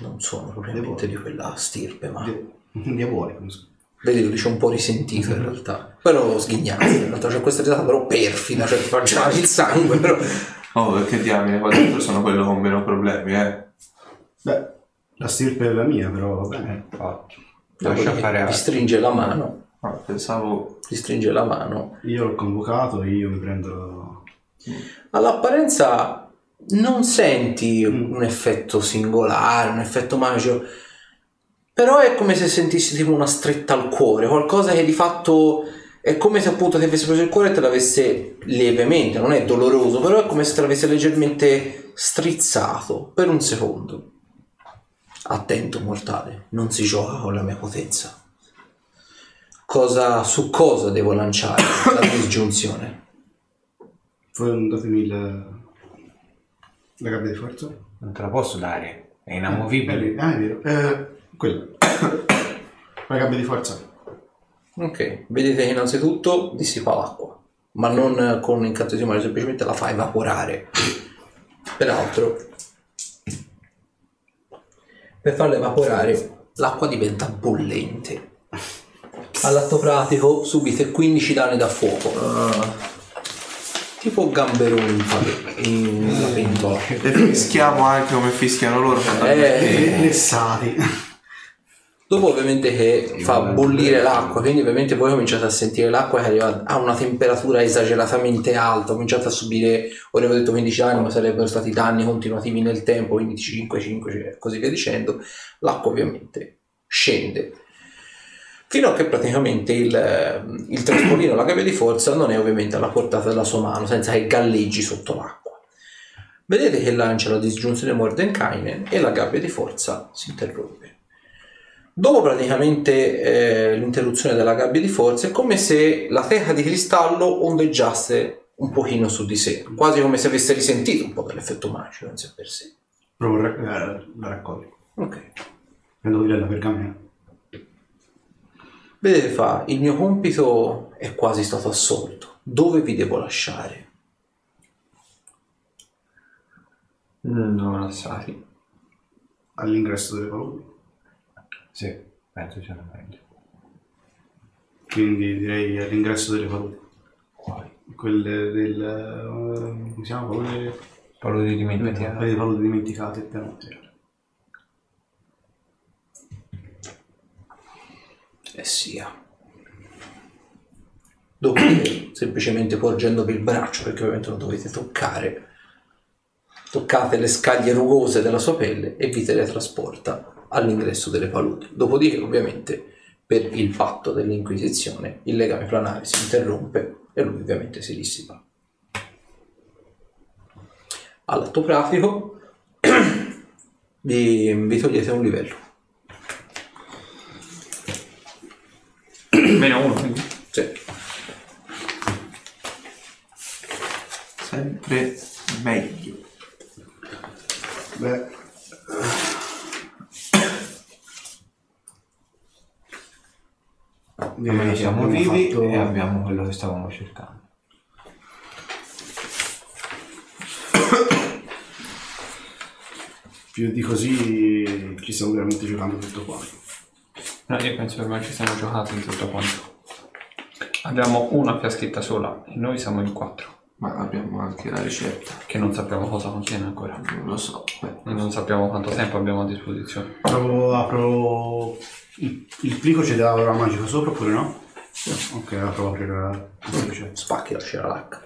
Non sono propriamente di quella stirpe, ma Di- Diabolico, insomma. vedi lo dice un po' risentito in realtà. Però sghignazzo in realtà, cioè questa risata però perfida, cioè ti fa girare il sangue, però. Oh, perché diamine, qua dentro sono quello con meno problemi, eh. Beh, la stirpe è la mia, però va bene. Infatti. Lascia fare ti altro. stringe la mano, Ah, pensavo... ti stringe la mano. Io l'ho convocato e io mi prendo... All'apparenza non senti un effetto singolare, un effetto magico, però è come se sentissi tipo una stretta al cuore, qualcosa che di fatto è come se appunto ti avesse preso il cuore e te l'avesse lievemente, non è doloroso, però è come se te l'avesse leggermente strizzato per un secondo. Attento mortale, non si gioca con la mia potenza. Cosa, su cosa devo lanciare la disgiunzione? Poi datemi il... la gabbia di forza. Non te la posso dare. È inamovibile. ah, è vero. Eh, quella. la gabbia di forza. Ok, vedete che innanzitutto dissipa l'acqua, ma non con un incantesimo, semplicemente la fa evaporare. Peraltro, per farla evaporare, l'acqua diventa bollente. All'atto pratico subite 15 danni da fuoco. Ah. Tipo gamberoni in pa- in una pentola. E fischiamo anche come fischiano loro. quando- Eh, Lessati. Dopo ovviamente che fa bollire l'acqua, quindi ovviamente voi cominciate a sentire l'acqua che arriva a una temperatura esageratamente alta, cominciate a subire, ora avevo detto 15 anni, ma sarebbero stati danni continuativi nel tempo, quindi 5, 5 e così via dicendo, l'acqua ovviamente scende. Fino a che praticamente il, il traspolino, la gabbia di forza, non è ovviamente alla portata della sua mano, senza che galleggi sotto l'acqua. Vedete che lancia la disgiunzione Mordenkainen e la gabbia di forza si interrompe. Dopo praticamente eh, l'interruzione della gabbia di forza è come se la teca di cristallo ondeggiasse un pochino su di sé, quasi come se avesse risentito un po' dell'effetto magico in sé per sé. Provo a eh, la raccoglio. Ok. Prendo lei la pergamena. Vedete fa, il mio compito è quasi stato assolto. Dove vi devo lasciare? Non assai. All'ingresso delle paludi. Sì, penso sia meglio. Quindi direi all'ingresso delle paludi. Quali? Quelle del... eh, come si chiama? Paludi... Parlo di dimenticare. Quelle paludi dimenticate il piano E sia. Dopodiché, semplicemente porgendovi il braccio, perché ovviamente lo dovete toccare, toccate le scaglie rugose della sua pelle e vi teletrasporta all'ingresso delle paludi. Dopodiché, ovviamente, per il patto dell'Inquisizione, il legame planare si interrompe e lui ovviamente si dissipa. All'atto pratico vi, vi togliete un livello. Meno uno, quindi. Sì. Sempre meglio. Beh... Che siamo vivi fatto- e abbiamo quello che stavamo cercando. Più di così ci stiamo veramente giocando tutto qua. No, io penso che ormai ci siamo giocati in tutto quanto. Abbiamo una fiaschetta sola e noi siamo in quattro, Ma abbiamo anche la ricetta. che non sappiamo cosa contiene ancora. Non lo so. Beh, E non sappiamo quanto tempo abbiamo a disposizione. Provo, apro il, il plico c'è della roba magica sopra oppure no? Ok, la provo a aprire la la spacchi la ceralacca.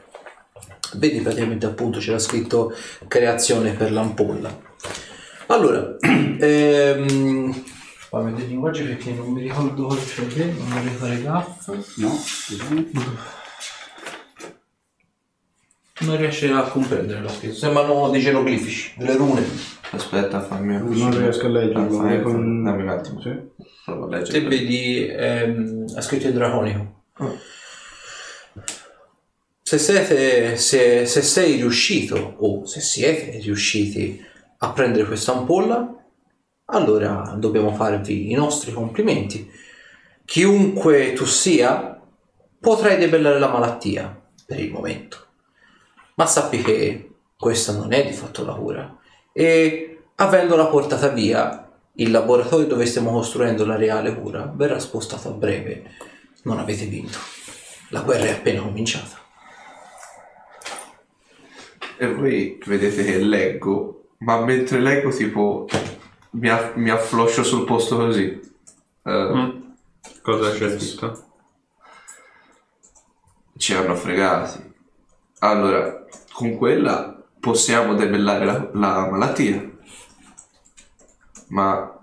Vedi praticamente appunto c'era scritto creazione per l'ampolla. Allora, ehm, fammi dei linguaggi perché non mi ricordo cosa c'è dentro, non vorrei fare gaff. No, scusami. Non riesce a comprendere la scritto. Sembrano dei geroglifici, delle rune. Aspetta, fammi Non riesco a leggerlo. Ah, con- Dammi un attimo. Sì. Provo a Te leggere. vedi, ehm, ha scritto in draconico. Ah. Se, siete, se, se sei riuscito, o se siete riusciti a prendere questa ampolla, allora dobbiamo farvi i nostri complimenti. Chiunque tu sia, potrai debellare la malattia per il momento. Ma sappi che questa non è di fatto la cura. E avendola portata via, il laboratorio dove stiamo costruendo la reale cura verrà spostato a breve. Non avete vinto. La guerra è appena cominciata. E voi vedete che leggo, ma mentre leggo tipo mi, aff- mi affloscio sul posto così. Eh, Mm. Cosa c'è scritto? Ci hanno fregati. Allora, con quella possiamo debellare la, la malattia, ma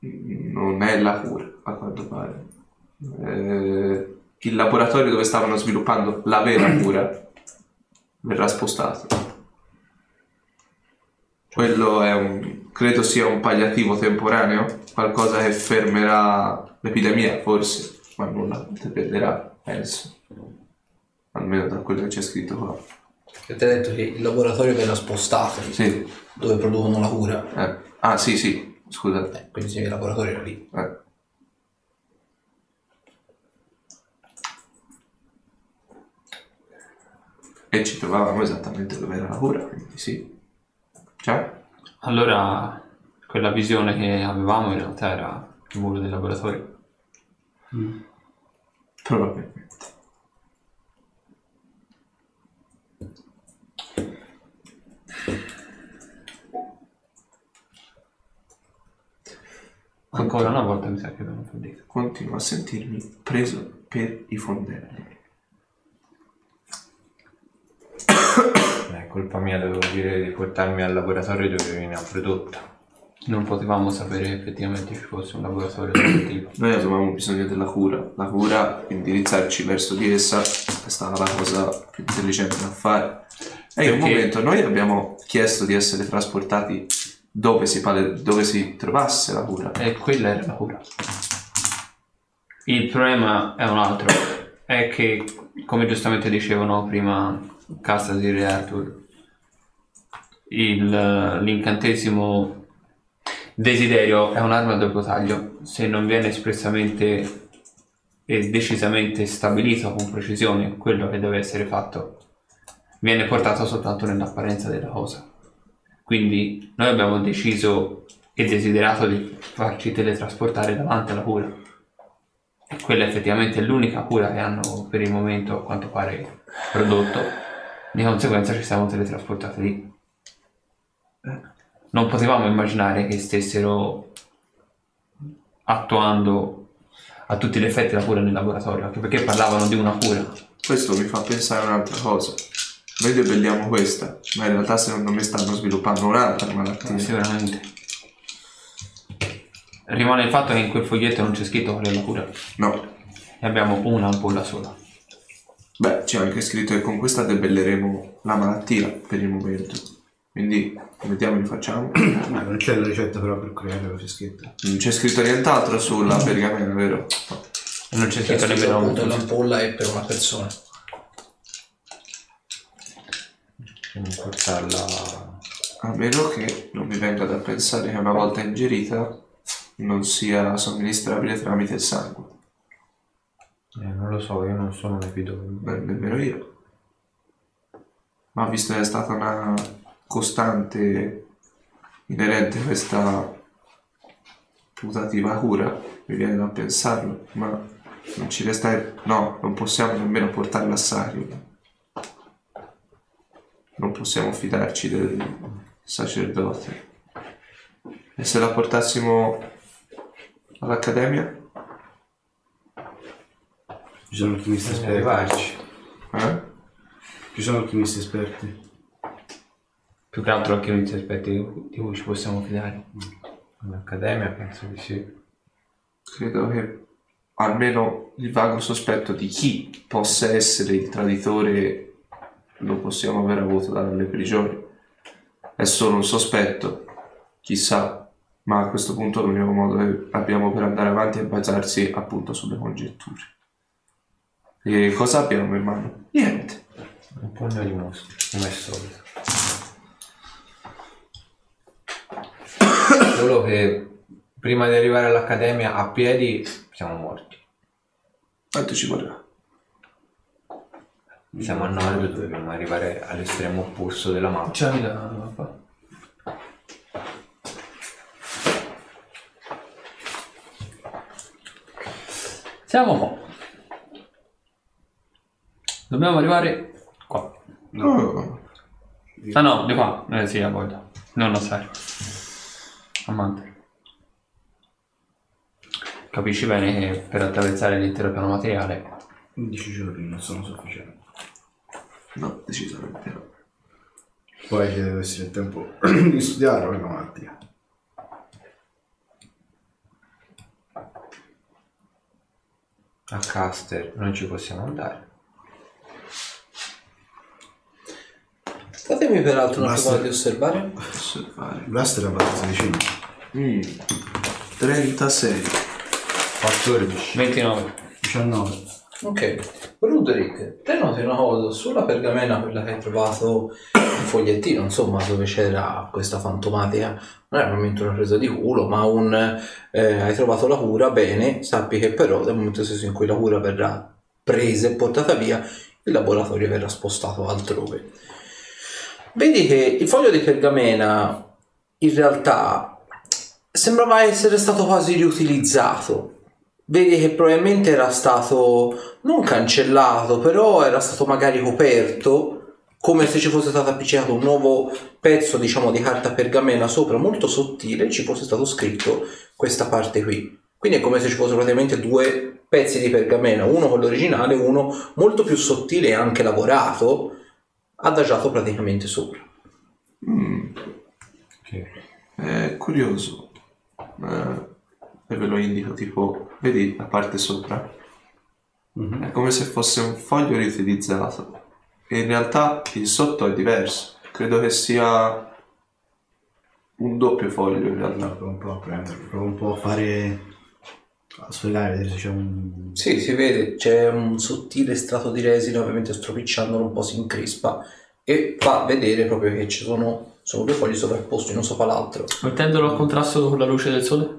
non è la cura, a quanto pare. Eh, il laboratorio dove stavano sviluppando la vera cura verrà spostato. Quello è un, credo sia un palliativo temporaneo, qualcosa che fermerà l'epidemia, forse, ma non la debellerà, penso. Almeno da quello che c'è scritto qua. Ti ho detto che il laboratorio verrà spostato Sì. dove producono la cura. eh. Ah, sì, sì. Scusate. Eh, quindi sì, il laboratorio era lì. Eh. E ci trovavamo esattamente dove era la cura, quindi sì. Cioè? Allora, quella visione che avevamo in realtà era il muro del laboratorio. Probabilmente. Ancora una volta mi sa che abbiamo fallito. Continuo a sentirmi preso per i fondelli. È colpa mia, dovevo dire di portarmi al laboratorio dove viene prodotto. Non potevamo sapere effettivamente ci fosse un laboratorio tipo. Noi avevamo bisogno della cura. La cura, indirizzarci verso di essa, è stata la cosa più intelligente da fare. E in un momento noi abbiamo chiesto di essere trasportati dove si, pare- dove si trovasse la cura. E quella era la cura. Il problema è un altro, è che, come giustamente dicevano prima Castasir e Arthur, il- l'incantesimo desiderio è un'arma a doppio taglio. Se non viene espressamente e decisamente stabilito con precisione quello che deve essere fatto, viene portato soltanto nell'apparenza della cosa. Quindi noi abbiamo deciso e desiderato di farci teletrasportare davanti alla cura. E quella effettivamente è l'unica cura che hanno per il momento, a quanto pare, prodotto. Di conseguenza ci siamo teletrasportati lì. Non potevamo immaginare che stessero attuando a tutti gli effetti la cura nel laboratorio, anche perché parlavano di una cura. Questo mi fa pensare a un'altra cosa. Noi debelliamo questa, ma in realtà secondo me stanno sviluppando un'altra malattia. Sicuramente. Rimane il fatto che in quel foglietto non c'è scritto qual è la cura. No. E abbiamo una ampolla sola. Beh, c'è anche scritto che con questa debelleremo la malattia per il momento. Quindi, vediamo che facciamo. Ma non c'è la ricetta però per creare cosa c'è scritto. Non c'è scritto nient'altro sulla pergamena, vero? Non c'è scritto nemmeno appunto l'ampolla è per una persona. Quindi portarla... A meno che non mi venga da pensare che una volta ingerita non sia somministrabile tramite il sangue. Eh, non lo so, io non sono un epidemio. Beh, nemmeno io. Ma visto che è stata una costante inerente questa putativa cura, mi viene da pensarlo, ma non ci resta... No, non possiamo nemmeno portarla a Sario. Non possiamo fidarci del sacerdote. E se la portassimo all'accademia? Ci sono alchimisti Bisogna esperti. arrivarci. Eh? Ci sono alchimisti esperti. Più che altro anche noi aspetti di cui ci possiamo fidare. All'Accademia penso di sì. Credo che almeno il vago sospetto di chi possa essere il traditore lo possiamo aver avuto dalle prigioni. È solo un sospetto, chissà, ma a questo punto l'unico modo che abbiamo per andare avanti è basarsi appunto sulle congetture. E cosa abbiamo in mano? Niente. Un pugno di mosche, come al solito. Solo che prima di arrivare all'Accademia a piedi siamo morti. Quanto ci vorrà? Siamo a nord, dobbiamo arrivare all'estremo opposto della mappa. C'hai la mappa? Siamo qua. Dobbiamo arrivare qua. Oh, Ah no, di qua. Eh sì, a voglia. Non assai. Amante. Capisci bene che per attraversare l'intero piano materiale 15 giorni non sono sufficienti. no, decisamente no. Poi ci deve essere il tempo di studiare la mattina. A Caster non ci possiamo andare. Fatemi peraltro una Basta. prova di osservare. Osservare. Blaster è abbastanza vicino. Mm. 36. 14. 29. 19. Ok, Ruderick, te noti una cosa, sulla pergamena quella che hai trovato il fogliettino, insomma, dove c'era questa fantomatica, non è veramente una presa di culo, ma un eh, hai trovato la cura, bene, sappi che però dal momento stesso in cui la cura verrà presa e portata via, il laboratorio verrà spostato altrove. Vedi che il foglio di pergamena in realtà sembrava essere stato quasi riutilizzato. Vedi che probabilmente era stato non cancellato, però era stato magari coperto come se ci fosse stato appiccicato un nuovo pezzo, diciamo, di carta pergamena sopra, molto sottile, ci fosse stato scritto questa parte qui. Quindi è come se ci fossero praticamente due pezzi di pergamena, uno quello originale, uno molto più sottile e anche lavorato, adagiato praticamente sopra. Mm. Che È curioso. Eh, e ve lo indico tipo, vedi la parte sopra? È come se fosse un foglio riutilizzato. E in realtà il sotto è diverso. Credo che sia un doppio foglio in realtà. Provo un po' a prenderlo, provo un po' a fare... a sfregare, vedere se c'è un... Sì, si vede, c'è un sottile strato di resina, ovviamente stropicciandolo un po' si increspa e fa vedere proprio che ci sono, sono due fogli sovrapposti uno sopra l'altro. Mettendolo a contrasto con la luce del sole?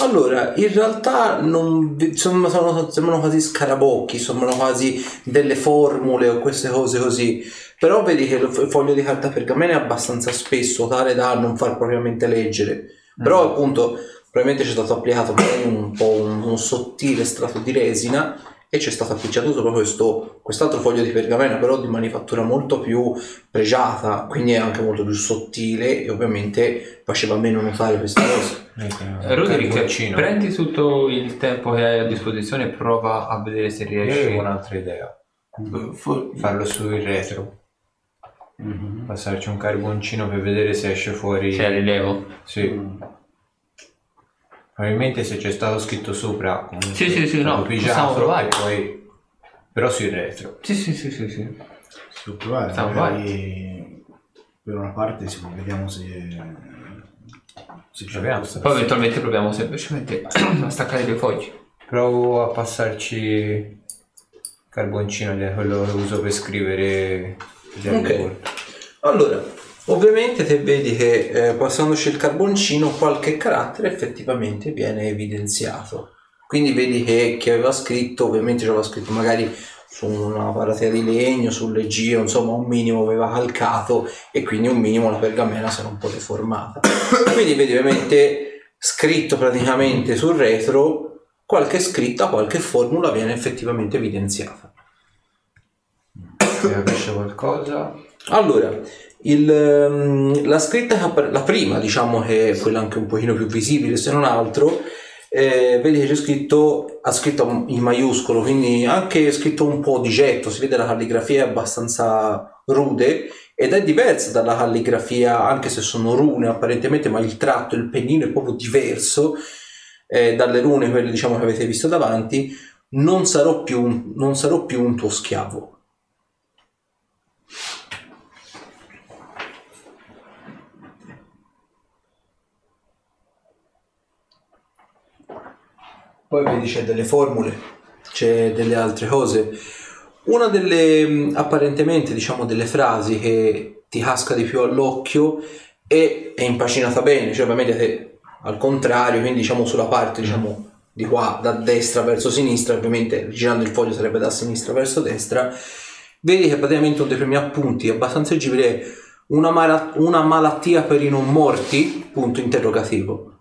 Allora, in realtà non, insomma, sono- sembrano quasi scarabocchi, sembrano quasi delle formule o queste cose così. Però vedi che il fo- il foglio di carta pergamena è abbastanza spesso, tale da non far propriamente leggere. Però appunto, probabilmente c'è stato applicato un po' un, un sottile strato di resina e c'è stato appicciato sopra questo, quest'altro foglio di pergamena, però di manifattura molto più pregiata, quindi è anche molto più sottile e ovviamente faceva meno notare questa cosa. Eh, Roderick, Carboncino. prendi tutto il tempo che hai a disposizione e prova a vedere se Io riesci. avevo un'altra idea. Eh, for- Farlo sul retro. Passarci un carboncino per vedere se esce fuori. Hai rilevo. Sì. Probabilmente se c'è stato scritto sopra. comunque, Sì, sì, sì, no, possiamo provare. e Poi... Però sul retro. Sì, sì, sì, sì, sì. Si può provare, Stiamo magari per una parte si può, vediamo se... se c'è Proviamo. questa- Poi eventualmente proviamo semplicemente a staccare dei fogli. Provo a passarci carboncino che è quello che uso per scrivere del Ok. report. Allora, ovviamente te vedi che eh, passandoci il carboncino qualche carattere effettivamente viene evidenziato. Quindi vedi che chi aveva scritto, ovviamente ci aveva scritto magari su una paratea di legno, sulle giro, insomma un minimo aveva calcato e quindi un minimo la pergamena si era un po' deformata. quindi vedi ovviamente scritto praticamente sul retro qualche scritta, qualche formula viene effettivamente evidenziata. Se capisce qualcosa. Allora, il, ehm, la scritta, la prima, diciamo che è quella anche un pochino più visibile se non altro, eh, vedi che c'è scritto, ha scritto in maiuscolo, quindi anche scritto un po' di getto, si vede la calligrafia è abbastanza rude ed è diversa dalla calligrafia, anche se sono rune apparentemente, ma il tratto, il pennino è proprio diverso eh, dalle rune, quelle diciamo che avete visto davanti, non sarò più non sarò più un tuo schiavo. Poi vedi c'è delle formule, c'è delle altre cose. Una delle mh, apparentemente diciamo delle frasi che ti casca di più all'occhio e è impacinata bene, cioè ovviamente te, al contrario, quindi diciamo sulla parte diciamo di qua da destra verso sinistra, ovviamente girando il foglio sarebbe da sinistra verso destra, vedi che praticamente uno dei primi appunti abbastanza leggibile è una, mala- una malattia per i non morti, punto interrogativo.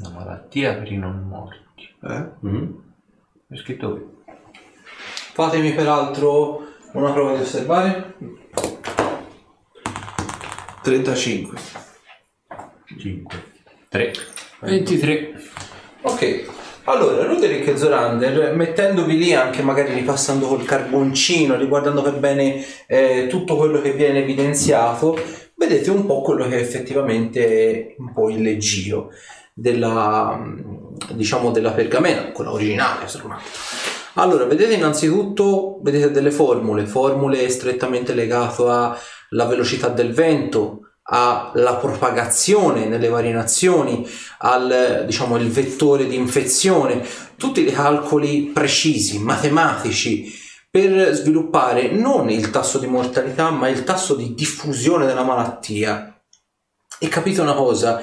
Una malattia per i non morti. Eh? È scritto qui. Fatemi peraltro una prova di osservare. 35. 5. 3. 23. Ok, allora Ruderick e Zorander, mettendovi lì anche magari ripassando col carboncino, riguardando per bene eh, tutto quello che viene evidenziato, vedete un po' quello che è effettivamente un po' il leggio della, mh, diciamo, della pergamena, quella originale. Allora, vedete innanzitutto, vedete delle formule, formule strettamente legate alla velocità del vento, alla propagazione nelle varie nazioni, al diciamo il vettore di infezione, tutti dei calcoli precisi, matematici, per sviluppare non il tasso di mortalità, ma il tasso di diffusione della malattia. E capite una cosa,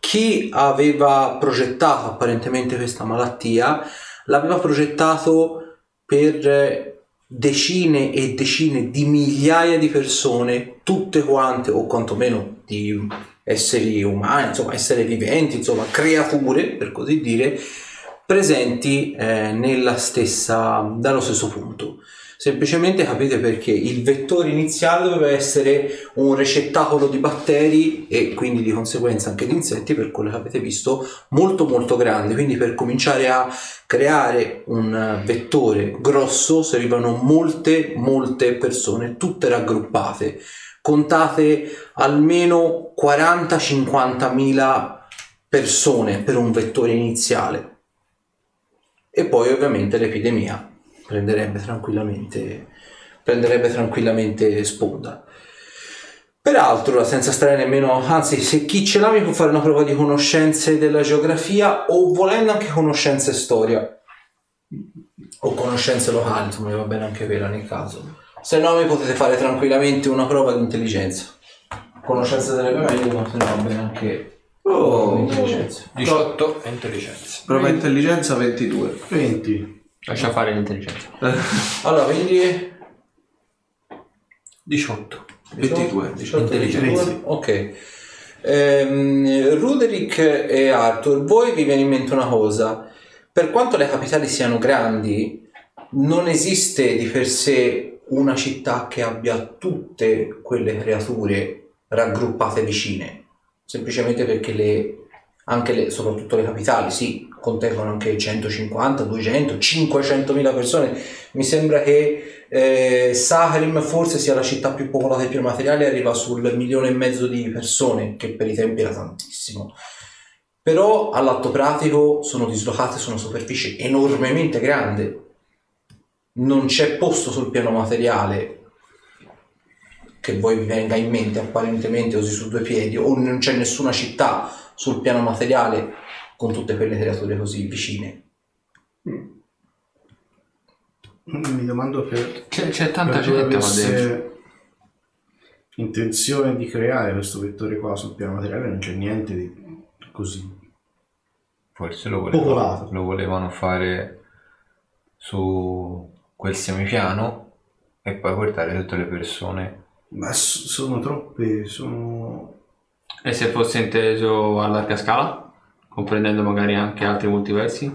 chi aveva progettato apparentemente questa malattia l'aveva progettato per decine e decine di migliaia di persone, tutte quante, o quantomeno di esseri umani, insomma, esseri viventi, insomma, creature, per così dire, presenti eh, nella stessa, dallo stesso punto. Semplicemente capite perché il vettore iniziale doveva essere un recettacolo di batteri e quindi di conseguenza anche di insetti, per quello che avete visto, molto molto grande. Quindi per cominciare a creare un vettore grosso servivano molte molte persone, tutte raggruppate. Contate almeno 40-50 mila persone per un vettore iniziale. E poi ovviamente l'epidemia prenderebbe tranquillamente, prenderebbe tranquillamente sponda. Peraltro, senza stare nemmeno, anzi, se chi ce l'ha mi può fare una prova di conoscenze della geografia o volendo anche conoscenze storia o conoscenze locali, insomma, mi va bene anche quella nel caso. Se no, mi potete fare tranquillamente una prova di intelligenza. Conoscenze delle meglio, ma se no va bene anche Oh, intelligenza. 18 e intelligenza. prova intelligenza 22. 20. Lascia fare l'intelligenza. Allora, quindi 18. 22. 18 Intelligenza. 22. Ok. Ehm, Ruderick e Arthur, voi vi viene in mente una cosa. Per quanto le capitali siano grandi, non esiste di per sé una città che abbia tutte quelle creature raggruppate vicine. Semplicemente perché le, anche le, soprattutto le capitali, sì, contengono anche 150, 200, 500 mila persone. Mi sembra che eh, Saharim forse sia la città più popolata e più materiale, arriva sul milione e mezzo di persone, che per i tempi era tantissimo. Però all'atto pratico sono dislocate su una superficie enormemente grande. Non c'è posto sul piano materiale che voi vi venga in mente apparentemente così su due piedi, o non c'è nessuna città sul piano materiale con tutte quelle creature così vicine. Mi domando per C'è, c'è tanta gente qua dentro. avesse intenzione di creare questo vettore qua sul piano materiale non c'è niente di così. Forse lo volevano, lo volevano fare su quel semipiano e poi portare tutte le persone. Ma sono troppe, sono... E se fosse inteso a larga scala? Comprendendo magari anche altri multiversi?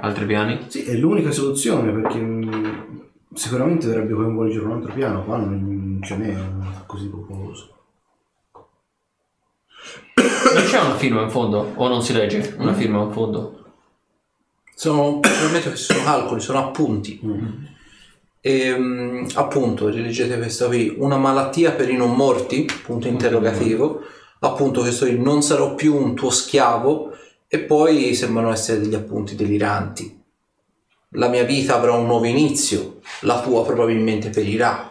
Altri piani? Sì, è l'unica soluzione perché mh, sicuramente dovrebbe coinvolgere un altro piano, qua non ce n'è così popoloso. Non c'è una firma in fondo? O non si legge una firma in fondo? sono, probabilmente sono calcoli, sono appunti. Ehm, appunto, rileggete questo qui, una malattia per i non morti, punto interrogativo, appunto questo qui, non sarò più un tuo schiavo e poi sembrano essere degli appunti deliranti. La mia vita avrà un nuovo inizio, la tua probabilmente perirà.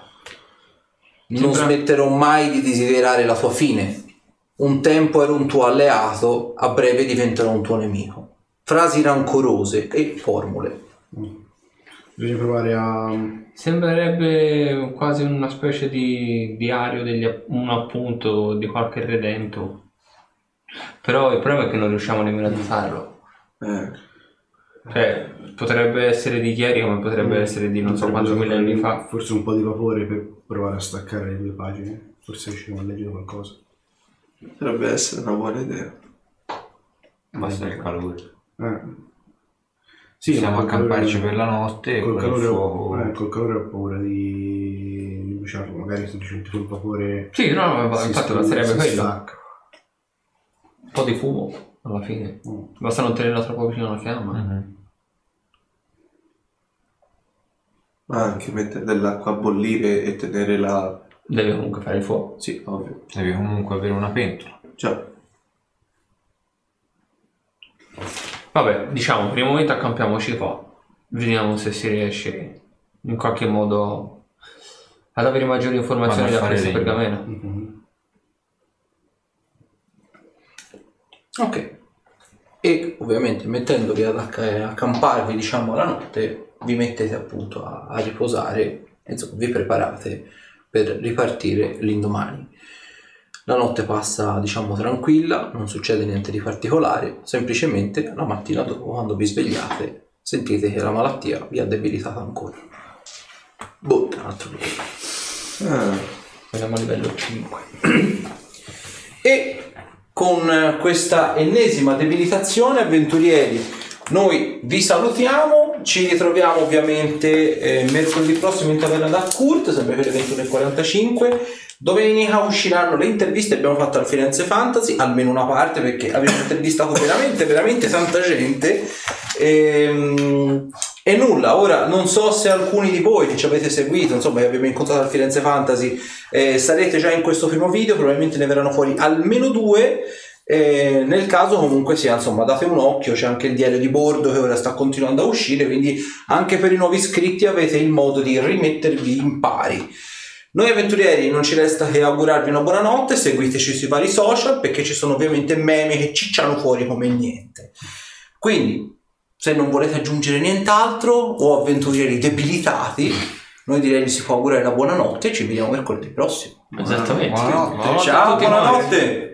Non Sembra- smetterò mai di desiderare la tua fine. Un tempo ero un tuo alleato, a breve diventerò un tuo nemico. Frasi rancorose e formule. Bisogna provare a... Sembrerebbe quasi una specie di diario, degli app- un appunto di qualche redento. Però il problema è che non riusciamo nemmeno a farlo. Eh, Cioè, potrebbe essere di ieri come potrebbe essere di non so quanti millenni fa. Forse un po' di vapore per provare a staccare le due pagine. Forse riusciremo a leggere qualcosa. potrebbe essere una buona idea. Basta il calore. Eh. Sì, Possiamo accamparci calore- per la notte e Col con il calore, fuoco. ho, eh, col calore ho paura di, di bruciarlo. Magari semplicemente col vapore... Sì, no, no, infatti sta- basterebbe si quello. Un po' di fumo alla fine. Mm. Basta non tenerla troppo vicino alla fiamma. Mhm. Ma anche mettere dell'acqua a bollire e tenere la... Deve comunque fare il fuoco. Sì, ovvio. Devi comunque avere una pentola. Già. Vabbè, diciamo, per il momento accampiamoci qua. Vediamo se si riesce in qualche modo ad avere maggiori informazioni da fare questo legno. pergameno. Mhm. Ok. E ovviamente mettendovi ad acc- accamparvi, diciamo, la notte, vi mettete appunto a, a riposare, e, insomma, vi preparate per ripartire l'indomani. La notte passa, diciamo, tranquilla, non succede niente di particolare, semplicemente la mattina dopo, quando vi svegliate, sentite che la malattia vi ha debilitato ancora. Boh, un altro giorno. Ah, Andiamo a livello 5. E con questa ennesima debilitazione, avventurieri, noi vi salutiamo. Ci ritroviamo ovviamente eh, mercoledì prossimo in taverna da Kurt, sempre per le 21.45. Domenica usciranno le interviste che abbiamo fatto al Firenze Fantasy, almeno una parte perché abbiamo intervistato veramente, veramente tanta gente. Ehm, E, nulla, ora non so se alcuni di voi che ci avete seguito, insomma, che abbiamo incontrato al Firenze Fantasy, eh, sarete già in questo primo video, probabilmente ne verranno fuori almeno due. eh, nel caso comunque sia, insomma, date un occhio, c'è anche il diario di bordo che ora sta continuando a uscire, quindi anche per i nuovi iscritti avete il modo di rimettervi in pari. Noi avventurieri non ci resta che augurarvi una buona notte, seguiteci sui vari social perché ci sono ovviamente meme che cicciano fuori come niente. Quindi, se non volete aggiungere nient'altro o avventurieri debilitati, noi direi che si può augurare una buona notte e ci vediamo mercoledì prossimo. Esattamente. Buonanotte. Buonanotte Ciao, buonanotte!